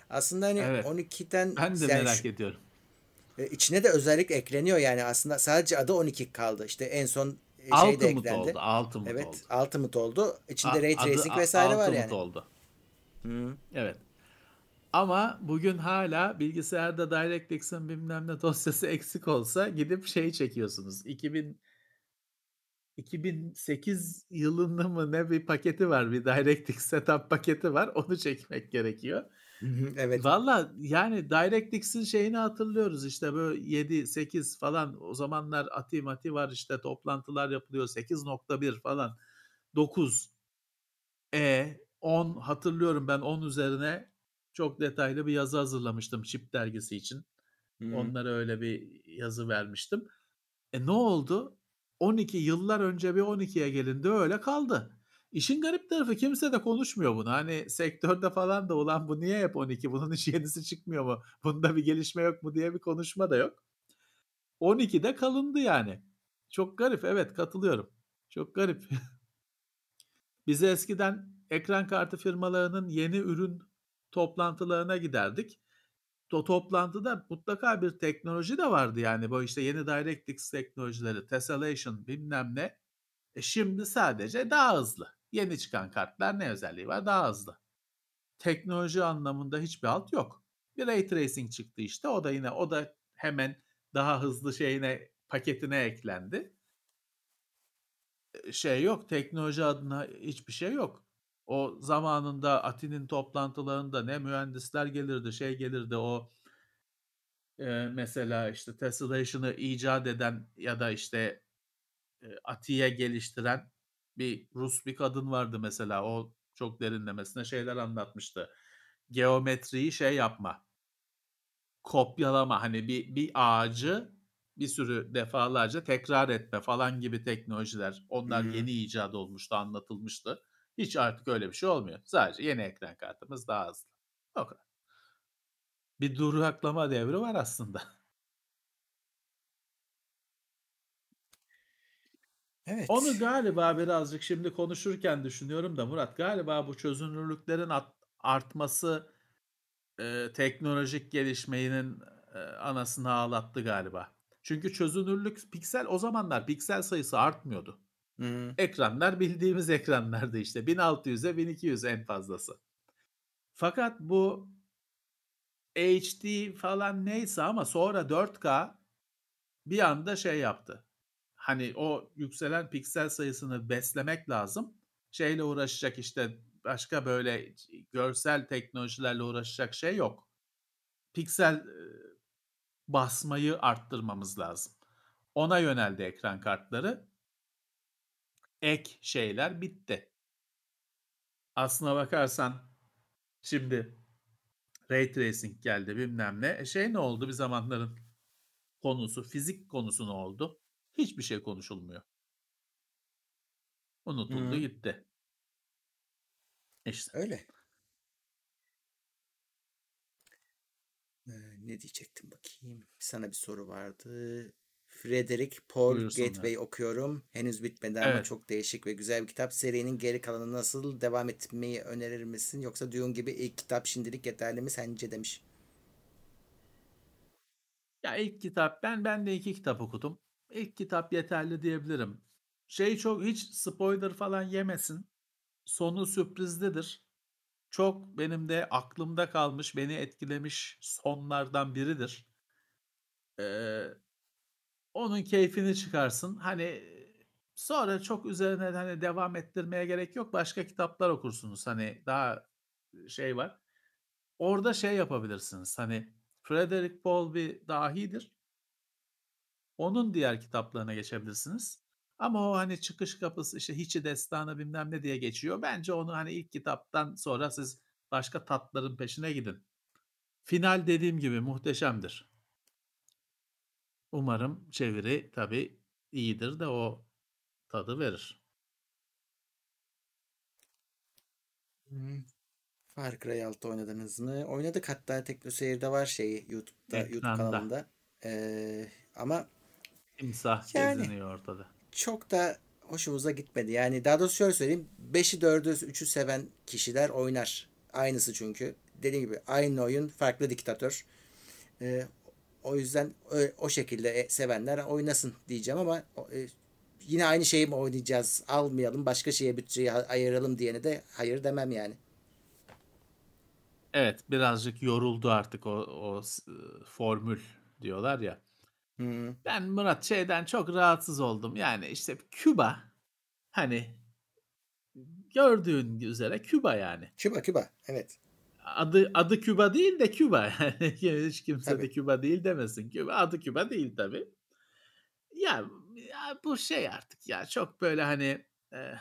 Aslında hani Evet. 12'den Ben de yani merak şu- ediyorum. E, içine de özellik ekleniyor yani aslında sadece adı 12 kaldı. İşte en son e, şey de Ultimate eklendi. oldu. Ultimate Evet, oldu. Ultimate oldu. İçinde A- Ray adı Tracing A- vesaire var yani. oldu. Hı. Evet. Ama bugün hala bilgisayarda DirectX'in bilmem ne dosyası eksik olsa gidip şey çekiyorsunuz. 2000 2008 yılında mı ne bir paketi var. Bir DirectX setup paketi var. Onu çekmek gerekiyor. Evet. Valla yani DirectX'in şeyini hatırlıyoruz işte böyle 7 8 falan o zamanlar ati mati var işte toplantılar yapılıyor 8.1 falan 9 e 10 hatırlıyorum ben 10 üzerine çok detaylı bir yazı hazırlamıştım Chip dergisi için. Hı. Onlara öyle bir yazı vermiştim. E ne oldu? 12 yıllar önce bir 12'ye gelindi öyle kaldı. İşin garip tarafı kimse de konuşmuyor bunu. Hani sektörde falan da ulan bu niye hep 12? Bunun hiç yenisi çıkmıyor mu? Bunda bir gelişme yok mu diye bir konuşma da yok. 12'de kalındı yani. Çok garip evet katılıyorum. Çok garip. Bize eskiden ekran kartı firmalarının yeni ürün toplantılarına giderdik. O toplantıda mutlaka bir teknoloji de vardı yani bu işte yeni DirectX teknolojileri, tessellation bilmem ne. E şimdi sadece daha hızlı. Yeni çıkan kartlar ne özelliği var? Daha hızlı. Teknoloji anlamında hiçbir alt yok. Bir ray tracing çıktı işte. O da yine o da hemen daha hızlı şeyine paketine eklendi. Şey yok. Teknoloji adına hiçbir şey yok. O zamanında Ati'nin toplantılarında ne mühendisler gelirdi, şey gelirdi o e, mesela işte tessellation'ı icat eden ya da işte e, Ati'ye geliştiren bir Rus bir kadın vardı mesela. O çok derinlemesine şeyler anlatmıştı. Geometriyi şey yapma. Kopyalama hani bir bir ağacı bir sürü defalarca tekrar etme falan gibi teknolojiler. Onlar hı. yeni icat olmuştu, anlatılmıştı. Hiç artık öyle bir şey olmuyor. Sadece yeni ekran kartımız daha hızlı. O kadar. Bir duraklama devri var aslında. Evet. Onu galiba birazcık şimdi konuşurken düşünüyorum da Murat galiba bu çözünürlüklerin at- artması e, teknolojik gelişmenin e, anasını ağlattı galiba. Çünkü çözünürlük piksel o zamanlar piksel sayısı artmıyordu. Hı. Ekranlar bildiğimiz ekranlardı işte 1600'e 1200 en fazlası. Fakat bu HD falan neyse ama sonra 4K bir anda şey yaptı. Hani o yükselen piksel sayısını beslemek lazım. Şeyle uğraşacak işte başka böyle görsel teknolojilerle uğraşacak şey yok. Piksel basmayı arttırmamız lazım. Ona yöneldi ekran kartları. Ek şeyler bitti. Aslına bakarsan şimdi Ray Tracing geldi bilmem ne. E şey ne oldu bir zamanların konusu, fizik konusu ne oldu? Hiçbir şey konuşulmuyor. Unutuldu Hı. gitti. İşte. Öyle. Ee, ne diyecektim bakayım. Sana bir soru vardı. Frederick Paul Buyursunlar. Gateway okuyorum. Henüz bitmedi ama Evet. çok değişik ve güzel bir kitap. Serinin geri kalanı nasıl devam etmeyi önerir misin? Yoksa Dune gibi ilk kitap şimdilik yeterli mi sence demiş. Ya ilk kitap ben ben de iki kitap okudum. İlk kitap yeterli diyebilirim. Şey çok hiç spoiler falan yemesin. Sonu sürprizlidir. Çok benim de aklımda kalmış, beni etkilemiş sonlardan biridir. Ee, onun keyfini çıkarsın. Hani sonra çok üzerine hani devam ettirmeye gerek yok. Başka kitaplar okursunuz. Hani daha şey var. Orada şey yapabilirsiniz. Hani Frederick Paul bir dahidir. Onun diğer kitaplarına geçebilirsiniz. Ama o hani çıkış kapısı işte hiçi destanı bilmem ne diye geçiyor. Bence onu hani ilk kitaptan sonra siz başka tatların peşine gidin. Final dediğim gibi muhteşemdir. Umarım çeviri tabii iyidir de o tadı verir. Hmm. Far Cry 6 oynadınız mı? Oynadık hatta TeknoSeyir'de var şeyi YouTube'da, YouTube Ekranda. kanalında. Ee, ama Timsah Yani. geziniyor ortada. çok da hoşumuza gitmedi. Yani daha doğrusu şöyle söyleyeyim. 5'i 4'ü 3'ü seven kişiler oynar. Aynısı çünkü. Dediğim gibi aynı oyun farklı diktatör. Ee, o yüzden o, o şekilde e, sevenler oynasın diyeceğim ama e, yine aynı şeyi mi oynayacağız? Almayalım başka şeye bütçeyi ayıralım diyene de hayır demem yani. Evet birazcık yoruldu artık o, o s- formül diyorlar ya. Hı, Ben Murat şeyden çok rahatsız oldum. Yani işte Küba hani gördüğün üzere Küba yani. Küba Küba evet. Adı adı Küba değil de Küba. Yani hiç kimse de Tabii. Küba değil demesin. Küba adı Küba değil tabii. Ya, ya bu şey artık ya çok böyle hani e,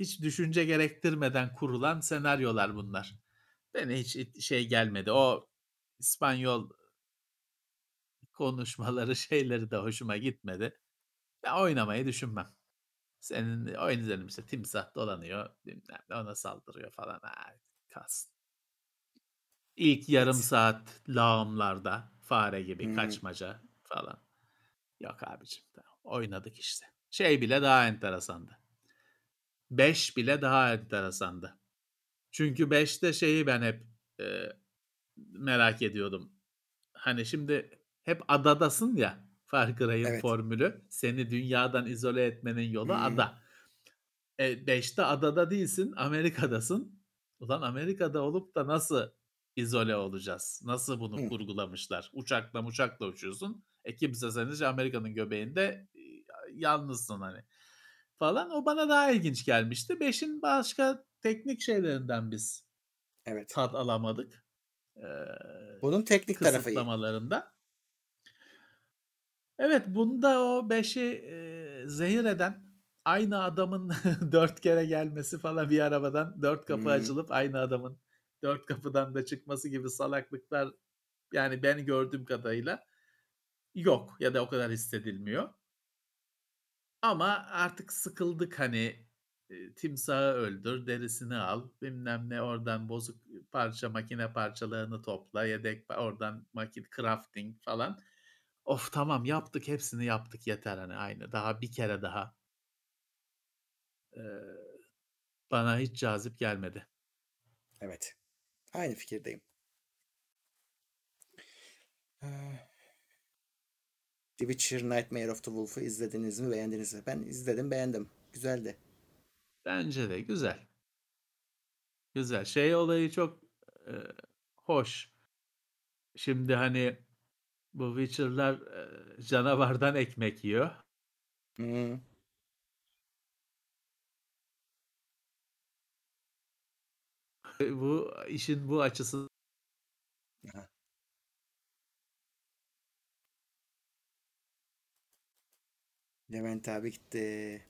hiç düşünce gerektirmeden kurulan senaryolar bunlar. Bana hiç it- şey gelmedi. O İspanyol konuşmaları şeyleri de hoşuma gitmedi. Ben oynamayı düşünmem. Senin oynayalım işte timsah dolanıyor bilmem ne ona saldırıyor falan. Ha, kalsın. İlk yarım saat lağımlarda fare gibi Hı. kaçmaca falan. Yok abicim tamam. oynadık işte. Şey bile daha enteresandı. 5 bile daha enteresandı. Çünkü 5'te şeyi ben hep e, merak ediyordum. Hani şimdi hep adadasın ya Far Cry'in Evet. formülü. Seni dünyadan izole etmenin yolu Hmm. ada. E, 5'te adada değilsin Amerika'dasın. Ulan Amerika'da olup da nasıl izole olacağız? Nasıl bunu Hı. kurgulamışlar? Uçakla uçakla uçuyorsun. E kimse seni Amerika'nın göbeğinde e, yalnızsın hani falan. O bana daha ilginç gelmişti. 5'in başka teknik şeylerinden biz Evet. tad alamadık. Ee, Bunun teknik tarafı iyi. Evet bunda o 5'i e, zehir eden aynı adamın dört kere gelmesi falan bir arabadan dört kapı Hmm. açılıp aynı adamın dört kapıdan da çıkması gibi salaklıklar yani ben gördüğüm kadarıyla yok ya da o kadar hissedilmiyor. Ama artık sıkıldık hani e, timsahı öldür, derisini al, bilmem ne oradan bozuk parça makine parçalarını topla, yedek oradan makine crafting falan. Of tamam yaptık hepsini yaptık yeter hani aynı. Daha bir kere daha. Ee, bana hiç cazip gelmedi. Evet. Aynı fikirdeyim. Ee, The Witcher Nightmare of the Wolf'u izlediniz mi? Beğendiniz mi? Ben izledim, beğendim. Güzeldi. Bence de güzel. Güzel. Şey olayı çok e, hoş. Şimdi hani bu Witcher'lar e, canavardan ekmek yiyor. Hı. Bu işin bu açısı. Levent abi gitti.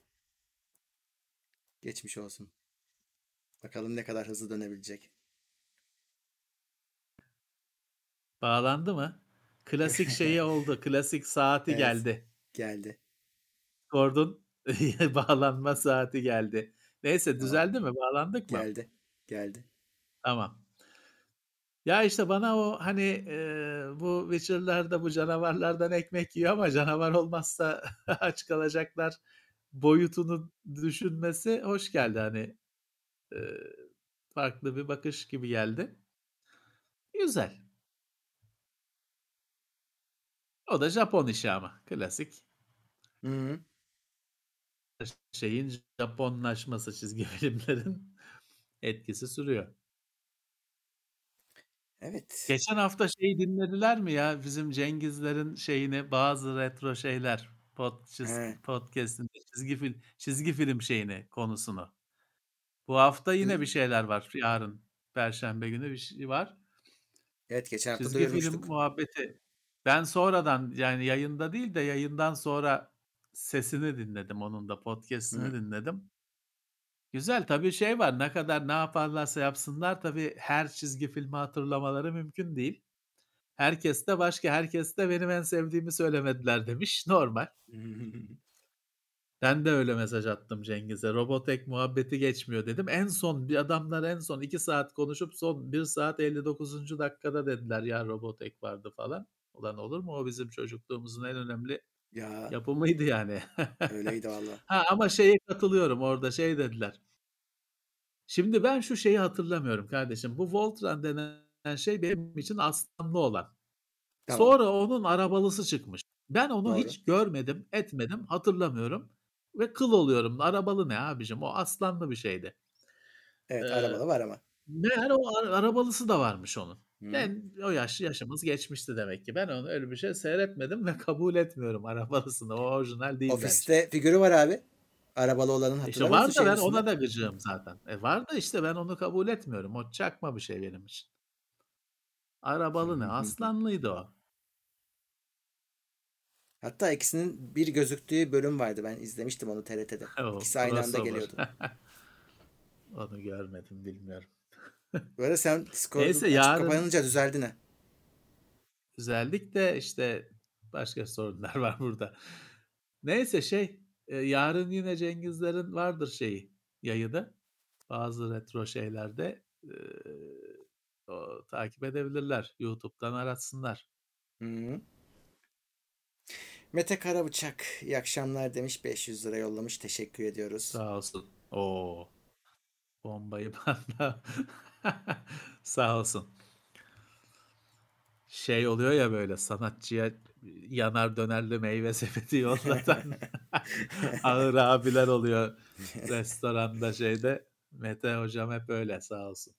Geçmiş olsun. Bakalım ne kadar hızlı dönebilecek. bağlandı mı? Klasik şeyi oldu. Klasik saati Evet. geldi. Geldi. Gordon bağlanma saati geldi. Neyse Tamam. düzeldi mi? Bağlandık mı? Geldi. Geldi. Tamam. Ya işte bana o hani e, bu Witcher'larda bu canavarlardan ekmek yiyor ama canavar olmazsa aç kalacaklar boyutunu düşünmesi hoş geldi hani e, farklı bir bakış gibi geldi. Güzel. O da Japon işi ama klasik Hı. şeyin Japonlaşması çizgi filmlerin etkisi sürüyor. Evet. Geçen hafta şeyi dinlediler mi ya? Bizim Cengizlerin şeyini bazı retro şeyler pod, çiz- He. podcast'inde çizgi film çizgi film şeyini konusunu. Bu hafta yine Hı. bir şeyler var. Yarın Perşembe günü bir şey var. Evet geçen hafta Çizgi film muhabbeti. Ben sonradan yani yayında değil de yayından sonra sesini dinledim onun da podcast'ini Hı. dinledim. Güzel tabii şey var ne kadar ne yaparlarsa yapsınlar tabii her çizgi filmi hatırlamaları mümkün değil. Herkes de başka herkes de benim en sevdiğimi söylemediler demiş. Normal. Ben de öyle mesaj attım Cengiz'e. Robotek muhabbeti geçmiyor dedim. En son bir adamlar en son 2 saat konuşup son 1 saat 59. dakikada dediler ya Robotek vardı falan. Ulan olur mu o bizim çocukluğumuzun en önemli Ya yapımıydı yani. öyleydi valla. ha ama şeye katılıyorum orada şey dediler. Şimdi ben şu şeyi hatırlamıyorum kardeşim. Bu Voltran denen şey benim için aslanlı olan. Tamam. Sonra onun arabalısı çıkmış. Ben onu Doğru. hiç görmedim, etmedim, hatırlamıyorum ve kıl oluyorum. Arabalı ne abicim? O aslanlı bir şeydi. Evet Ee, arabalı var ama. Meğer o ara- arabalısı da varmış onun. Hı. Ben o yaş yaşımız geçmişti demek ki. Ben onu öyle bir şey seyretmedim ve kabul etmiyorum arabalısını. O orijinal değil. Ofiste figürü var abi. Arabalı olanın İşte hatırlar var mısın da ben şeyin ona da gıcığım zaten. E var da işte ben onu kabul etmiyorum. O çakma bir şey benim için. Arabalı ne? Aslanlıydı o. Hatta ikisinin bir gözüktüğü bölüm vardı. Ben izlemiştim onu TRT'de. O İkisi aynı anda crossover. geliyordu. Onu görmedim bilmiyorum. Böyle sen Discord'un Neyse, açıp yarın- kapanınca düzeldi ne? Güzellik de işte başka sorunlar var burada. Neyse şey e, yarın yine Cengizlerin vardır şeyi yayını. Bazı retro şeylerde e, o, takip edebilirler. YouTube'dan aratsınlar. Hı. Mete Karabıçak iyi akşamlar demiş 500 lira yollamış teşekkür ediyoruz. Sağ olsun. Oo. Bombayı bana. Sağ olsun. Şey oluyor ya böyle sanatçıya yanar dönerli meyve sepeti yollatan ağır abiler oluyor restoranda şeyde. Mete hocam hep öyle sağ olsun.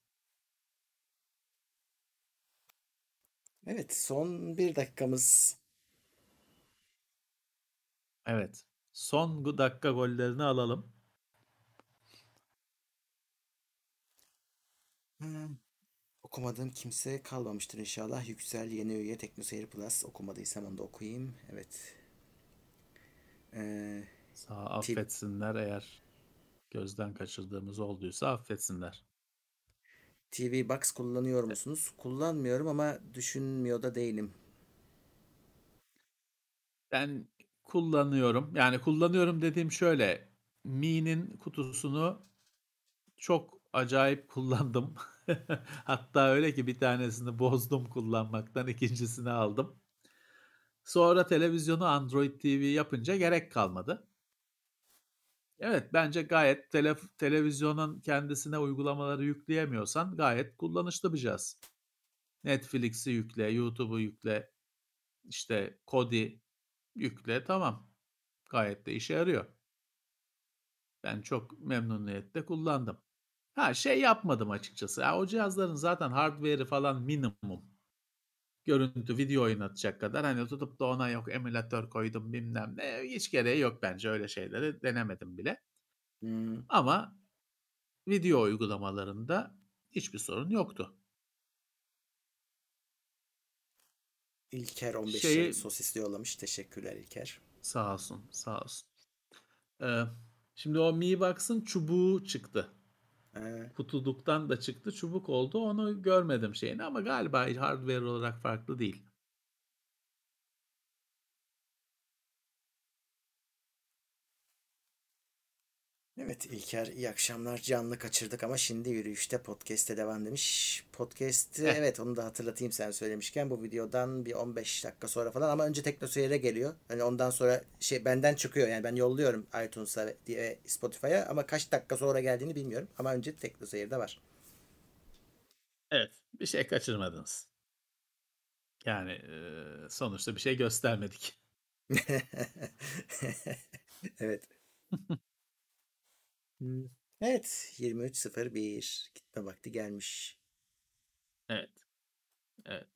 Evet son bir dakikamız. Evet. Son dakika gollerini alalım. Hı. Okumadığım kimse kalmamıştır inşallah. Yüksel yeni üye Teknoseyir Plus okumadıysam onu da okuyayım. Evet. Ee, Sağ affetsinler eğer gözden kaçırdığımız olduysa affetsinler. TV Box kullanıyor musunuz? Kullanmıyorum ama düşünmüyor da değilim. Ben kullanıyorum. Yani kullanıyorum dediğim şöyle. Mi'nin kutusunu çok acayip kullandım. Hatta öyle ki bir tanesini bozdum kullanmaktan, ikincisini aldım. Sonra televizyonu Android TV yapınca gerek kalmadı. Evet bence gayet tele- televizyonun kendisine uygulamaları yükleyemiyorsan gayet kullanışlı bir cihaz. Netflix'i yükle, YouTube'u yükle, işte Kodi yükle tamam. Gayet de işe yarıyor. Ben çok memnuniyetle kullandım. Ha şey yapmadım açıkçası. Ya, o cihazların zaten hardware'i falan minimum. Görüntü, video oynatacak kadar. Hani tutup da ona yok emülatör koydum bilmem ne. Hiç gereği yok bence öyle şeyleri. Denemedim bile. Hmm. Ama video uygulamalarında hiçbir sorun yoktu. İlker 15 Şeyi- sosisli yollamış. Teşekkürler İlker. Sağ olsun, sağ olsun. Ee, şimdi o Mi Box'ın çubuğu çıktı. Ee, Kutuluktan da çıktı, çubuk oldu. Onu görmedim şeyini ama galiba hardware olarak farklı değil. Evet İlker iyi akşamlar. Canlı kaçırdık ama şimdi yürüyüşte podcast'e devam demiş. Podcast'i Eh. evet onu da hatırlatayım sen söylemişken bu videodan bir 15 dakika sonra falan ama önce Teknoseyir'e geliyor. Hani ondan sonra şey benden çıkıyor yani ben yolluyorum iTunes'a ve ve Spotify'a ama kaç dakika sonra geldiğini bilmiyorum. Ama önce Teknoseyir'de var. Evet, bir şey kaçırmadınız. Yani e, sonuçta bir şey göstermedik. Evet. Evet 23.01 gitme vakti gelmiş. Evet, evet.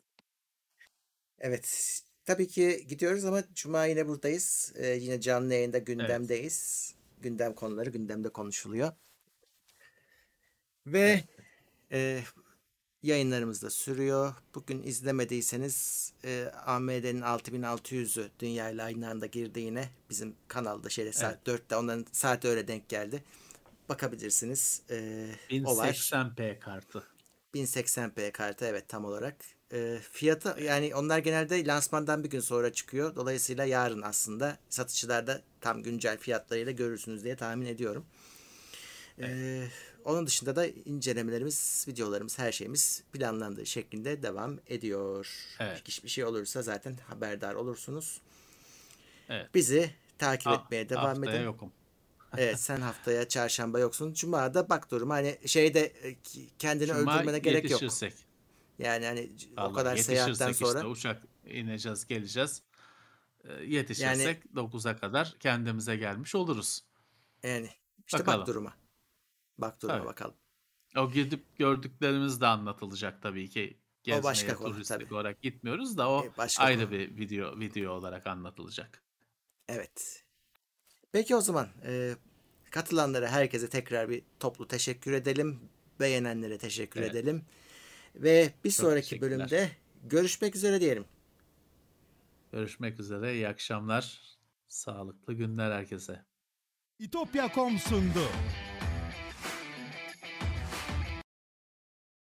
Evet. Tabii ki gidiyoruz ama Cuma yine buradayız. Ee, yine canlı yayında gündemdeyiz. Gündem konuları gündemde konuşuluyor. Ve e, yayınlarımız da sürüyor. Bugün izlemediyseniz e, AMD'nin 6600'ü dünyayla aynı anda girdi yine. Bizim kanalda şeyde saat 4'te onların saati öyle denk geldi. Bakabilirsiniz. E, var. 1080p kartı. 1080p kartı evet tam olarak. E, fiyatı yani onlar genelde lansmandan bir gün sonra çıkıyor. Dolayısıyla yarın aslında satışçılarda tam güncel fiyatlarıyla görürsünüz diye tahmin ediyorum. Ee, onun dışında da incelemelerimiz, videolarımız, her şeyimiz planlandığı şeklinde devam ediyor. Evet. Hiçbir şey olursa zaten haberdar olursunuz. Evet. Bizi takip Ha- etmeye devam edin. yokum. Evet sen haftaya çarşamba yoksun. Cuma'da bak duruma hani şeyde e, kendini Cuma öldürmene gerek yok. yetişirsek. Yani hani c- o Vallahi kadar seyahatten sonra işte uçak ineceğiz geleceğiz. Ee, Yetişirsek 9'a kadar kendimize gelmiş oluruz. yani işte Bakalım. bak duruma. Bak duruma Tabii. bakalım. O gidip gördüklerimiz de anlatılacak tabii ki. Gezmeye, başka konu, tabii. olarak gitmiyoruz da o E, başka ayrı konu. bir video video olarak anlatılacak. Evet. Peki o zaman e, katılanlara herkese tekrar bir toplu teşekkür edelim. Beğenenlere teşekkür Evet. edelim. Ve bir Çok sonraki bölümde görüşmek üzere diyelim. Görüşmek üzere. iyi akşamlar. Sağlıklı günler herkese. İtopya.com sundu.